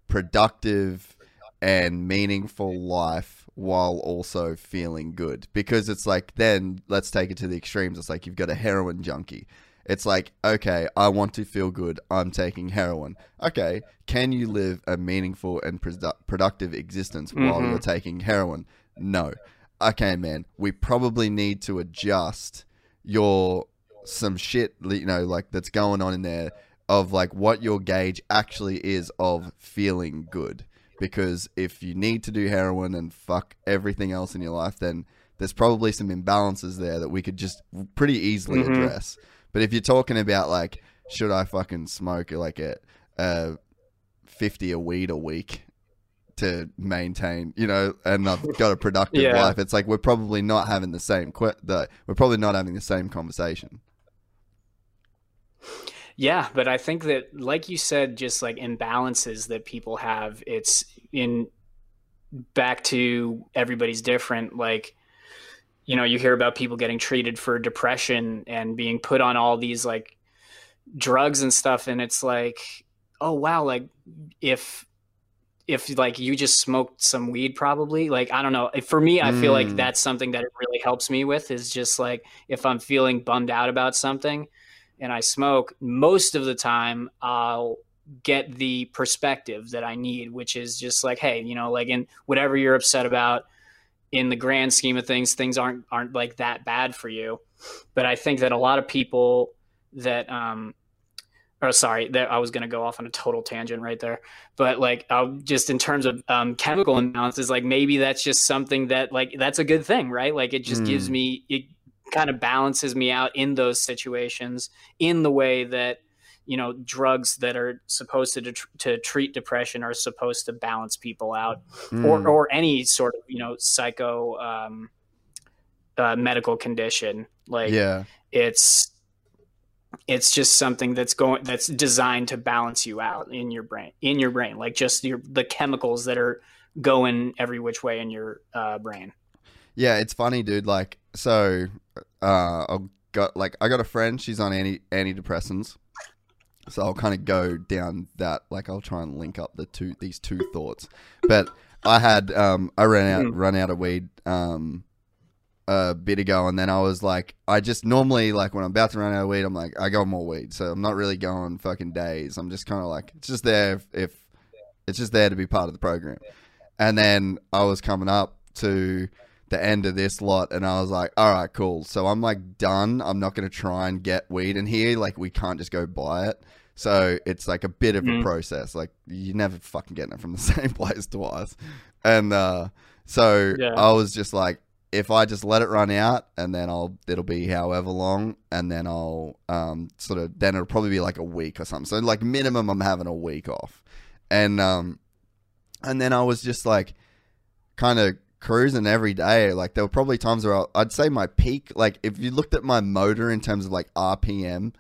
productive and meaningful life while also feeling good? Because it's like then let's take it to the extremes. It's like you've got a heroin junkie it's like, okay, I want to feel good. I'm taking heroin. Okay, can you live a meaningful and produ- productive existence while Mhm. you're taking heroin? No. Okay, man, we probably need to adjust your some shit, you know, like that's going on in there of like what your gauge actually is of feeling good. Because if you need to do heroin and fuck everything else in your life, then there's probably some imbalances there that we could just pretty easily Mhm. address. But if you're talking about like, should I fucking smoke like a, a 50 a weed a week to maintain, you know, and I've got a productive Yeah. life, it's like we're probably not having the same, que- the, we're probably not having the same conversation. Yeah, but I think that, like you said, just like imbalances that people have, it's in back to everybody's different. Like, you know, you hear about people getting treated for depression and being put on all these like drugs and stuff, and it's like, oh wow, like if if like you just smoked some weed, probably like I don't know. For me, I feel like Mm. that's something that it really helps me with is just like if I'm feeling bummed out about something and I smoke, most of the time I'll get the perspective that I need, which is just like, hey, you know, like in whatever you're upset about, in the grand scheme of things, things aren't aren't like that bad for you. But I think that a lot of people that um or sorry, that I was going to go off on a total tangent right there. But like, I'll just in terms of um, chemical imbalances, like maybe that's just something that like that's a good thing, right? Like it just gives Mm. me it kind of balances me out in those situations in the way that you know drugs that are supposed to to treat depression are supposed to balance people out or Mm. or any sort of you know psycho um, uh, medical condition like yeah. it's it's just something that's going that's designed to balance you out in your brain in your brain like just your the chemicals that are going every which way in your uh, brain Yeah, it's funny, dude. Like, so, uh, I got like I got a friend. She's on anti antidepressants, so I'll kind of go down that. Like, I'll try and link up the two these two thoughts. But I had um, I ran out Mm. run out of weed um, a bit ago, and then I was like, I just normally like when I'm about to run out of weed, I'm like, I got more weed, so I'm not really going fucking days. I'm just kind of like, it's just there if, if it's just there to be part of the program. And then I was coming up to the end of this lot, and I was like, all right, cool. So I'm like done. I'm not gonna try and get weed in here. Like we can't just go buy it. So it's like a bit of a Mm. process. Like you never fucking getting it from the same place twice. And uh, so Yeah. I was just like, if I just let it run out, and then I'll it'll be however long, and then I'll um sort of then it'll probably be like a week or something. So like minimum, I'm having a week off, and um, and then I was just like, kind of cruising every day. Like there were probably times where I, I'd say my peak, like if you looked at my motor in terms of like RPM,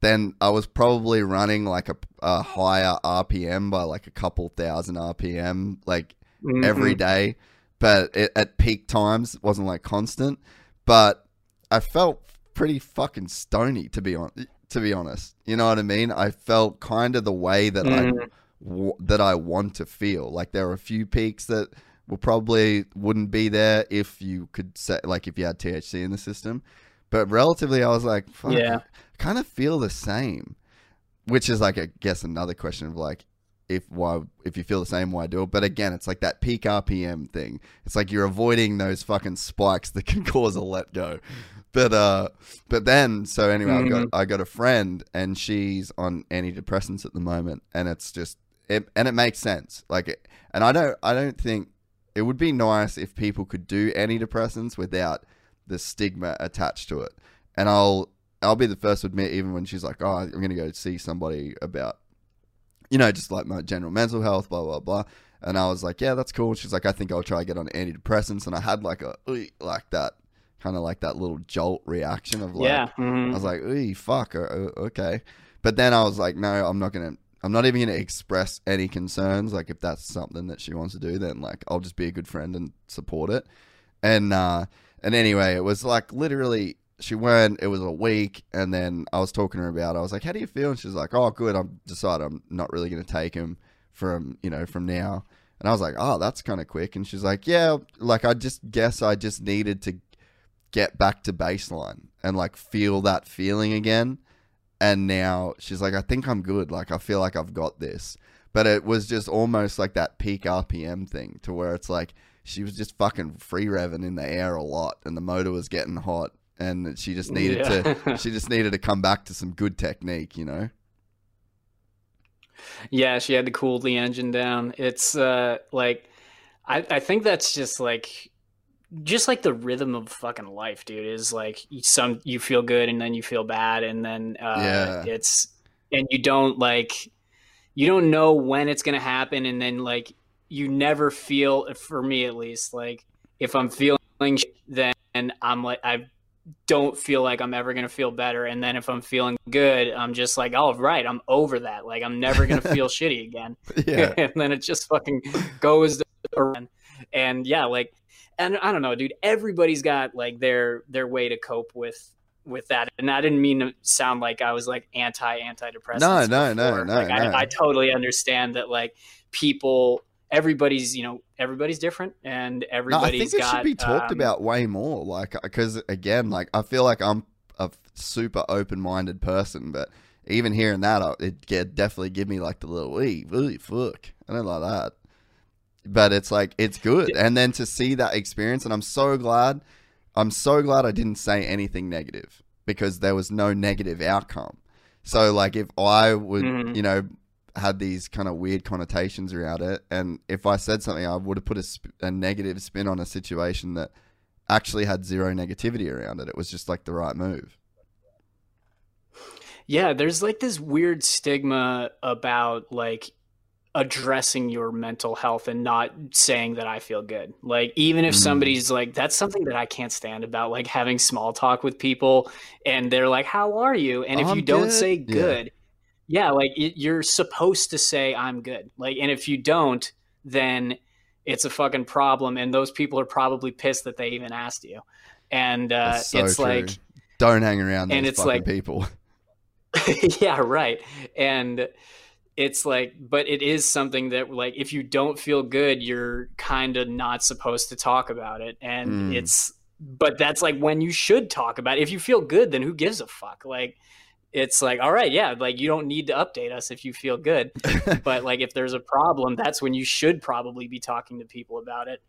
then I was probably running like a, a higher RPM by like a couple thousand RPM, like every Mhm. day. But it, at peak times, it wasn't like constant. But I felt pretty fucking stony to be on. To be honest, you know what I mean. I felt kind of the way that I Mhm. w- that I want to feel. Like there are a few peaks that will probably wouldn't be there if you could say like if you had THC in the system. But relatively, I was like, Fuck, Yeah. I kind of feel the same. Which is like, I guess, another question of like, if why if you feel the same, why do it? But again, it's like that peak RPM thing. It's like you're avoiding those fucking spikes that can cause a let go. But uh, but then so anyway, I got I got a friend and she's on antidepressants at the moment, and it's just it and it makes sense. Like, it, and I don't I don't think it would be nice if people could do antidepressants without the stigma attached to it. And I'll I'll be the first to admit, even when she's like, "Oh, I'm gonna go see somebody about, you know, just like my general mental health, blah blah blah," and I was like, "Yeah, that's cool." She's like, "I think I'll try to get on antidepressants," and I had like a like that kind of like that little jolt reaction of like, yeah. mhm. I was like, "Ooh, fuck, uh, uh, okay," but then I was like, "No, I'm not gonna." I'm not even going to express any concerns. Like, if that's something that she wants to do, then like I'll just be a good friend and support it. And uh, and anyway, it was like literally she went. It was a week, and then I was talking to her about. It. I was like, "How do you feel?" And she's like, "Oh, good. I've decided I'm not really going to take him from you know from now." And I was like, "Oh, that's kind of quick." And she's like, "Yeah, like I just guess I just needed to get back to baseline and like feel that feeling again." And now she's like, "I think I'm good. Like I feel like I've got this." But it was just almost like that peak RPM thing to where it's like she was just fucking free revving in the air a lot and the motor was getting hot and she just needed Yeah. to she just needed to come back to some good technique, you know? Yeah, she had to cool the engine down. It's uh like I I think that's just like just like the rhythm of fucking life, dude, is like you- some you feel good and then you feel bad and then uh Yeah. it's and you don't like you don't know when it's to happen and then like you never feel for me at least like if I'm feeling sh- then I'm like I don't feel like I'm ever gonna feel better. And then if I'm feeling good, I'm just like, oh right, I'm over that. Like I'm never gonna feel shitty again. Yeah. and then it just fucking goes around. And yeah, like, and I don't know, dude. Everybody's got like their their way to cope with with that. And I didn't mean to sound like I was like anti antidepressants. No, no, no, no, Like, no. I, I totally understand that. Like people, everybody's you know everybody's different, and No, I everybody's think it got should be talked um, about way more. Like, because again, like I feel like I'm a super open-minded person, but even hearing that, it get, definitely give me like the little, "Wee, really fuck." I don't like that. But it's like it's good, and then to see that experience, and I'm so glad. I'm so glad I didn't say anything negative because there was no negative outcome. So, like, if I would, Mhm. you know, had these kind of weird connotations around it, and if I said something, I would have put a, sp- a negative spin on a situation that actually had zero negativity around it. It was just like the right move. Yeah, there's like this weird stigma about like addressing your mental health and not saying that I feel good. Like even if Mm. somebody's like that's something that I can't stand about like having small talk with people and they're like how are you? And if I'm you don't say good, yeah, like it, you're supposed to say I'm good. Like and if you don't then it's a fucking problem and those people are probably pissed that they even asked you. And uh so it's true. like Don't hang around those and it's fucking like- people. yeah, right. And it's like, but it is something that, like, if you don't feel good, you're kind of not supposed to talk about it. And Mm. it's, but that's like when you should talk about it. If you feel good, then who gives a fuck? Like it's like, all right, yeah, like you don't need to update us if you feel good. but like if there's a problem, that's when you should probably be talking to people about it.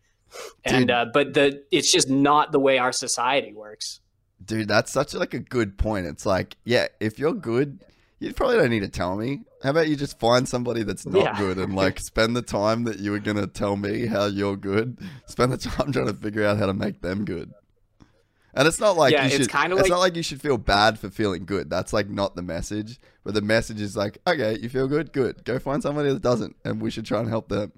And uh, but the it's just not the way our society works. Dude, that's such like a good point. It's like, yeah, if you're good, you probably don't need to tell me. How about you just find somebody that's not Yeah. good and like spend the time that you were gonna tell me how you're good. Spend the time trying to figure out how to make them good. And it's not like Yeah, you it's should. it's like- not like you should feel bad for feeling good. That's like not the message. But the message is like, okay, you feel good, good. Go find somebody that doesn't, and we should try and help them.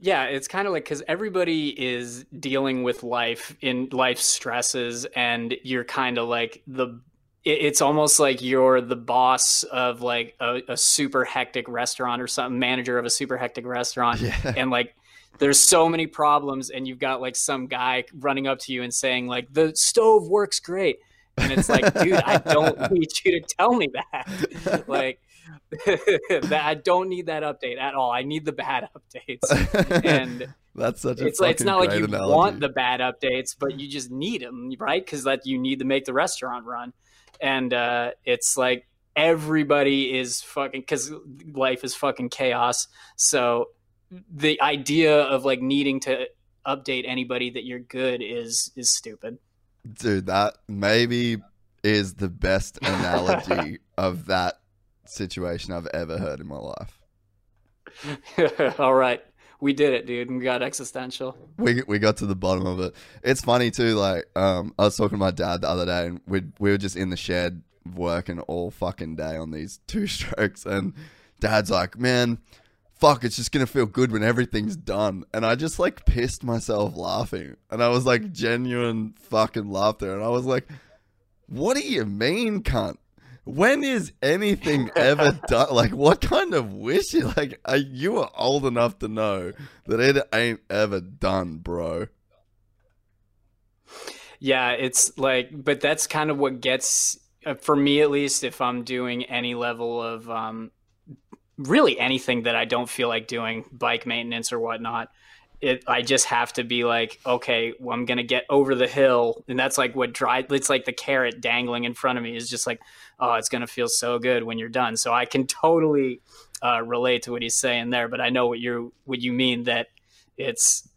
Yeah, it's kind of like because everybody is dealing with life in life stresses, and you're kind of like the. It- It's almost like you're the boss of like a, a super hectic restaurant or something, manager of a super hectic restaurant, Yeah. and like there's so many problems, and you've got like some guy running up to you and saying like the stove works great, and it's like, dude, I don't need you to tell me that, like. that I don't need that update at all. I need the bad updates and That's such a it's like it's not like you analogy. want the bad updates, but you just need them, right? Because that you need to make the restaurant run, and uh, it's like everybody is fucking because life is fucking chaos. So the idea of like needing to update anybody that you're good is is stupid. Dude, that maybe is the best analogy of that situation I've ever heard in my life. all right, we did it, dude. We got existential. We we got to the bottom of it. It's funny too. Like, um, I was talking to my dad the other day, and we we were just in the shed working all fucking day on these two strokes, and dad's like, "Man, fuck, it's just gonna feel good when everything's done." And I just like pissed myself laughing, and I was like genuine fucking laughter, and I was like, "What do you mean, cunt?" When is anything ever done? Like, what kind of wish? Like, are, you are old enough to know that it ain't ever done, bro. Yeah, it's like, but that's kind of what gets, uh, for me at least, if I'm doing any level of um, really anything that I don't feel like doing, bike maintenance or whatnot, it, I just have to be like, okay, well, I'm going to get over the hill. And that's like what drive, it's like the carrot dangling in front of me is just like, oh, it's going to feel so good when you're done. So I can totally uh, relate to what he's saying there, but I know what you're, what you mean that it's,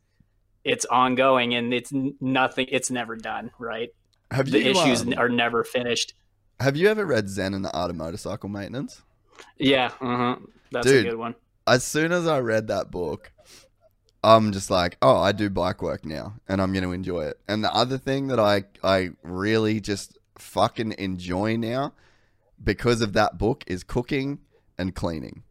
it's ongoing and it's nothing, it's never done, right? Have The you issues um, are never finished. have you ever read Zen and the Art of Motorcycle Maintenance? Yeah. Uh-huh. That's Dude. a good one. As soon as I read that book, I'm just like, oh, I do bike work now, and I'm going to enjoy it. And the other thing that I I really just fucking enjoy now, because of that book, is cooking and cleaning.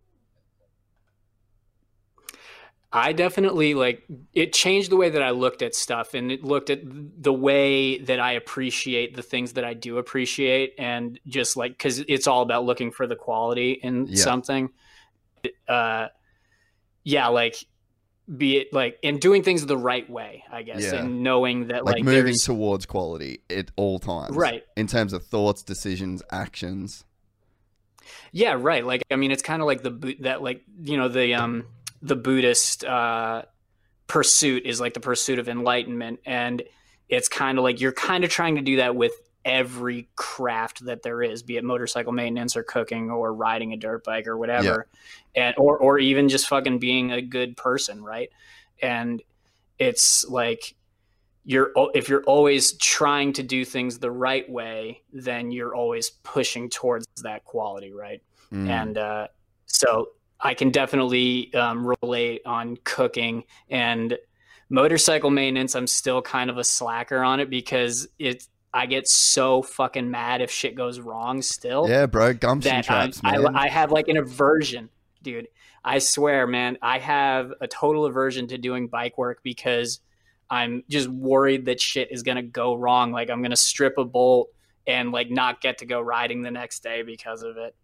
I definitely like it changed the way that I looked at stuff and it looked at the way that I appreciate the things that I do appreciate and just like cuz it's all about looking for the quality in Yeah. something uh yeah like be it like and doing things the right way I guess Yeah. and knowing that Like, like, moving there's towards quality at all times, Right. In terms of thoughts, decisions, actions. Yeah, right. Like I mean, it's kind of like the that like you know the um the Buddhist uh, pursuit is like the pursuit of enlightenment, and it's kind of like you're kind of trying to do that with every craft that there is, be it motorcycle maintenance or cooking or riding a dirt bike or whatever, and or or even just fucking being a good person, right? And it's like you're if you're always trying to do things the right way, then you're always pushing towards that quality, right? Mm. And uh, so I can definitely um, relate on cooking and motorcycle maintenance. I'm still kind of a slacker on it because it's I get so fucking mad if shit goes wrong still yeah, bro, gumption I, traps, man. I, I have like an aversion, dude. I swear, man, I have a total aversion to doing bike work because I'm just worried that shit is gonna go wrong. Like I'm gonna strip a bolt and like not get to go riding the next day because of it.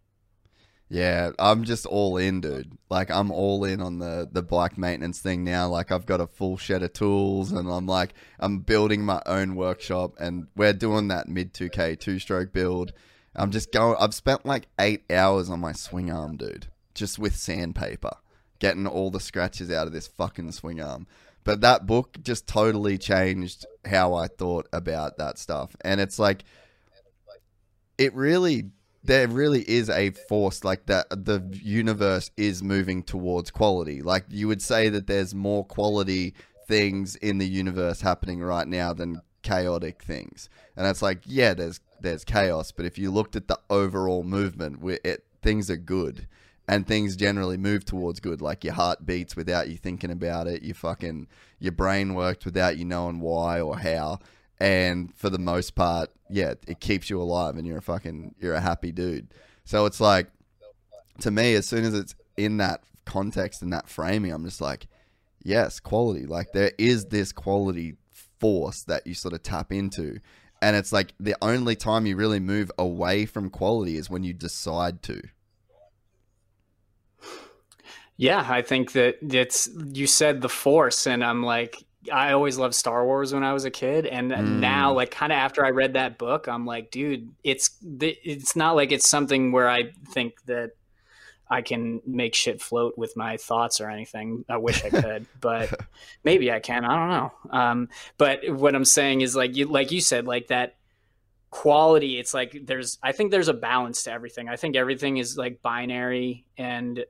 Yeah, I'm just all in, dude. Like I'm all in on the the bike maintenance thing now. Like I've got a full shed of tools and I'm like I'm building my own workshop and we're doing that mid 2K two stroke build. I'm just going I've spent like 8 hours on my swing arm, dude, just with sandpaper, getting all the scratches out of this fucking swing arm. but that book just totally changed how I thought about that stuff. And it's like, it really, there really is a force like that. The universe is moving towards quality. Like you would say that there's more quality things in the universe happening right now than chaotic things. And it's like, yeah, there's there's chaos, but if you looked at the overall movement, it things are good and things generally move towards good. Like your heart beats without you thinking about it. You fucking your brain worked without you knowing why or how. And for the most part, yeah, it keeps you alive, and you're a fucking you're a happy dude. So it's like, to me, as soon as it's in that context and that framing, I'm just like, yes, quality. Like there is this quality force that you sort of tap into. And it's like the only time you really move away from quality is when you decide to. Yeah, I think that it's you said the force and I'm like I always loved Star Wars when I was a kid and mm. now like kind of after I read that book I'm like dude it's it's not like it's something where I think that I can make shit float with my thoughts or anything. I wish I could, but maybe I can. I don't know. Um, but what I'm saying is like you like you said like that quality it's like there's i think there's a balance to everything i think everything is like binary and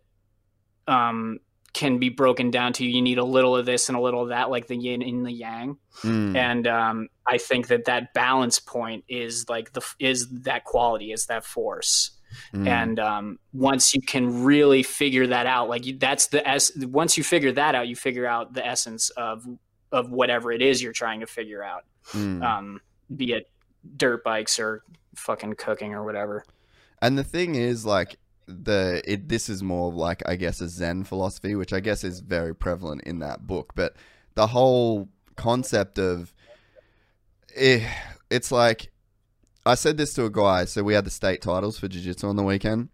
um, can be broken down to you need a little of this and a little of that, like the yin and the yang. Mm. And um, I think that that balance point is like the is that quality, is that force. Mm. And um, once you can really figure that out, like you, that's the s. Once you figure that out, you figure out the essence of of whatever it is you're trying to figure out. Mm. Um, be it dirt bikes or fucking cooking or whatever. And the thing is, like, the it this is more like I guess a Zen philosophy, which I guess is very prevalent in that book. But the whole concept of it, eh, it's like I said this to a guy. So we had the state titles for jiu-jitsu on the weekend,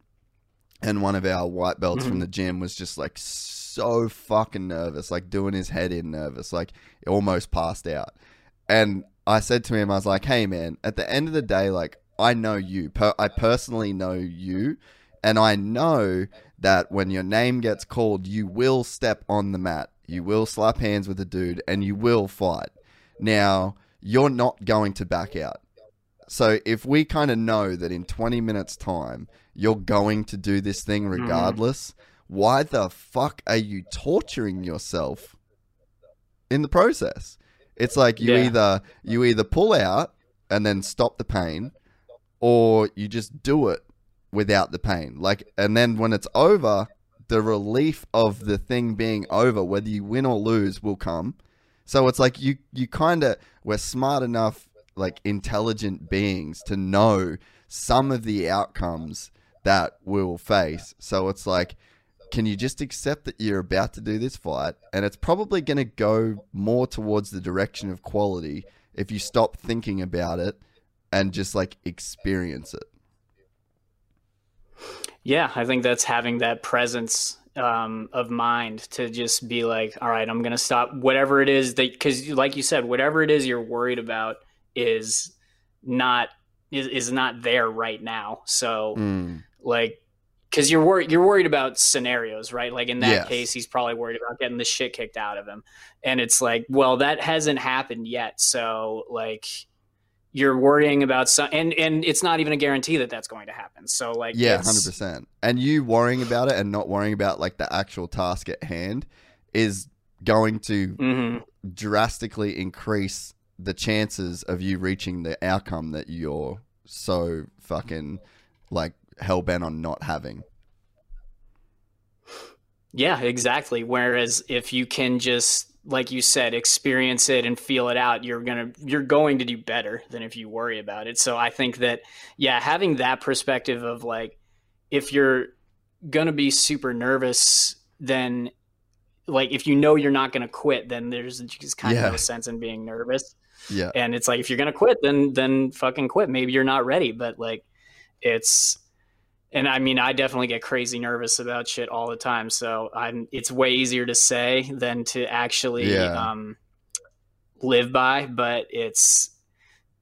and one of our white belts mm-hmm. from the gym was just like so fucking nervous, like doing his head in nervous, like almost passed out. And I said to him, I was like, "Hey man, at the end of the day, like I know you. Per- I personally know you." And I know that when your name gets called, you will step on the mat, you will slap hands with a dude, and you will fight. Now, you're not going to back out. So if we kind of know that in 20 minutes' time, you're going to do this thing mm-hmm. regardless, mm. why the fuck are you torturing yourself in the process? It's like you yeah. either you either pull out and then stop the pain or you just do it without the pain. Like, and then when it's over, the relief of the thing being over, whether you win or lose, will come. So it's like you you kind of we're smart enough, like intelligent beings, to know some of the outcomes that we'll face. So it's like, can you just accept that you're about to do this fight, and it's probably going to go more towards the direction of quality if you stop thinking about it and just like experience it. Yeah, I think that's having that presence um, of mind to just be like, all right, I'm going to stop whatever it is that, because like you said, whatever it is you're worried about is not is, is not there right now. So mm. like, because you're worried you're worried about scenarios, right? Like in that yes. case, he's probably worried about getting the shit kicked out of him, and it's like, well, that hasn't happened yet. So like, you're worrying about some and and it's not even a guarantee that that's going to happen. So like yeah 100% and you worrying about it and not worrying about like the actual task at hand is going to mm-hmm. drastically increase the chances of you reaching the outcome that you're so fucking like hell-bent on not having. Yeah exactly. Whereas if you can just like you said, experience it and feel it out, you're gonna you're going to do better than if you worry about it. So I think that yeah, having that perspective of like if you're gonna be super nervous, then like if you know you're not gonna quit, then there's just kind yeah. of no sense in being nervous. Yeah. And it's like if you're gonna quit, then then fucking quit. Maybe you're not ready, but like it's and I mean, I definitely get crazy nervous about shit all the time. So I'm, it's way easier to say than to actually yeah. um, live by. But it's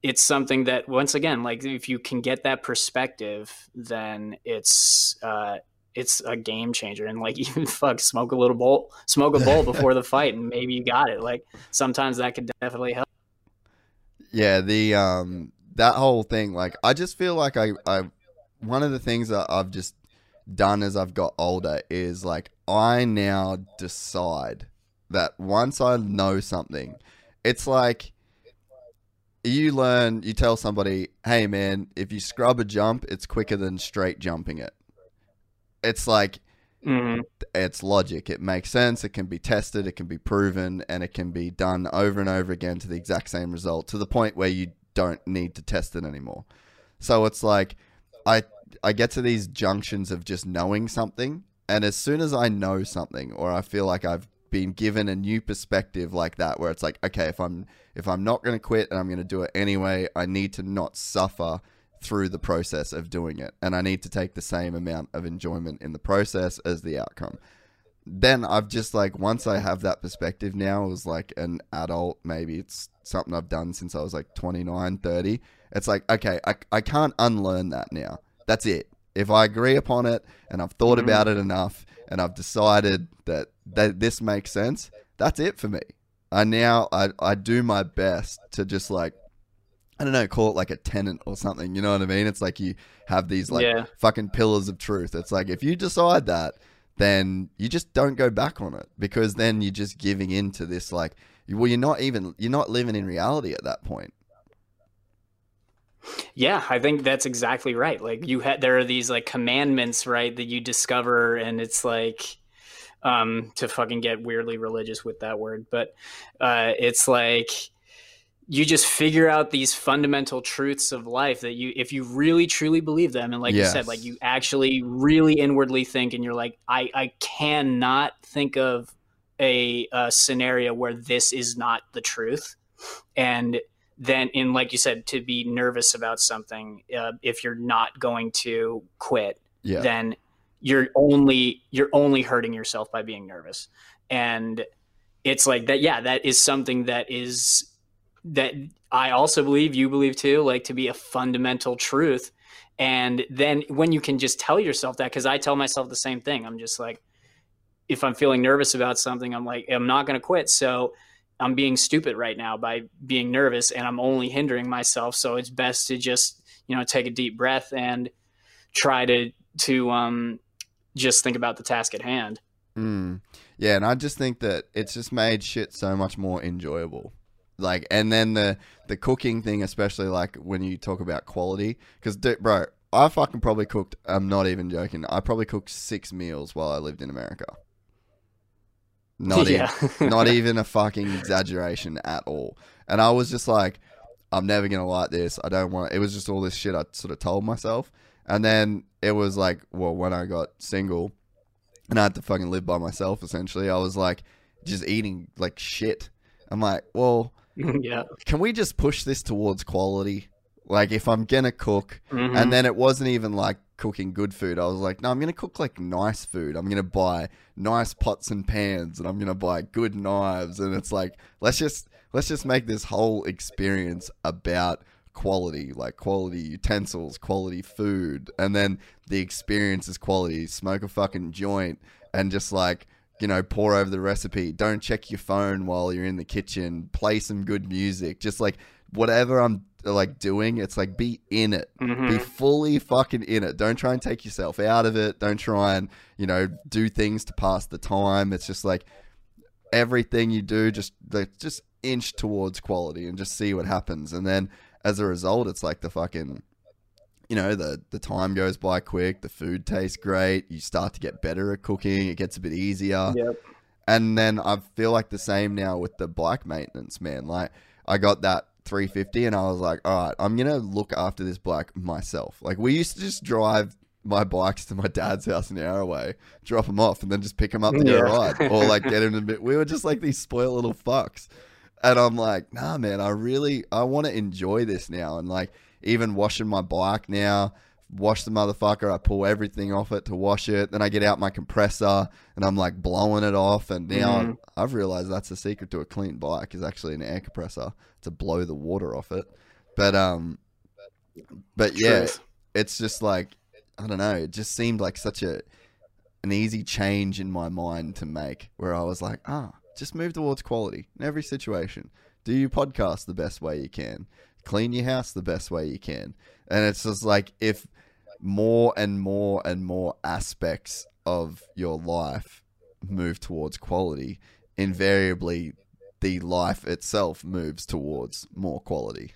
it's something that once again, like if you can get that perspective, then it's uh, it's a game changer. And like even fuck, smoke a little bowl, smoke a bowl before the fight, and maybe you got it. Like sometimes that could definitely help. Yeah, the um that whole thing, like I just feel like I I one of the things that I've just done as I've got older is like I now decide that once I know something, it's like you learn, you tell somebody, hey man, if you scrub a jump, it's quicker than straight jumping it. It's like, Mhm. it's logic. It makes sense. It can be tested. It can be proven, and it can be done over and over again to the exact same result to the point where you don't need to test it anymore. So it's like I I get to these junctions of just knowing something, and as soon as I know something, or I feel like I've been given a new perspective like that, where it's like, okay, if I'm if I'm not going to quit and I'm going to do it anyway, I need to not suffer through the process of doing it, and I need to take the same amount of enjoyment in the process as the outcome. Then I've just like once I have that perspective now as like an adult, maybe it's something I've done since I was like 29, 30. It's like, okay, I, I can't unlearn that now. That's it. If I agree upon it and I've thought mm-hmm. about it enough and I've decided that, that this makes sense, that's it for me. I now I, I do my best to just like I don't know, call it like a tenant or something. You know what I mean? It's like you have these like Yeah. fucking pillars of truth. It's like if you decide that, then you just don't go back on it because then you're just giving in to this like well you're not even you're not living in reality at that point. Yeah, I think that's exactly right. Like you had there are these like commandments, right, that you discover and it's like um to fucking get weirdly religious with that word, but uh it's like you just figure out these fundamental truths of life that you if you really truly believe them and like you said like you actually really inwardly think and you're like I I cannot think of a, a scenario where this is not the truth. And then in like you said to be nervous about something uh, if you're not going to quit Yeah. then you're only you're only hurting yourself by being nervous. And it's like that yeah that is something that is that i also believe you believe too like to be a fundamental truth. And then when you can just tell yourself that because i tell myself the same thing. I'm just like if i'm feeling nervous about something i'm like i'm not going to quit. So i'm being stupid right now by being nervous and i'm only hindering myself. So it's best to just you know take a deep breath and try to to um just think about the task at hand. Mm. Yeah, and I just think that it's just made shit so much more enjoyable. Like, and then the the cooking thing, especially like when you talk about quality, because bro, I fucking probably cooked. I'm not even joking. I probably cooked six meals while I lived in America. Not Yeah. even, not even a fucking exaggeration at all. And I was just like, I'm never gonna like this. I don't want. It was just all this shit I sort of told myself. And then it was like, well, when I got single, and I had to fucking live by myself. Essentially, I was like, just eating like shit. I'm like, well, yeah can we just push this towards quality? Like, if I'm gonna cook, Mhm. and then it wasn't even like cooking good food. I was like, no, I'm gonna cook like nice food. I'm gonna buy nice pots and pans, and I'm gonna buy good knives. And it's like, let's just let's just make this whole experience about quality, like quality utensils, quality food, and then the experience is quality. Smoke a fucking joint, and just like you know, pour over the recipe. Don't check your phone while you're in the kitchen. Play some good music. Just like whatever I'm like doing, it's like be in it. Mhm. Be fully fucking in it. Don't try and take yourself out of it. Don't try and, you know, do things to pass the time. It's just like everything you do just like just inch towards quality and just see what happens. And then as a result, it's like the fucking you know the the time goes by quick the food tastes great you start to get better at cooking it gets a bit easier Yep. and then I feel like the same now with the bike maintenance, man. Like I got that 350 and I was like, all right, I'm going to look after this bike myself. Like we used to just drive my bikes to my dad's house an hour away, drop them off and then just pick them up to go Yeah. ride or like get him a bit. We were just like these spoiled little fucks. And I'm like, nah, man, I really, I want to enjoy this now. And like even washing my bike now, wash the motherfucker. I pull everything off it to wash it. Then I get out my compressor and I'm like blowing it off. And now Mhm. I've realized that's the secret to a clean bike is actually an air compressor to blow the water off it. But um, but yeah, Truth. it's just like I don't know. It just seemed like such a an easy change in my mind to make where I was like, ah, just move towards quality in every situation. Do your podcast the best way you can. Clean your house the best way you can. And it's just like if more and more and more aspects of your life move towards quality, invariably the life itself moves towards more quality.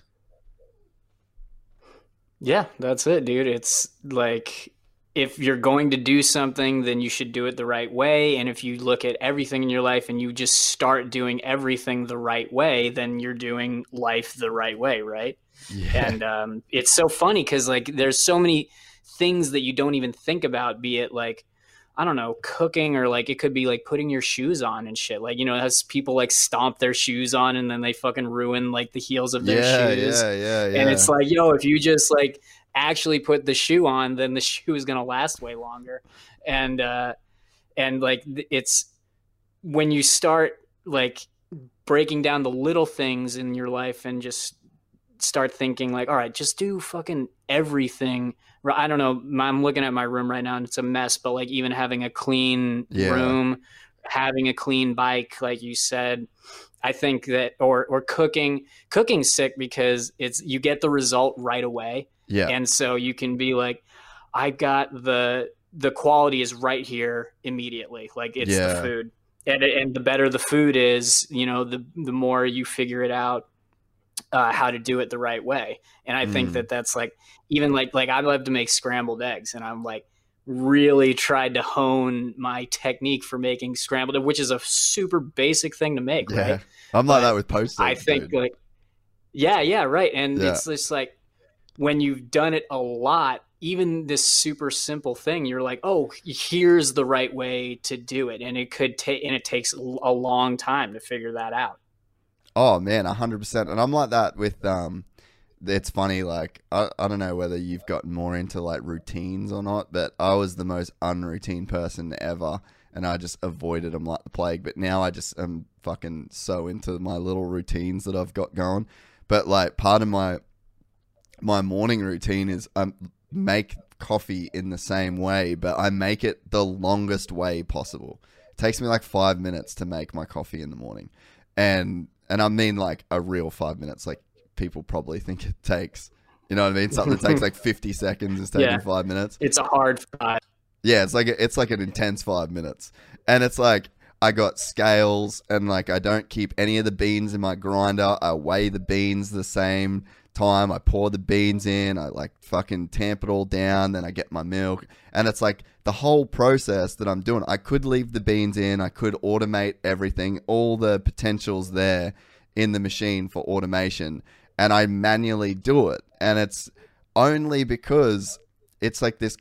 Yeah, that's it, dude. It's like if you're going to do something, then you should do it the right way. And if you look at everything in your life and you just start doing everything the right way, then you're doing life the right way, right? Yeah. And um, it's so funny because like there's so many things that you don't even think about, be it like I don't know, cooking or like it could be like putting your shoes on and shit. Like, you know, as people like stomp their shoes on and then they fucking ruin like the heels of their yeah, shoes. Yeah, yeah, yeah. And it's like, yo, if you just like actually put the shoe on, then the shoe is going to last way longer. And, uh, and like it's when you start like breaking down the little things in your life and just start thinking like, all right, just do fucking everything I don't know. I'm looking at my room right now and it's a mess, but like even having a clean yeah. room, having a clean bike, like you said, I think that or or cooking, cooking's sick because it's you get the result right away. Yeah. And so you can be like, I got the the quality is right here immediately. Like it's yeah. the food. And and the better the food is, you know, the the more you figure it out uh, how to do it the right way. And I mm. think that that's like even like like I love to make scrambled eggs, and I'm like really tried to hone my technique for making scrambled, which is a super basic thing to make, yeah. right? I'm like but that with post. I think dude. like yeah, yeah, right. And yeah. it's just like when you've done it a lot, even this super simple thing, you're like, oh, here's the right way to do it, and it could take and it takes a long time to figure that out. Oh man, hundred percent. And I'm like that with um. It's funny, like I, I don't know whether you've gotten more into like routines or not, but I was the most unroutine person ever, and I just avoided them like the plague. But now I just am fucking so into my little routines that I've got going. But like part of my my morning routine is I um, make coffee in the same way, but I make it the longest way possible. It takes me like five minutes to make my coffee in the morning, and and I mean like a real five minutes. Like people probably think it takes. You know what I mean? Something that takes like fifty seconds is taking yeah. five minutes. It's a hard five. Yeah, it's like a, it's like an intense five minutes, and it's like I got scales, and like I don't keep any of the beans in my grinder. I weigh the beans the same time. I pour the beans in. I like fucking tamp it all down. Then I get my milk, and it's like the whole process that I'm doing. I could leave the beans in, I could automate everything, all the potentials there in the machine for automation, and I manually do it. And it's only because it's like this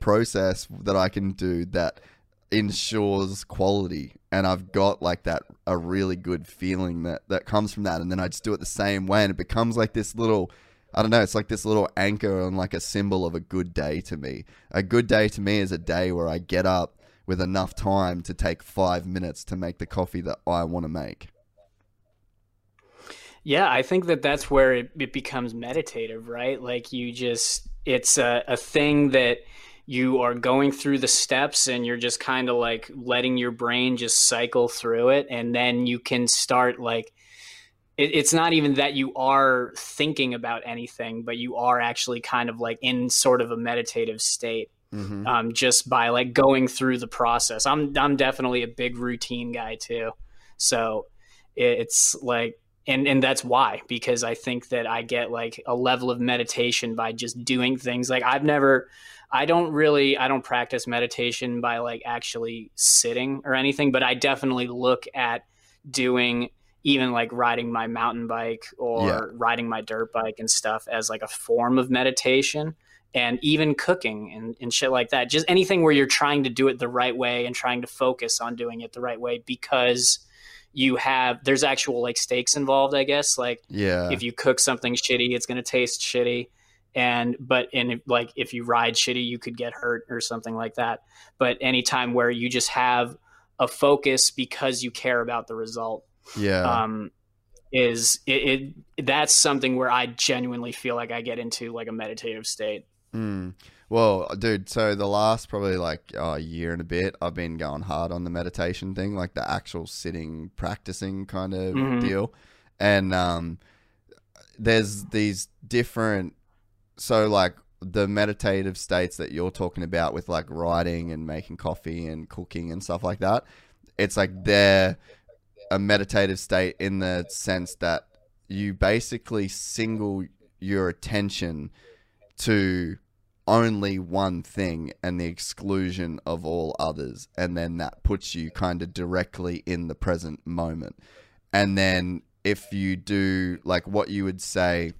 process that I can do that ensures quality and I've got like that a really good feeling that that comes from that and then I just do it the same way and it becomes like this little I don't know, it's like this little anchor and like a symbol of a good day to me. A good day to me is a day where I get up with enough time to take five minutes to make the coffee that I want to make. Yeah, I think that that's where it, it becomes meditative, right? Like you just, it's a, a thing that you are going through the steps and you're just kind of like letting your brain just cycle through it. And then you can start like, it, it's not even that you are thinking about anything, but you are actually kind of like in sort of a meditative state. Mm-hmm. Um, just by like going through the process. I'm I'm definitely a big routine guy too. So it's like and and that's why because I think that I get like a level of meditation by just doing things like I've never I don't really I don't practice meditation by like actually sitting or anything, but I definitely look at doing even like riding my mountain bike or yeah. riding my dirt bike and stuff as like a form of meditation and even cooking and, and shit like that. Just anything where you're trying to do it the right way and trying to focus on doing it the right way because you have there's actual like stakes involved, I guess. Like yeah. if you cook something shitty, it's gonna taste shitty. And but in like if you ride shitty, you could get hurt or something like that. But anytime where you just have a focus because you care about the result yeah um is it, it, that's something where i genuinely feel like i get into like a meditative state mm. Well, dude, so the last probably like a year and a bit, I've been going hard on the meditation thing, like the actual sitting, practicing kind of Mhm. deal. And um, there's these different, so like the meditative states that you're talking about with like writing and making coffee and cooking and stuff like that. It's like they're a meditative state in the sense that you basically single your attention to only one thing and the exclusion of all others and then that puts you kind of directly in the present moment and then if you do like what you would say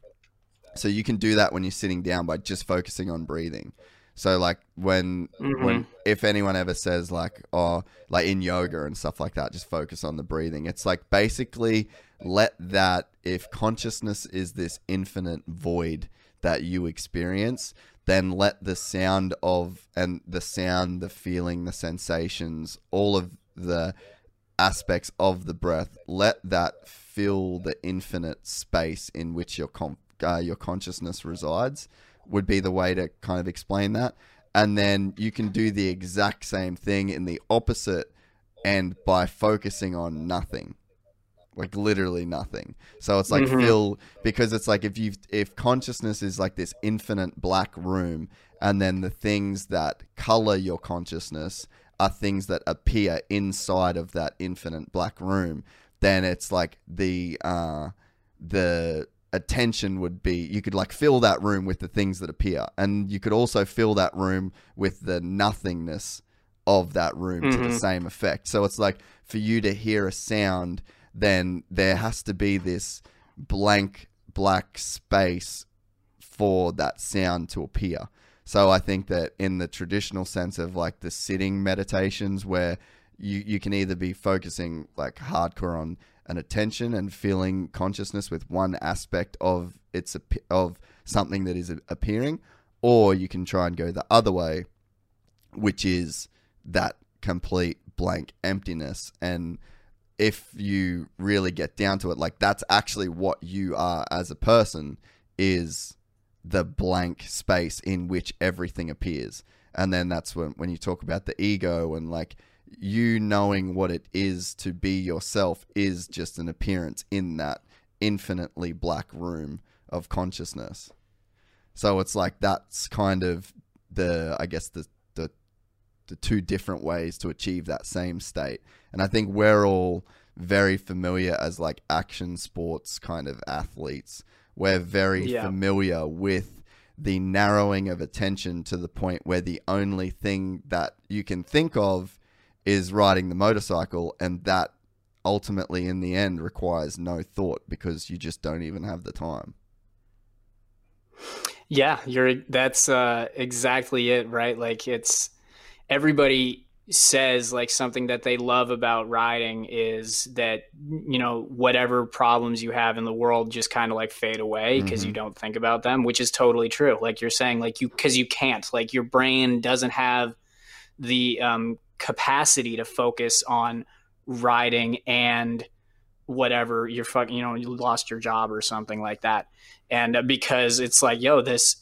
so you can do that when you're sitting down by just focusing on breathing. So like when when mm-hmm. if anyone ever says like oh like in yoga and stuff like that just focus on the breathing. It's like basically let that if consciousness is this infinite void that you experience then let the sound of and the sound the feeling the sensations all of the aspects of the breath let that fill the infinite space in which your com- uh, your consciousness resides would be the way to kind of explain that. And then you can do the exact same thing in the opposite and by focusing on nothing. Like literally nothing. So it's like Mhm. fill because it's like if you if consciousness is like this infinite black room and then the things that color your consciousness are things that appear inside of that infinite black room then it's like the uh the attention would be you could like fill that room with the things that appear. And you could also fill that room with the nothingness of that room to the Mhm. same effect. So it's like for you to hear a sound then there has to be this blank black space for that sound to appear. So i think that in the traditional sense of like the sitting meditations where you, you can either be focusing like hardcore on an attention and feeling consciousness with one aspect of its of something that is appearing or you can try and go the other way which is that complete blank emptiness. And if you really get down to it like that's actually what you are as a person is the blank space in which everything appears. And then that's when when you talk about the ego and like you knowing what it is to be yourself is just an appearance in that infinitely black room of consciousness. So it's like that's kind of the i guess the the the two different ways to achieve that same state. And i think we're all very familiar as like action sports kind of athletes. We're very Yeah. familiar with the narrowing of attention to the point where the only thing that you can think of is riding the motorcycle and that ultimately in the end requires no thought because you just don't even have the time Yeah, you're that's uh exactly it, right? Like it's everybody says like something that they love about riding is that you know whatever problems you have in the world just kind of like fade away because you don't think about them, which is totally true. Like you're saying like you cuz you can't. Like your brain doesn't have the um capacity to focus on riding and whatever you're fucking you know you lost your job or something like that. And uh, because it's like yo this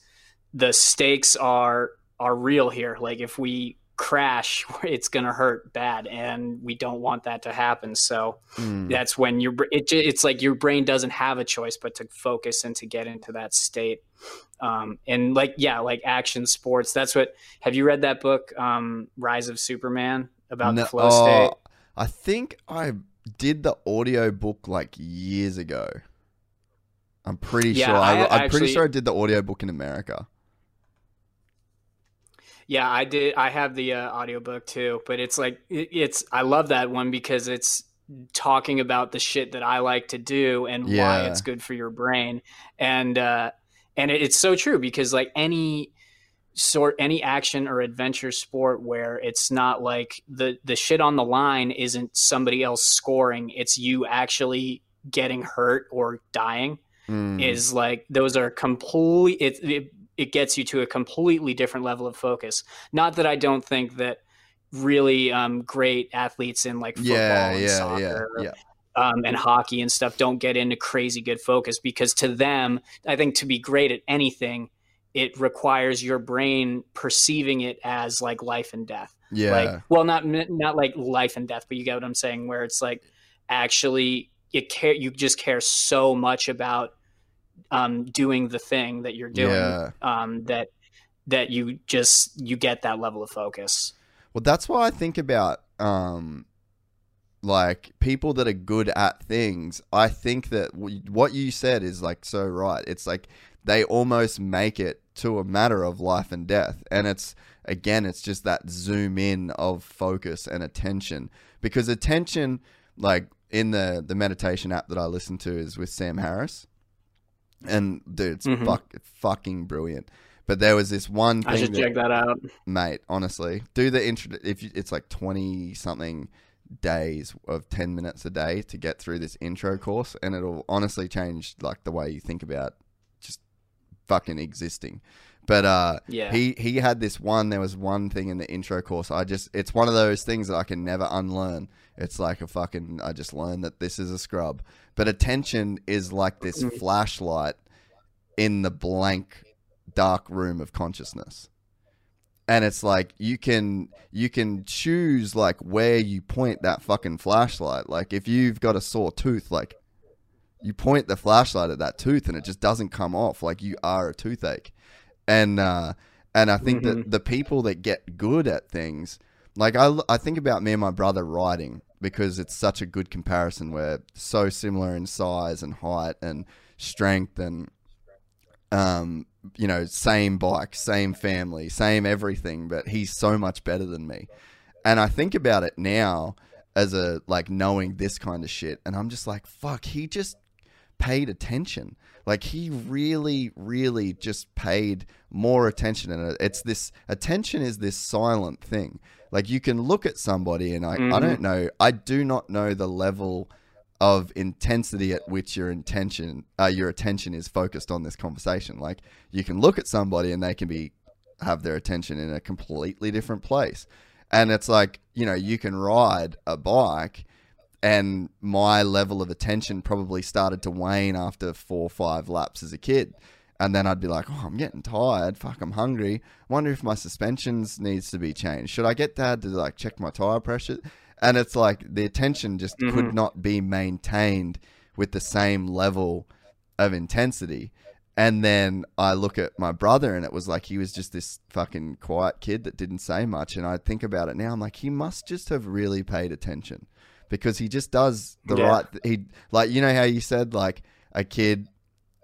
the stakes are are real here. Like if we crash it's going to hurt bad and we don't want that to happen so Mm. that's when your it, it's like your brain doesn't have a choice but to focus and to get into that state um, and like yeah like action sports that's what have you read that book um, rise of superman about No- the flow oh, state I think I did the audio book like years ago. I'm pretty Yeah, sure. I, I am pretty sure I did the audio book in America. Yeah, I did. I have the uh, audiobook too, but it's like it, it's. I love that one because it's talking about the shit that I like to do and why it's good for your brain, and uh, and it, it's so true because like any sort any action or adventure sport where it's not like the the shit on the line isn't somebody else scoring it's you actually getting hurt or dying Mm. is like those are complete it, it it gets you to a completely different level of focus not that i don't think that really um, great athletes in like football yeah, and yeah, yeah, soccer yeah. um, and hockey and stuff don't get into crazy good focus because to them i think to be great at anything it requires your brain perceiving it as like life and death. Yeah. Like, well, not not like life and death, but you get what I'm saying, where it's like actually you care you just care so much about um, doing the thing that you're doing Yeah. um, that that you just you get that level of focus. Well, that's why I think about um, like people that are good at things. I think that w- what you said is like so right. It's like they almost make it to a matter of life and death, and it's again, it's just that zoom in of focus and attention because attention, like in the the meditation app that I listen to, is with Sam Harris, and dude, it's Mhm. fuck, fucking brilliant. But there was this one thing I should that- check that out. mate. Honestly, do the intro. If you, it's like twenty something days of ten minutes a day to get through this intro course, and it'll honestly change like the way you think about just fucking existing. But uh, Yeah. he he had this one. There was one thing in the intro course. I just it's one of those things that I can never unlearn. It's like a fucking. I just learned that this is a scrub. But attention is like this flashlight in the blank dark room of consciousness and it's like you can you can choose like where you point that fucking flashlight like if you've got a sore tooth like you point the flashlight at that tooth and it just doesn't come off like you are a toothache and uh and i think that the people that get good at things like I, I think about me and my brother riding because it's such a good comparison we're so similar in size and height and strength and um, you know, same bike, same family, same everything, but he's so much better than me. And I think about it now as a like knowing this kind of shit, and I'm just like, fuck, he just paid attention. Like he really, really just paid more attention, and it's this attention is this silent thing. Like you can look at somebody, and I, I don't know, I do not know the level of intensity at which your intention uh, your attention is focused on this conversation. Like you can look at somebody and they can be have their attention in a completely different place. And it's like you know you can ride a bike and my level of attention probably started to wane after four or five laps as a kid and then I'd be like, "Oh, I'm getting tired. Fuck, I'm hungry. Wonder if my suspensions needs to be changed. Should I get dad to like check my tire pressure?" And it's like the attention just mm-hmm. could not be maintained with the same level of intensity. And then I look at my brother, and it was like he was just this fucking quiet kid that didn't say much. And I think about it now, I'm like, he must just have really paid attention because he just does the Yeah. right. He like you know how you said like a kid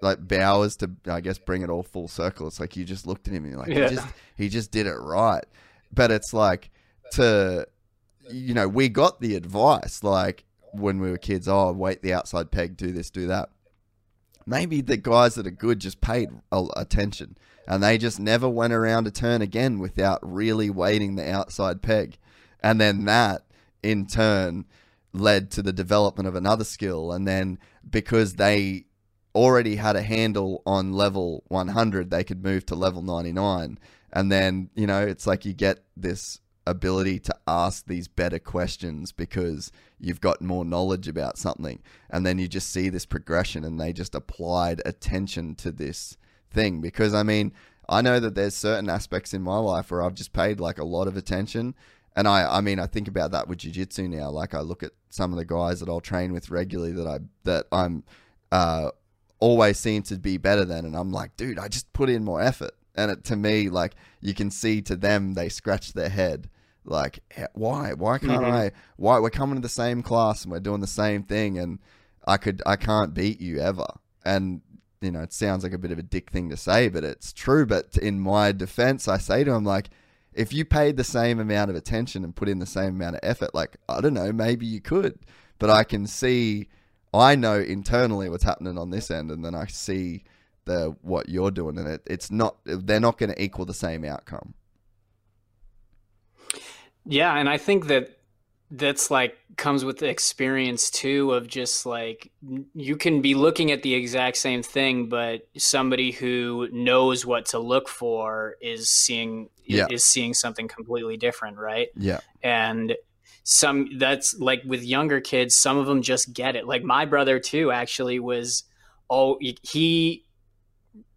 like Bowers to I guess bring it all full circle. It's like you just looked at him and you're like Yeah. he just he just did it right. But it's like to you know, we got the advice like when we were kids, oh weight the outside peg, do this, do that. Maybe the guys that are good just paid attention and they just never went around a turn again without really weighting the outside peg. And then that in turn led to the development of another skill. And then because they already had a handle on level 100, they could move to level 99. And then, you know, it's like you get this ability to ask these better questions because you've got more knowledge about something. And then you just see this progression and they just applied attention to this thing. Because, I mean, I know that there's certain aspects in my life where I've just paid like a lot of attention. And I, I mean, I think about that with jiu-jitsu now. Like I look at some of the guys that I'll train with regularly that I, that I'm, uh, always seem to be better than. And I'm like, dude, I just put in more effort. And it, to me, like you can see to them, they scratch their head. Like, "Eh, why? Why can't I? Why we're coming to the same class and we're doing the same thing, and I could, I can't beat you ever. And you know, it sounds like a bit of a dick thing to say, but it's true. But in my defense, I say to him like, if you paid the same amount of attention and put in the same amount of effort, like I don't know, maybe you could. But I can see, I know internally what's happening on this end, and then I see the what you're doing, and it, it's not. They're not going to equal the same outcome. Yeah, and I think that that's like comes with the experience too of just like you can be looking at the exact same thing but somebody who knows what to look for is seeing Yeah. is seeing something completely different, right? Yeah, and some that's like with younger kids some of them just get it like my brother too actually was oh he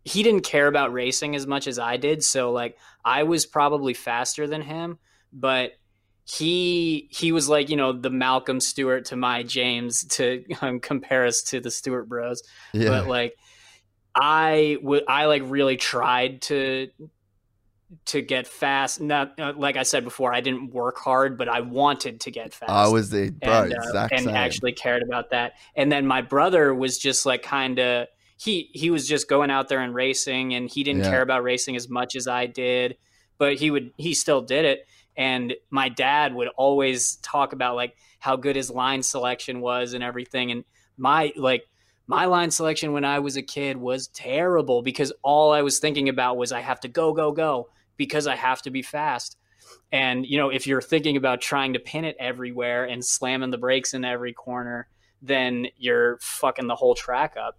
he didn't care about racing as much as I did. So like I was probably faster than him, but he he was like you know the Malcolm Stewart to my James to um, compare us to the Stewart Bros. Yeah. But like I would I like really tried to to get fast. Not uh, like I said before, I didn't work hard, but I wanted to get fast. I was the bro, and, uh, and actually cared about that. And then my brother was just like kind of he he was just going out there and racing, and he didn't yeah. care about racing as much as I did, but he would he still did it. And my dad would always talk about like how good his line selection was and everything. And my like my line selection when I was a kid was terrible because all I was thinking about was I have to go, go, go because I have to be fast. And, you know, if you're thinking about trying to pin it everywhere and slamming the brakes in every corner, then you're fucking the whole track up.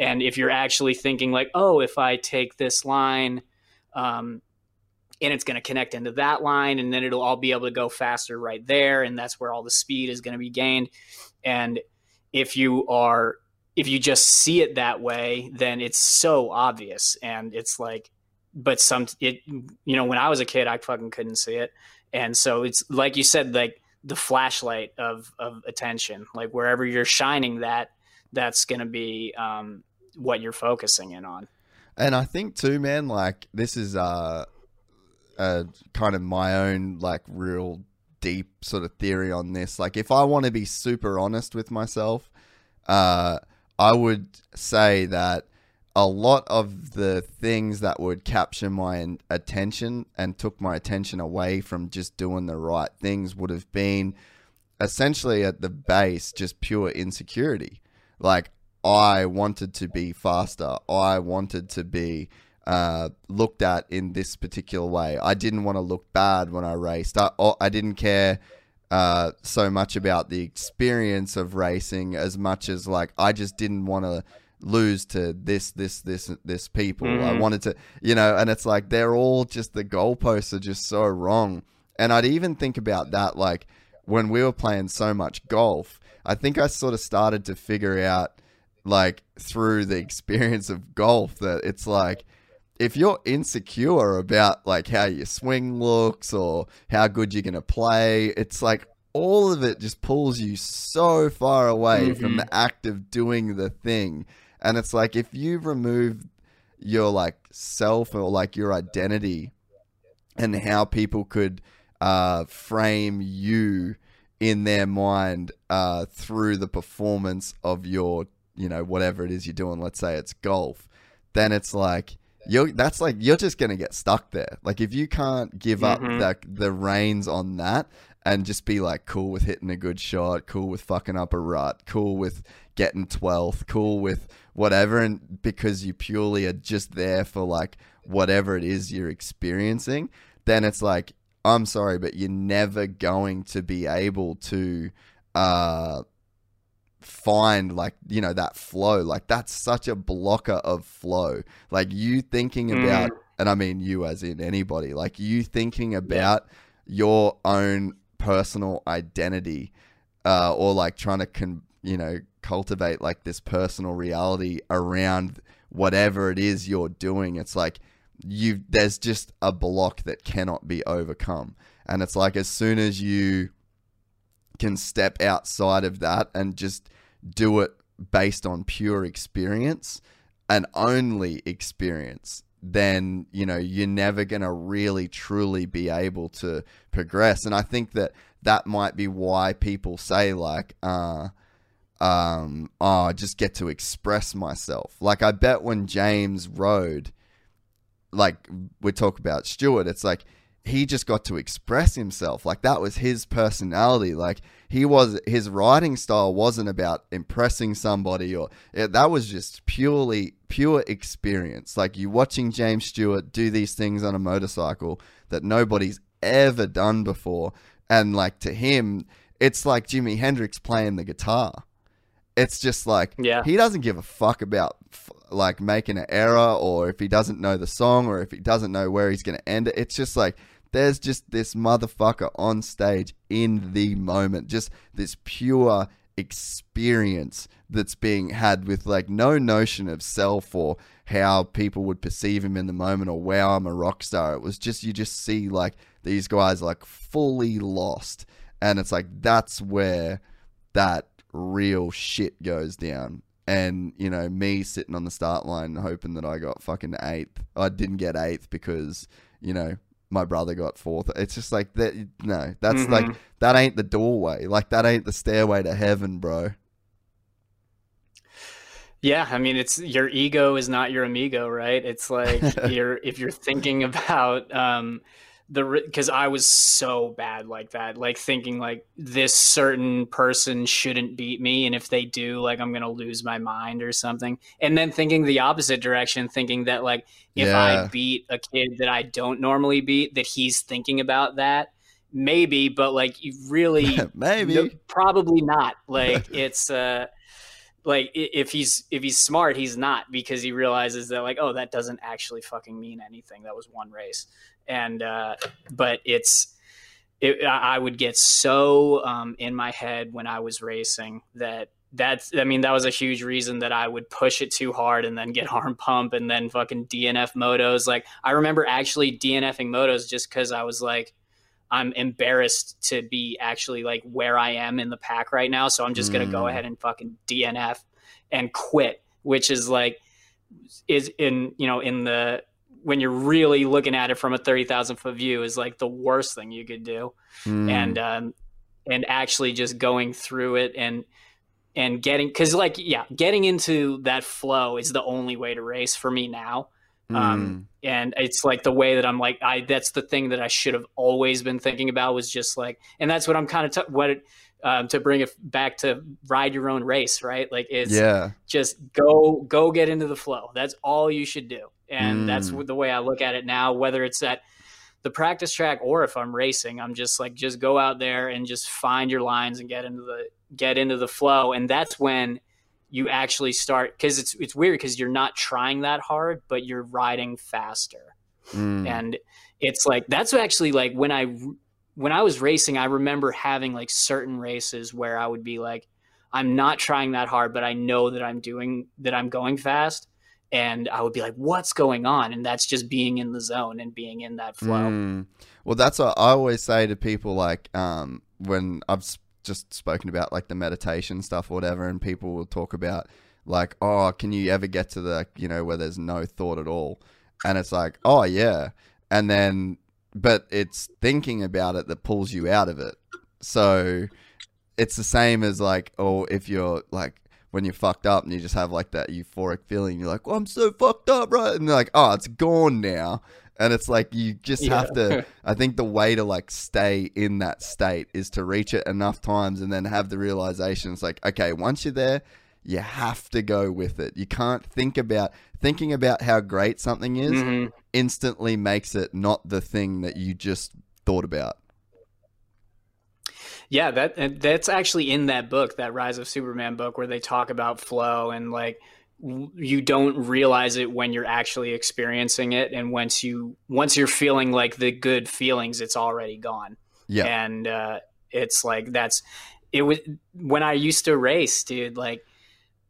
And if you're actually thinking, like, oh, if I take this line, um, and it's going to connect into that line, and then it'll all be able to go faster right there, and that's where all the speed is going to be gained. And if you are, if you just see it that way, then it's so obvious, and it's like, but some it you know when I was a kid I fucking couldn't see it, and so it's like you said like the flashlight of of attention like wherever you're shining that that's going to be um, what you're focusing in on. And I think too, man, like this is uh, a kind of my own like real deep sort of theory on this. Like if I want to be super honest with myself, uh, I would say that a lot of the things that would capture my attention and took my attention away from just doing the right things would have been essentially at the base just pure insecurity. Like I wanted to be faster. I wanted to be uh, looked at in this particular way. I didn't want to look bad when I raced. I, I didn't care uh, so much about the experience of racing as much as like I just didn't want to lose to this, this, this, this people. Mm. I wanted to, you know, and it's like they're all just the goalposts are just so wrong. And I'd even think about that, like when we were playing so much golf. I think I sort of started to figure out, like through the experience of golf, that it's like if you're insecure about like how your swing looks or how good you're gonna play, it's like all of it just pulls you so far away mm-hmm. from the act of doing the thing and it's like if you remove your like self or like your identity and how people could uh, frame you in their mind uh, through the performance of your, you know, whatever it is you're doing. Let's say it's golf. Then it's like you're. That's like you're just gonna get stuck there. Like if you can't give mm-hmm. up the the reins on that and just be like cool with hitting a good shot, cool with fucking up a rut, cool with getting 12th, cool with whatever. And because you purely are just there for like whatever it is you're experiencing, then it's like, I'm sorry, but you're never going to be able to uh, find like, you know, that flow. Like, that's such a blocker of flow. Like, you thinking mm. about, and I mean you as in anybody, like, you thinking about yeah. your own personal identity uh, or like trying to con- you know cultivate like this personal reality around whatever it is you're doing it's like you there's just a block that cannot be overcome and it's like as soon as you can step outside of that and just do it based on pure experience and only experience then you know you're never going to really truly be able to progress. And i think that that might be why people say like uh um oh I just get to express myself. Like i bet when james rode like we talk about stewart it's like he just got to express himself. Like that was his personality. Like he was his writing style wasn't about impressing somebody or it, that was just purely pure experience. Like you watching james stewart do these things on a motorcycle that nobody's ever done before. And like to him it's like jimi hendrix playing the guitar. It's just like yeah. he doesn't give a fuck about like making an error or if he doesn't know the song or if he doesn't know where he's going to end it. It's just like there's just this motherfucker on stage in the moment, just this pure experience that's being had with like no notion of self or how people would perceive him in the moment or wow I'm a rock star. It was just you just see like these guys like fully lost. And it's like that's where that real shit goes down. And, you know, me sitting on the start line hoping that I got fucking eighth. I didn't get eighth because, you know, my brother got fourth. It's just like that no, that's Mm-hmm. like that ain't the doorway. Like that ain't the stairway to heaven, bro. Yeah, I mean, it's your ego is not your amigo, right? It's like you're if you're thinking about um, the because I was so bad like that, like thinking like this certain person shouldn't beat me, and if they do, like I'm gonna lose my mind or something, and then thinking the opposite direction, thinking that like if Yeah. I beat a kid that I don't normally beat, that he's thinking about that. Maybe, but like you really Maybe. no, probably not. Like it's uh like if he's if he's smart, he's not because he realizes that like oh that doesn't actually fucking mean anything. That was one race, and uh, but it's it, I would get so um, in my head when I was racing that that's I mean that was a huge reason that I would push it too hard and then get arm pump and then fucking DNF motos. Like I remember actually DNFing motos just because I was like. I'm embarrassed to be actually like where I am in the pack right now. So I'm just gonna go Mm. ahead and fucking DNF and quit, which is like is in you know in the when you're really looking at it from a thirty thousand foot view is like the worst thing you could do, Mm. and um, and actually just going through it and and getting because like yeah, getting into that flow is the only way to race for me now Mm. um, and it's like the way that I'm like I that's the thing that I should have always been thinking about was just like and that's what I'm kind of t- what it, um, to bring it back to ride your own race right like it's yeah. just go go get into the flow that's all you should do and that's Mm. what- the way I look at it now whether it's at the practice track or if I'm racing I'm just like just go out there and just find your lines and get into the get into the flow and that's when you actually start because it's it's weird because you're not trying that hard but you're riding faster Mm. and it's like that's actually like when i when i was racing i remember having like certain races where i would be like i'm not trying that hard but i know that i'm doing that i'm going fast and i would be like what's going on and that's just being in the zone and being in that flow Mm. Well, that's what I always say to people. Like, um, when I've just spoken about like the meditation stuff, or whatever, and people will talk about like, oh, can you ever get to the, you know, where there's no thought at all? And it's like, oh yeah, and then, but it's thinking about it that pulls you out of it. So it's the same as like, oh, if you're like when you're fucked up and you just have like that euphoric feeling, you're like, well, I'm so fucked up, right? And they're like, oh, it's gone now. And it's like you just have to. I think the way to like stay in that state is to reach it enough times and then have the realization. It's like, okay, once you're there, you have to go with it. You can't think about thinking about how great something is. Mhm. Instantly makes it not the thing that you just thought about. Yeah, that that's actually in that book, that Rise of Superman book, where they talk about flow and like you don't realize it when you're actually experiencing it, and once you once you're feeling like the good feelings, it's already gone. Yeah. and uh, it's like that's it was when I used to race, dude. Like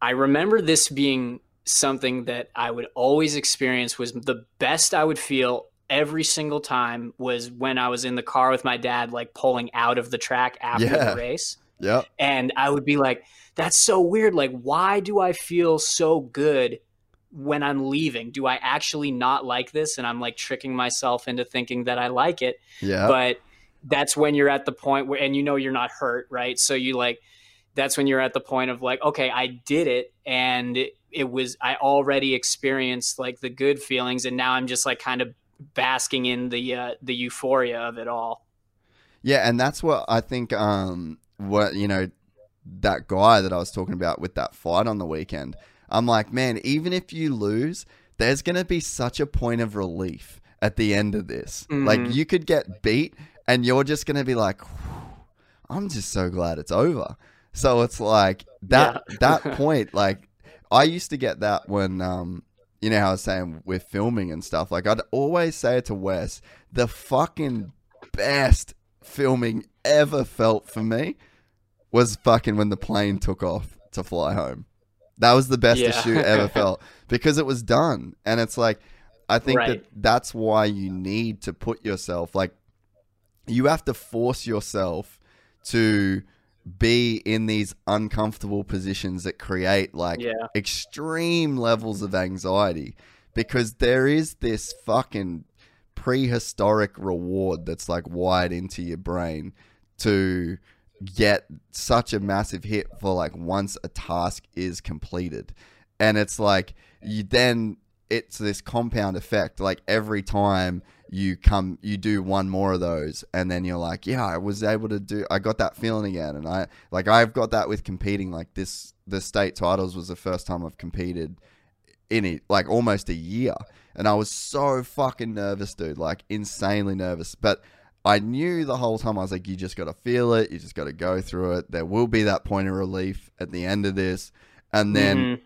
I remember this being something that I would always experience was the best I would feel every single time was when I was in the car with my dad, like pulling out of the track after Yeah. the race. Yep. And I would be like, that's so weird. Like, why do I feel so good when I'm leaving? Do I actually not like this? And I'm like tricking myself into thinking that I like it Yeah. but that's when you're at the point where and you know you're not hurt right so you like that's when you're at the point of like okay i did it and it, it was i already experienced like the good feelings and now i'm just like kind of basking in the uh, the euphoria of it all Yeah, and that's what I think. Um, what you know, that guy that I was talking about with that fight on the weekend. I'm like, man, even if you lose, there's gonna be such a point of relief at the end of this. Like, Mhm. you could get beat, and you're just gonna be like, I'm just so glad it's over. So it's like that that point. Like, I used to get that when um. You know how I was saying we're filming and stuff. Like I'd always say it to Wes, the fucking best filming ever felt for me was fucking when the plane took off to fly home. That was the best Yeah. a shoot ever felt because it was done. And it's like, I think Right. that that's why you need to put yourself, like, you have to force yourself to be in these uncomfortable positions that create like Yeah. extreme levels of anxiety because there is this fucking prehistoric reward that's like wired into your brain to get such a massive hit for like once a task is completed. And it's like you then it's this compound effect. Like every time you come you do one more of those and then you're like yeah i was able to do i got that feeling again. And i like i've got that with competing. Like this the state titles was the first time i've competed in it like almost a year. And i was so fucking nervous dude. Like insanely nervous. But i knew the whole time i was like you just got to feel it you just got to go through it there will be that point of relief at the end of this and then Mhm.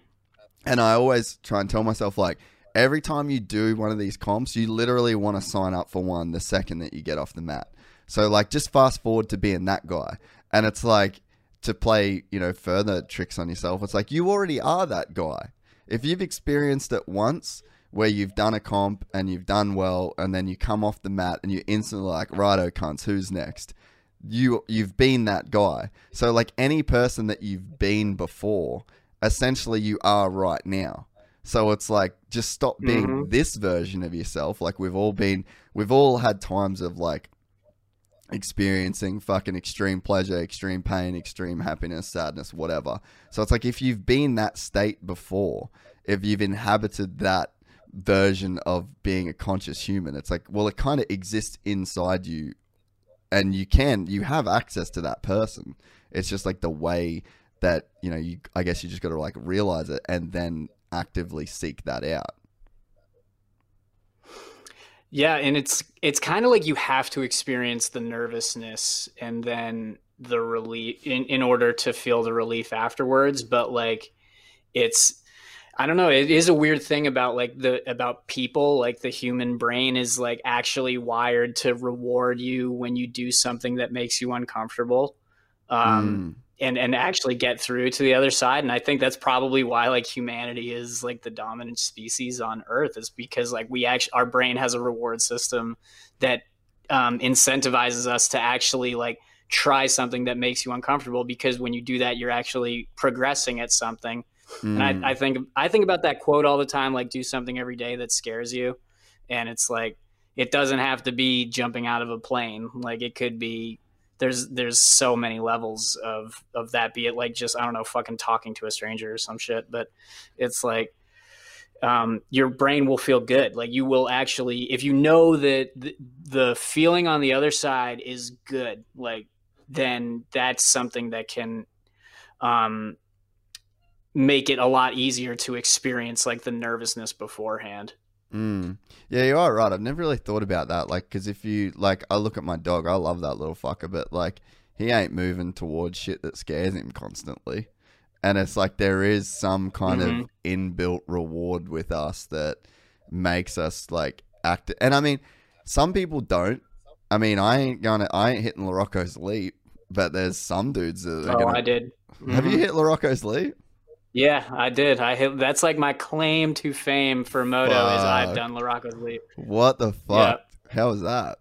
and I always try and tell myself like every time you do one of these comps, you literally want to sign up for one the second that you get off the mat. So like just fast forward to being that guy. And it's like to play, you know, further tricks on yourself. It's like you already are that guy. If you've experienced it once where you've done a comp and you've done well and then you come off the mat and you're instantly like, righto cunts, who's next? You you've been that guy. So like any person that you've been before, essentially you are right now. So it's like just stop being Mhm. this version of yourself. Like we've all been, we've all had times of like experiencing fucking extreme pleasure, extreme pain, extreme happiness, sadness, whatever. So it's like if you've been that state before, if you've inhabited that version of being a conscious human, it's like, well, it kind of exists inside you and you can, you have access to that person. It's just like the way that, you know, you, I guess you just got to like realize it and then actively seek that out. Yeah, and it's it's kind of like you have to experience the nervousness and then the relief in, in order to feel the relief afterwards. But like, it's I don't know. It is a weird thing about like the about people. Like the human brain is like actually wired to reward you when you do something that makes you uncomfortable. Um, and and actually get through to the other side and i think that's probably why like humanity is like the dominant species on earth is because like we actually our brain has a reward system that um, incentivizes us to actually like try something that makes you uncomfortable because when you do that you're actually progressing at something Mm. and I, I think I think about that quote all the time, like do something every day that scares you. And it's like it doesn't have to be jumping out of a plane. Like it could be there's there's so many levels of of that, be it like just I don't know, fucking talking to a stranger or some shit. But it's like um, your brain will feel good. Like you will actually, if you know that the, the feeling on the other side is good, like then that's something that can um, make it a lot easier to experience like the nervousness beforehand. Mm. Yeah, you are right. I've never really thought about that. Like, because if you like, I look at my dog. I love that little fucker, but like, he ain't moving towards shit that scares him constantly. And it's like there is some kind of Mhm. inbuilt reward with us that makes us like act. And I mean, some people don't. I mean, I ain't gonna. I ain't hitting LaRocco's leap, but there's some dudes that are Oh, gonna. I did. Have you Mhm. hit LaRocco's leap? Yeah, I did. I hit. That's like my claim to fame for Moto is I've done Larocco's leap. What the fuck? How was that?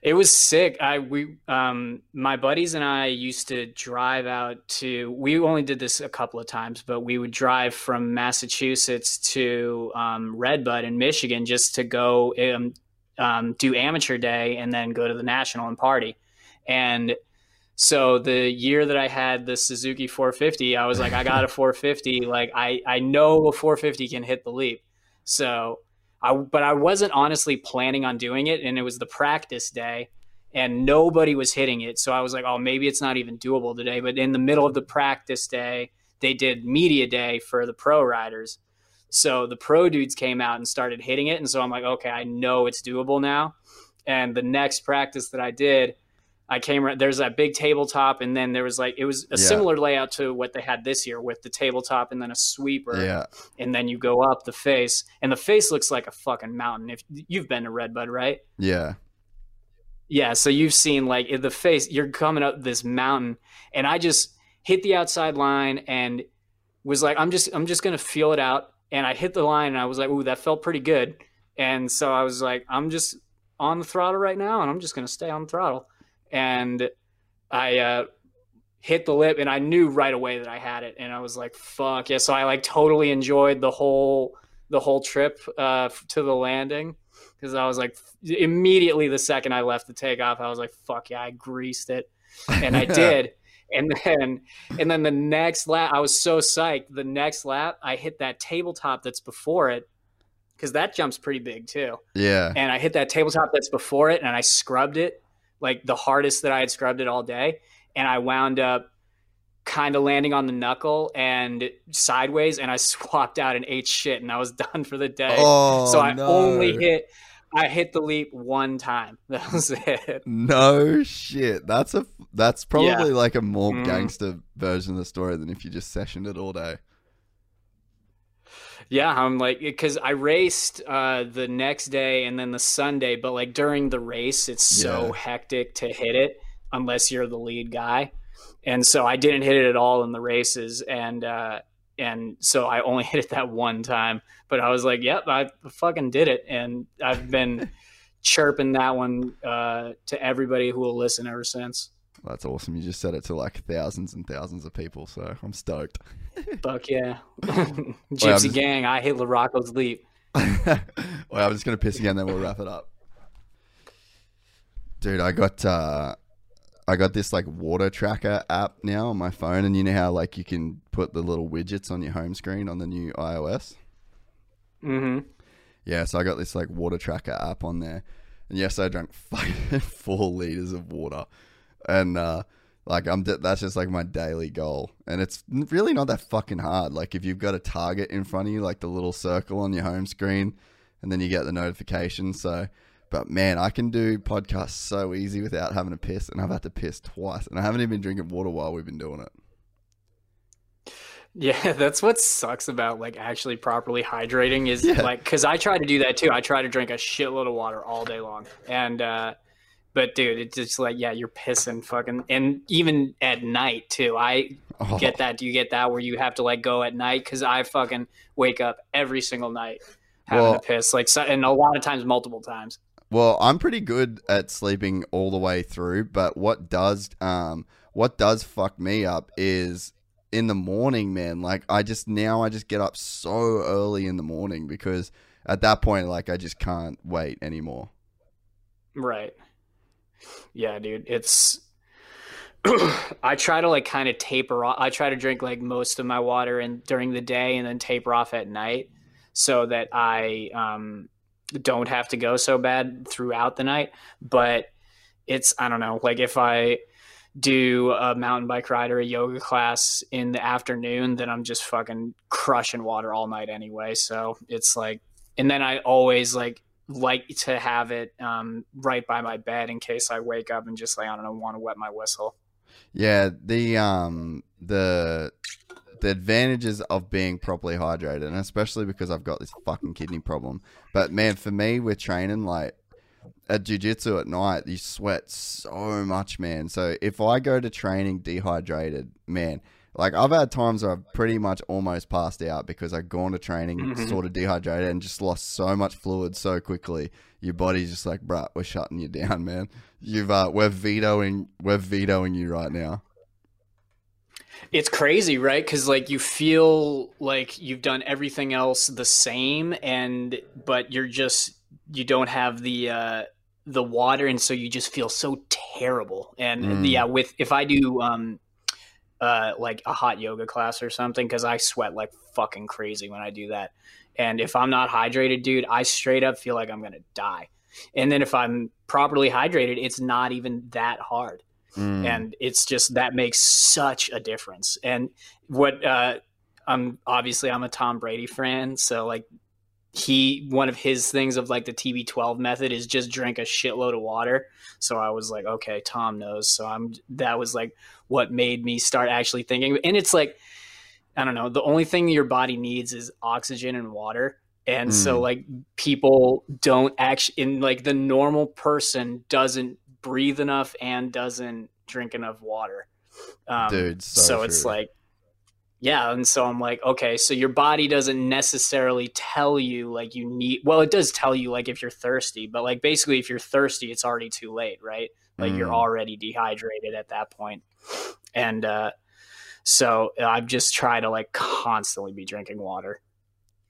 It was sick. I we um my buddies and I used to drive out to we only did this a couple of times, but we would drive from Massachusetts to um, Redbud in Michigan just to go um, um, do amateur day and then go to the national and party. And so the year that I had the Suzuki 450, I was like, I got a 450. Like I I know a 450 can hit the leap. So I, but I wasn't honestly planning on doing it, and it was the practice day, and nobody was hitting it. So I was like, oh, maybe it's not even doable today. But in the middle of the practice day, they did media day for the pro riders. So the pro dudes came out and started hitting it, and so I'm like, okay, I know it's doable now. And the next practice that I did, I came. ar- There's that big tabletop, and then there was like it was a Yeah. similar layout to what they had this year with the tabletop and then a sweeper Yeah. and then you go up the face and the face looks like a fucking mountain if you've been to redbud right Yeah. Yeah, so you've seen like the face, you're coming up this mountain, and I just hit the outside line and was like, I'm just I'm just gonna feel it out. And I hit the line and I was like, ooh, that felt pretty good. And so I was like, I'm just on the throttle right now and I'm just gonna stay on the throttle. And I uh hit the lip and I knew right away that I had it and I was like, fuck yeah. So I like totally enjoyed the whole the whole trip uh to the landing because I was like immediately the second I left the takeoff, I was like, fuck yeah, I greased it. And I did. And then and then the next lap, I was so psyched. The next lap, I hit that tabletop that's before it. Because that jump's pretty big too. Yeah. And I hit that tabletop that's before it and I scrubbed it like the hardest that I had scrubbed it all day. And I wound up kind of landing on the knuckle and sideways and I swapped out and ate shit and I was done for the day. Oh, so I no. only hit I hit the leap one time. That was it. No shit. That's a that's probably Yeah. like a more Mhm. gangster version of the story than if you just sessioned it all day. Yeah, I'm like because I raced uh, the next day and then the Sunday, but like during the race, it's so Yeah. hectic to hit it unless you're the lead guy, and so I didn't hit it at all in the races, and uh, and so I only hit it that one time. But I was like, yep, I fucking did it, and I've been chirping that one uh, to everybody who will listen ever since. That's awesome. You just said it to like thousands and thousands of people, so I'm stoked. Fuck yeah, Gypsy just- Gang! I hit LaRocco's leap. well, I'm just gonna piss again, then we'll wrap it up. Dude, I got uh I got this like water tracker app now on my phone, and you know how like you can put the little widgets on your home screen on the new iOS. Mm-hmm. Yeah, so I got this like water tracker app on there, and yes, I drank fucking four liters of water, and uh, like I'm that's just like my daily goal, and it's really not that fucking hard. Like if you've got a target in front of you, like the little circle on your home screen, and then you get the notification. So, but man, I can do podcasts so easy without having to piss, and I've had to piss twice, and I haven't even been drinking water while we've been doing it. Yeah, that's what sucks about like actually properly hydrating is Yeah. like because I try to do that too. I try to drink a shitload of water all day long, and uh, but dude, it's just like yeah, you're pissing fucking, and even at night too. I Oh, get that. Do you get that where you have to like go at night? Because I fucking wake up every single night having Well- to piss, like and a lot of times, multiple times. Well, I'm pretty good at sleeping all the way through, but what does um what does fuck me up is in the morning, man. Like I just now I just get up so early in the morning because at that point like I just can't wait anymore. Right. Yeah, dude. It's I try to like kind of taper off. I try to drink like most of my water and during the day and then taper off at night so that I um don't have to go so bad throughout the night. But it's I don't know, like if I do a mountain bike ride or a yoga class in the afternoon, then I'm just fucking crushing water all night anyway. So it's like and then I always like like to have it um, right by my bed in case I wake up and just like I don't know want to wet my whistle. Yeah, the um the the advantages of being properly hydrated, and especially because I've got this fucking kidney problem. But man, for me with training, like at jujitsu at night, you sweat so much, man. So if I go to training dehydrated, man, like I've had times where I've pretty much almost passed out because I've gone to training Mhm. sort of dehydrated and just lost so much fluid so quickly. Your body's just like, bruh, we're shutting you down, man. You've uh, we're vetoing, we're vetoing you right now. It's crazy, right? Because like you feel like you've done everything else the same, and but you're just you don't have the uh, the water, and so you just feel so terrible. And Mm. yeah, with if I do um uh like a hot yoga class or something, because I sweat like fucking crazy when I do that. And if I'm not hydrated, dude, I straight up feel like I'm gonna die. And then if I'm properly hydrated, it's not even that hard Mm. and it's just that makes such a difference and what uh i'm obviously i'm a tom brady fan so like he one of his things of like the tb12 method is just drink a shitload of water so i was like okay tom knows so i'm that was like what made me start actually thinking and it's like i don't know the only thing your body needs is oxygen and water and so Mm. like people don't actually in like the normal person doesn't breathe enough and doesn't drink enough water. Um, Dude, so so it's like, yeah, and so I'm like, okay, so your body doesn't necessarily tell you like you need. Well, it does tell you like if you're thirsty, but like basically, if you're thirsty, it's already too late, right? Like you're Mm. already dehydrated at that point. point, and uh, so I've just tried to like constantly be drinking water.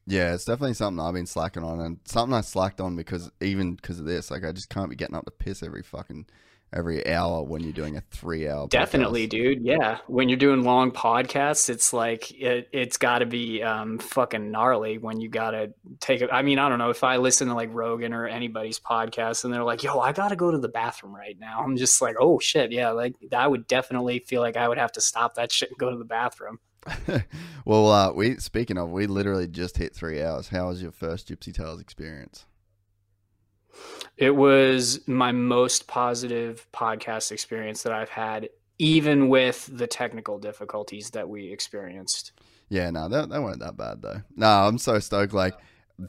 Yeah, it's definitely something I've been slacking on, and something I slacked on because even because of this, like I just can't be getting up to piss every fucking every hour when you're doing a three hour. Definitely, podcast. dude. Yeah, when you're doing long podcasts, it's like it, it's got to be um, fucking gnarly when you got to take it. I mean, I don't know if I listen to like Rogan or anybody's podcast and they're like, "Yo, I got to go to the bathroom right now." I'm just like, "Oh shit, yeah." Like I would definitely feel like I would have to stop that shit and go to the bathroom. well, uh, we speaking of, we literally just hit three hours. How was your first Gypsy Tales experience? It was my most positive podcast experience that I've had, even with the technical difficulties that we experienced. Yeah, no, that they weren't that bad though. No, I'm so stoked. Like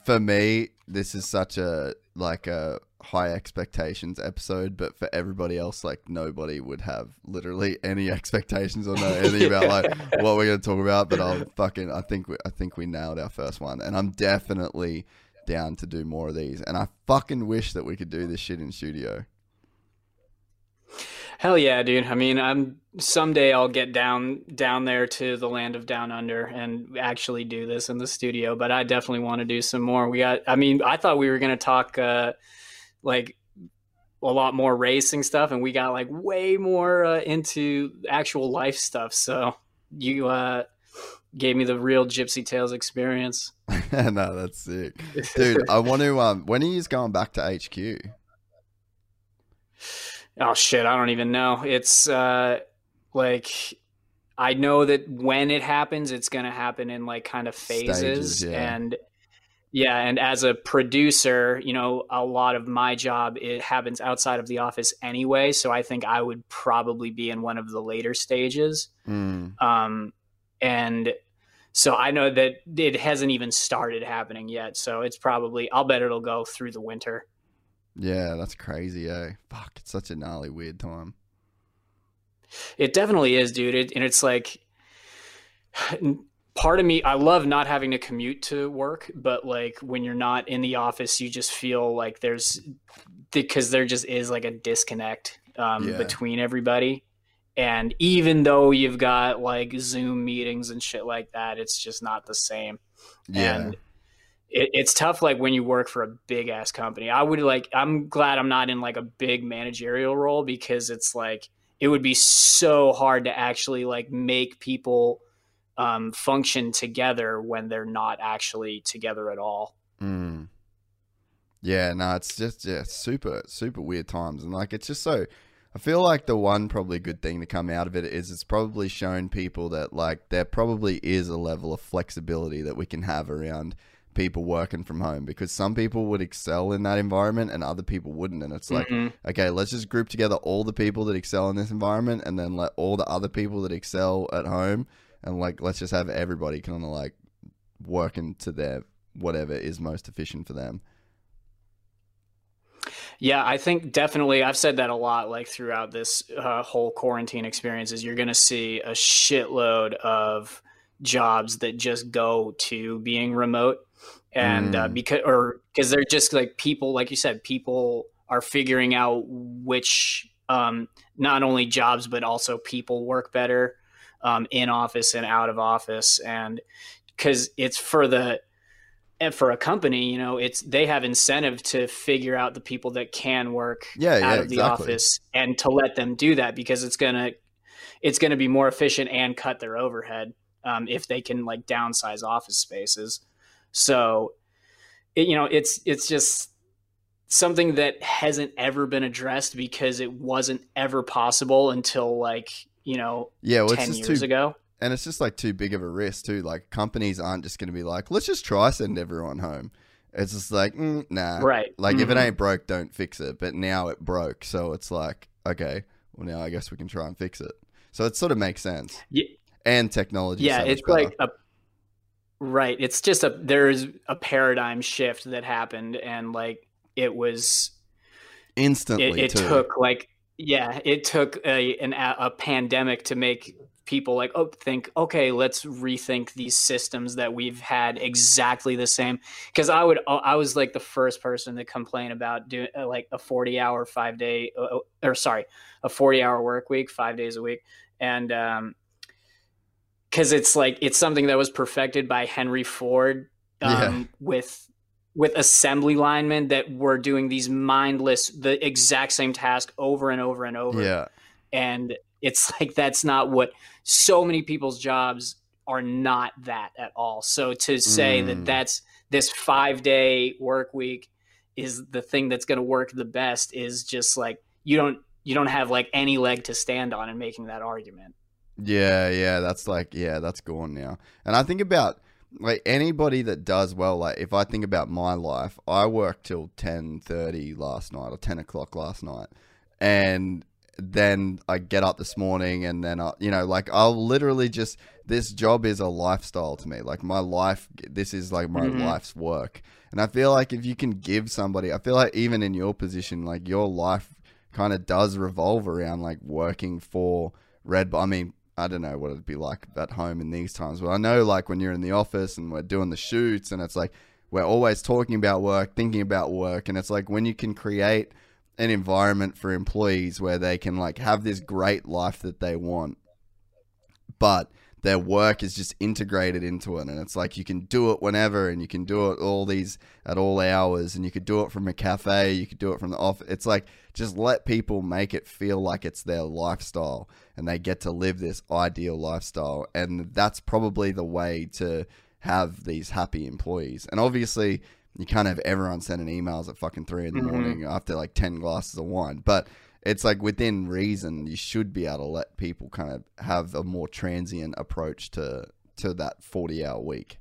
for me, this is such a like a high expectations episode, but for everybody else, like nobody would have literally any expectations or know anything about like what we're gonna talk about. But I'll fucking I think we, I think we nailed our first one, and I'm definitely down to do more of these. And I fucking wish that we could do this shit in studio. Hell yeah, dude. I mean, I'm someday I'll get down down there to the land of down under and actually do this in the studio, but I definitely want to do some more. We got I mean, I thought we were going to talk uh like a lot more racing stuff and we got like way more uh, into actual life stuff. So you uh gave me the real Gypsy Tales experience. no, that's sick, dude. I want to. Um, when are you going back to HQ? Oh shit, I don't even know. It's uh like I know that when it happens, it's going to happen in like kind of phases Stages, yeah. and yeah, and as a producer, you know, a lot of my job it happens outside of the office anyway, so I think I would probably be in one of the later stages. Mm. Um and so I know that it hasn't even started happening yet, so it's probably I'll bet it'll go through the winter. Yeah, that's crazy, eh? Fuck, it's such a gnarly, weird time. It definitely is, dude. It, and it's like part of me I love not having to commute to work, but like when you're not in the office, you just feel like there's because there just is like a disconnect um, Yeah. between everybody. And even though you've got like Zoom meetings and shit like that, it's just not the same. Yeah, And it, it's tough like when you work for a big ass company. I would like I'm glad I'm not in like a big managerial role because it's like it would be so hard to actually like make people um, function together when they're not actually together at all. Mm. Yeah, no, it's just yeah, super, super weird times, and like it's just so. I feel like the one probably good thing to come out of it is it's probably shown people that like there probably is a level of flexibility that we can have around people working from home because some people would excel in that environment and other people wouldn't, and it's like Mhm. okay, let's just group together all the people that excel in this environment and then let all the other people that excel at home and like let's just have everybody kind of like working to their whatever is most efficient for them. Yeah, I think definitely. I've said that a lot, like throughout this uh, whole quarantine experience. Is you're going to see a shitload of jobs that just go to being remote, and uh, Mm. because or because they're just like people, like you said, people are figuring out which um, not only jobs but also people work better um, in office and out of office, and because it's for the and for a company, you know, it's they have incentive to figure out the people that can work Yeah, out yeah, of the exactly. office and to let them do that because it's gonna it's gonna be more efficient and cut their overhead um, if they can like downsize office spaces. So, it, you know, it's it's just something that hasn't ever been addressed because it wasn't ever possible until like you know Yeah, well, it's ten just years too, ago. And it's just like too big of a risk too. Like companies aren't just going to be like, let's just try send everyone home. It's just like, mm, nah, Right. Like if it Mhm. ain't broke, don't fix it. But now it broke, so it's like, okay, well now I guess we can try and fix it. So it sort of makes sense. Yeah. And technology, yeah so it's better. like a right it's just a there's a paradigm shift that happened and like it was instantly it, it took like yeah, it took a an, a pandemic to make people like oh think okay let's rethink these systems that we've had exactly the same. Because i would i was like the first person to complain about doing uh, like a 40 hour five day uh, uh, or sorry a 40 hour work week five days a week. And um because it's like it's something that was perfected by henry ford um, yeah. with with assembly linemen that were doing these mindless the exact same task over and over and over. Yeah. And it's like that's not what so many people's jobs are not that at all. So to say mm. that that's this five day work week is the thing that's going to work the best is just like you don't you don't have like any leg to stand on in making that argument. Yeah, yeah, that's like yeah, that's gone now. And I think about like anybody that does well. Like if I think about my life, I worked till ten thirty last night or ten o'clock last night, and then I get up this morning and then I, you know, like I'll literally just this job is a lifestyle to me. Like my life, this is like my mm-hmm. life's work. And I feel like if you can give somebody, I feel like even in your position, like your life kind of does revolve around like working for Red Bull. I mean, I don't know what it'd be like at home in these times, but I know like when you're in the office and we're doing the shoots and it's like we're always talking about work, thinking about work, and it's like when you can create an environment for employees where they can like have this great life that they want, but their work is just integrated into it. And it's like you can do it whenever and you can do it all these at all hours and you could do it from a cafe you could do it from the office it's like just let people make it feel like it's their lifestyle and they get to live this ideal lifestyle. And that's probably the way to have these happy employees. And obviously you can't have everyone sending emails at fucking three in the mm-hmm. morning after like 10 glasses of wine. But it's like within reason, you should be able to let people kind of have a more transient approach to, to that 40 hour week.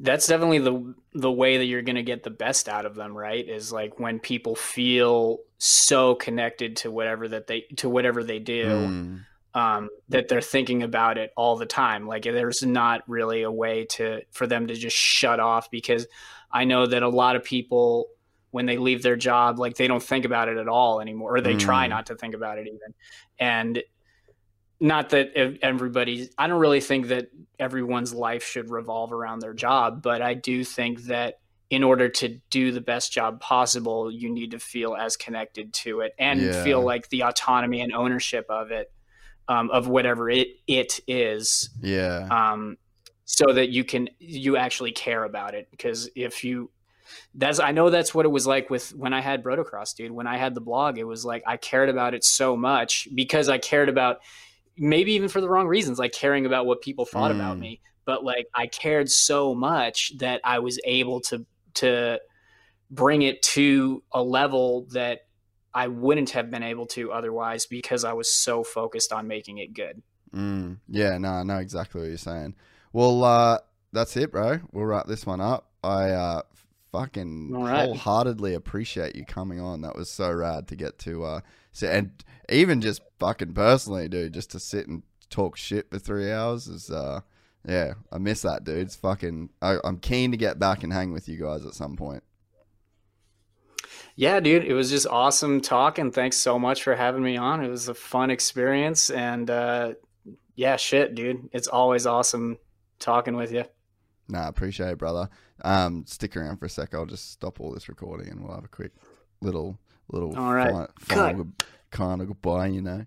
That's definitely the the way that you're going to get the best out of them, right? Is like when people feel so connected to whatever that they to whatever they do. Mm um, that they're thinking about it all the time. Like there's not really a way to for them to just shut off because I know that a lot of people when they leave their job, like they don't think about it at all anymore, or they mm. try not to think about it even. And not that everybody, I don't really think that everyone's life should revolve around their job, but I do think that in order to do the best job possible, you need to feel as connected to it and yeah. feel like the autonomy and ownership of it um, of whatever it it is. Yeah. Um, so that you can you actually care about it because if you that's I know that's what it was like with when I had Brotocross, dude. When I had the blog, it was like I cared about it so much because I cared about maybe even for the wrong reasons, like caring about what people thought mm. about me. But like I cared so much that I was able to to bring it to a level that I wouldn't have been able to otherwise because I was so focused on making it good. Mm, yeah, no, I know exactly what you're saying. Well, uh, that's it, bro. We'll wrap this one up. I uh, fucking right. wholeheartedly appreciate you coming on. That was so rad to get to uh, sit and even just fucking personally, dude, just to sit and talk shit for three hours is uh, yeah, I miss that, dude. It's fucking. I, I'm keen to get back and hang with you guys at some point. Yeah, dude, it was just awesome talking. Thanks so much for having me on. It was a fun experience, and uh, yeah, shit, dude, it's always awesome talking with you. Nah, appreciate it, brother. Um, stick around for a sec. I'll just stop all this recording, and we'll have a quick little little all right. final, final kind of goodbye, you know.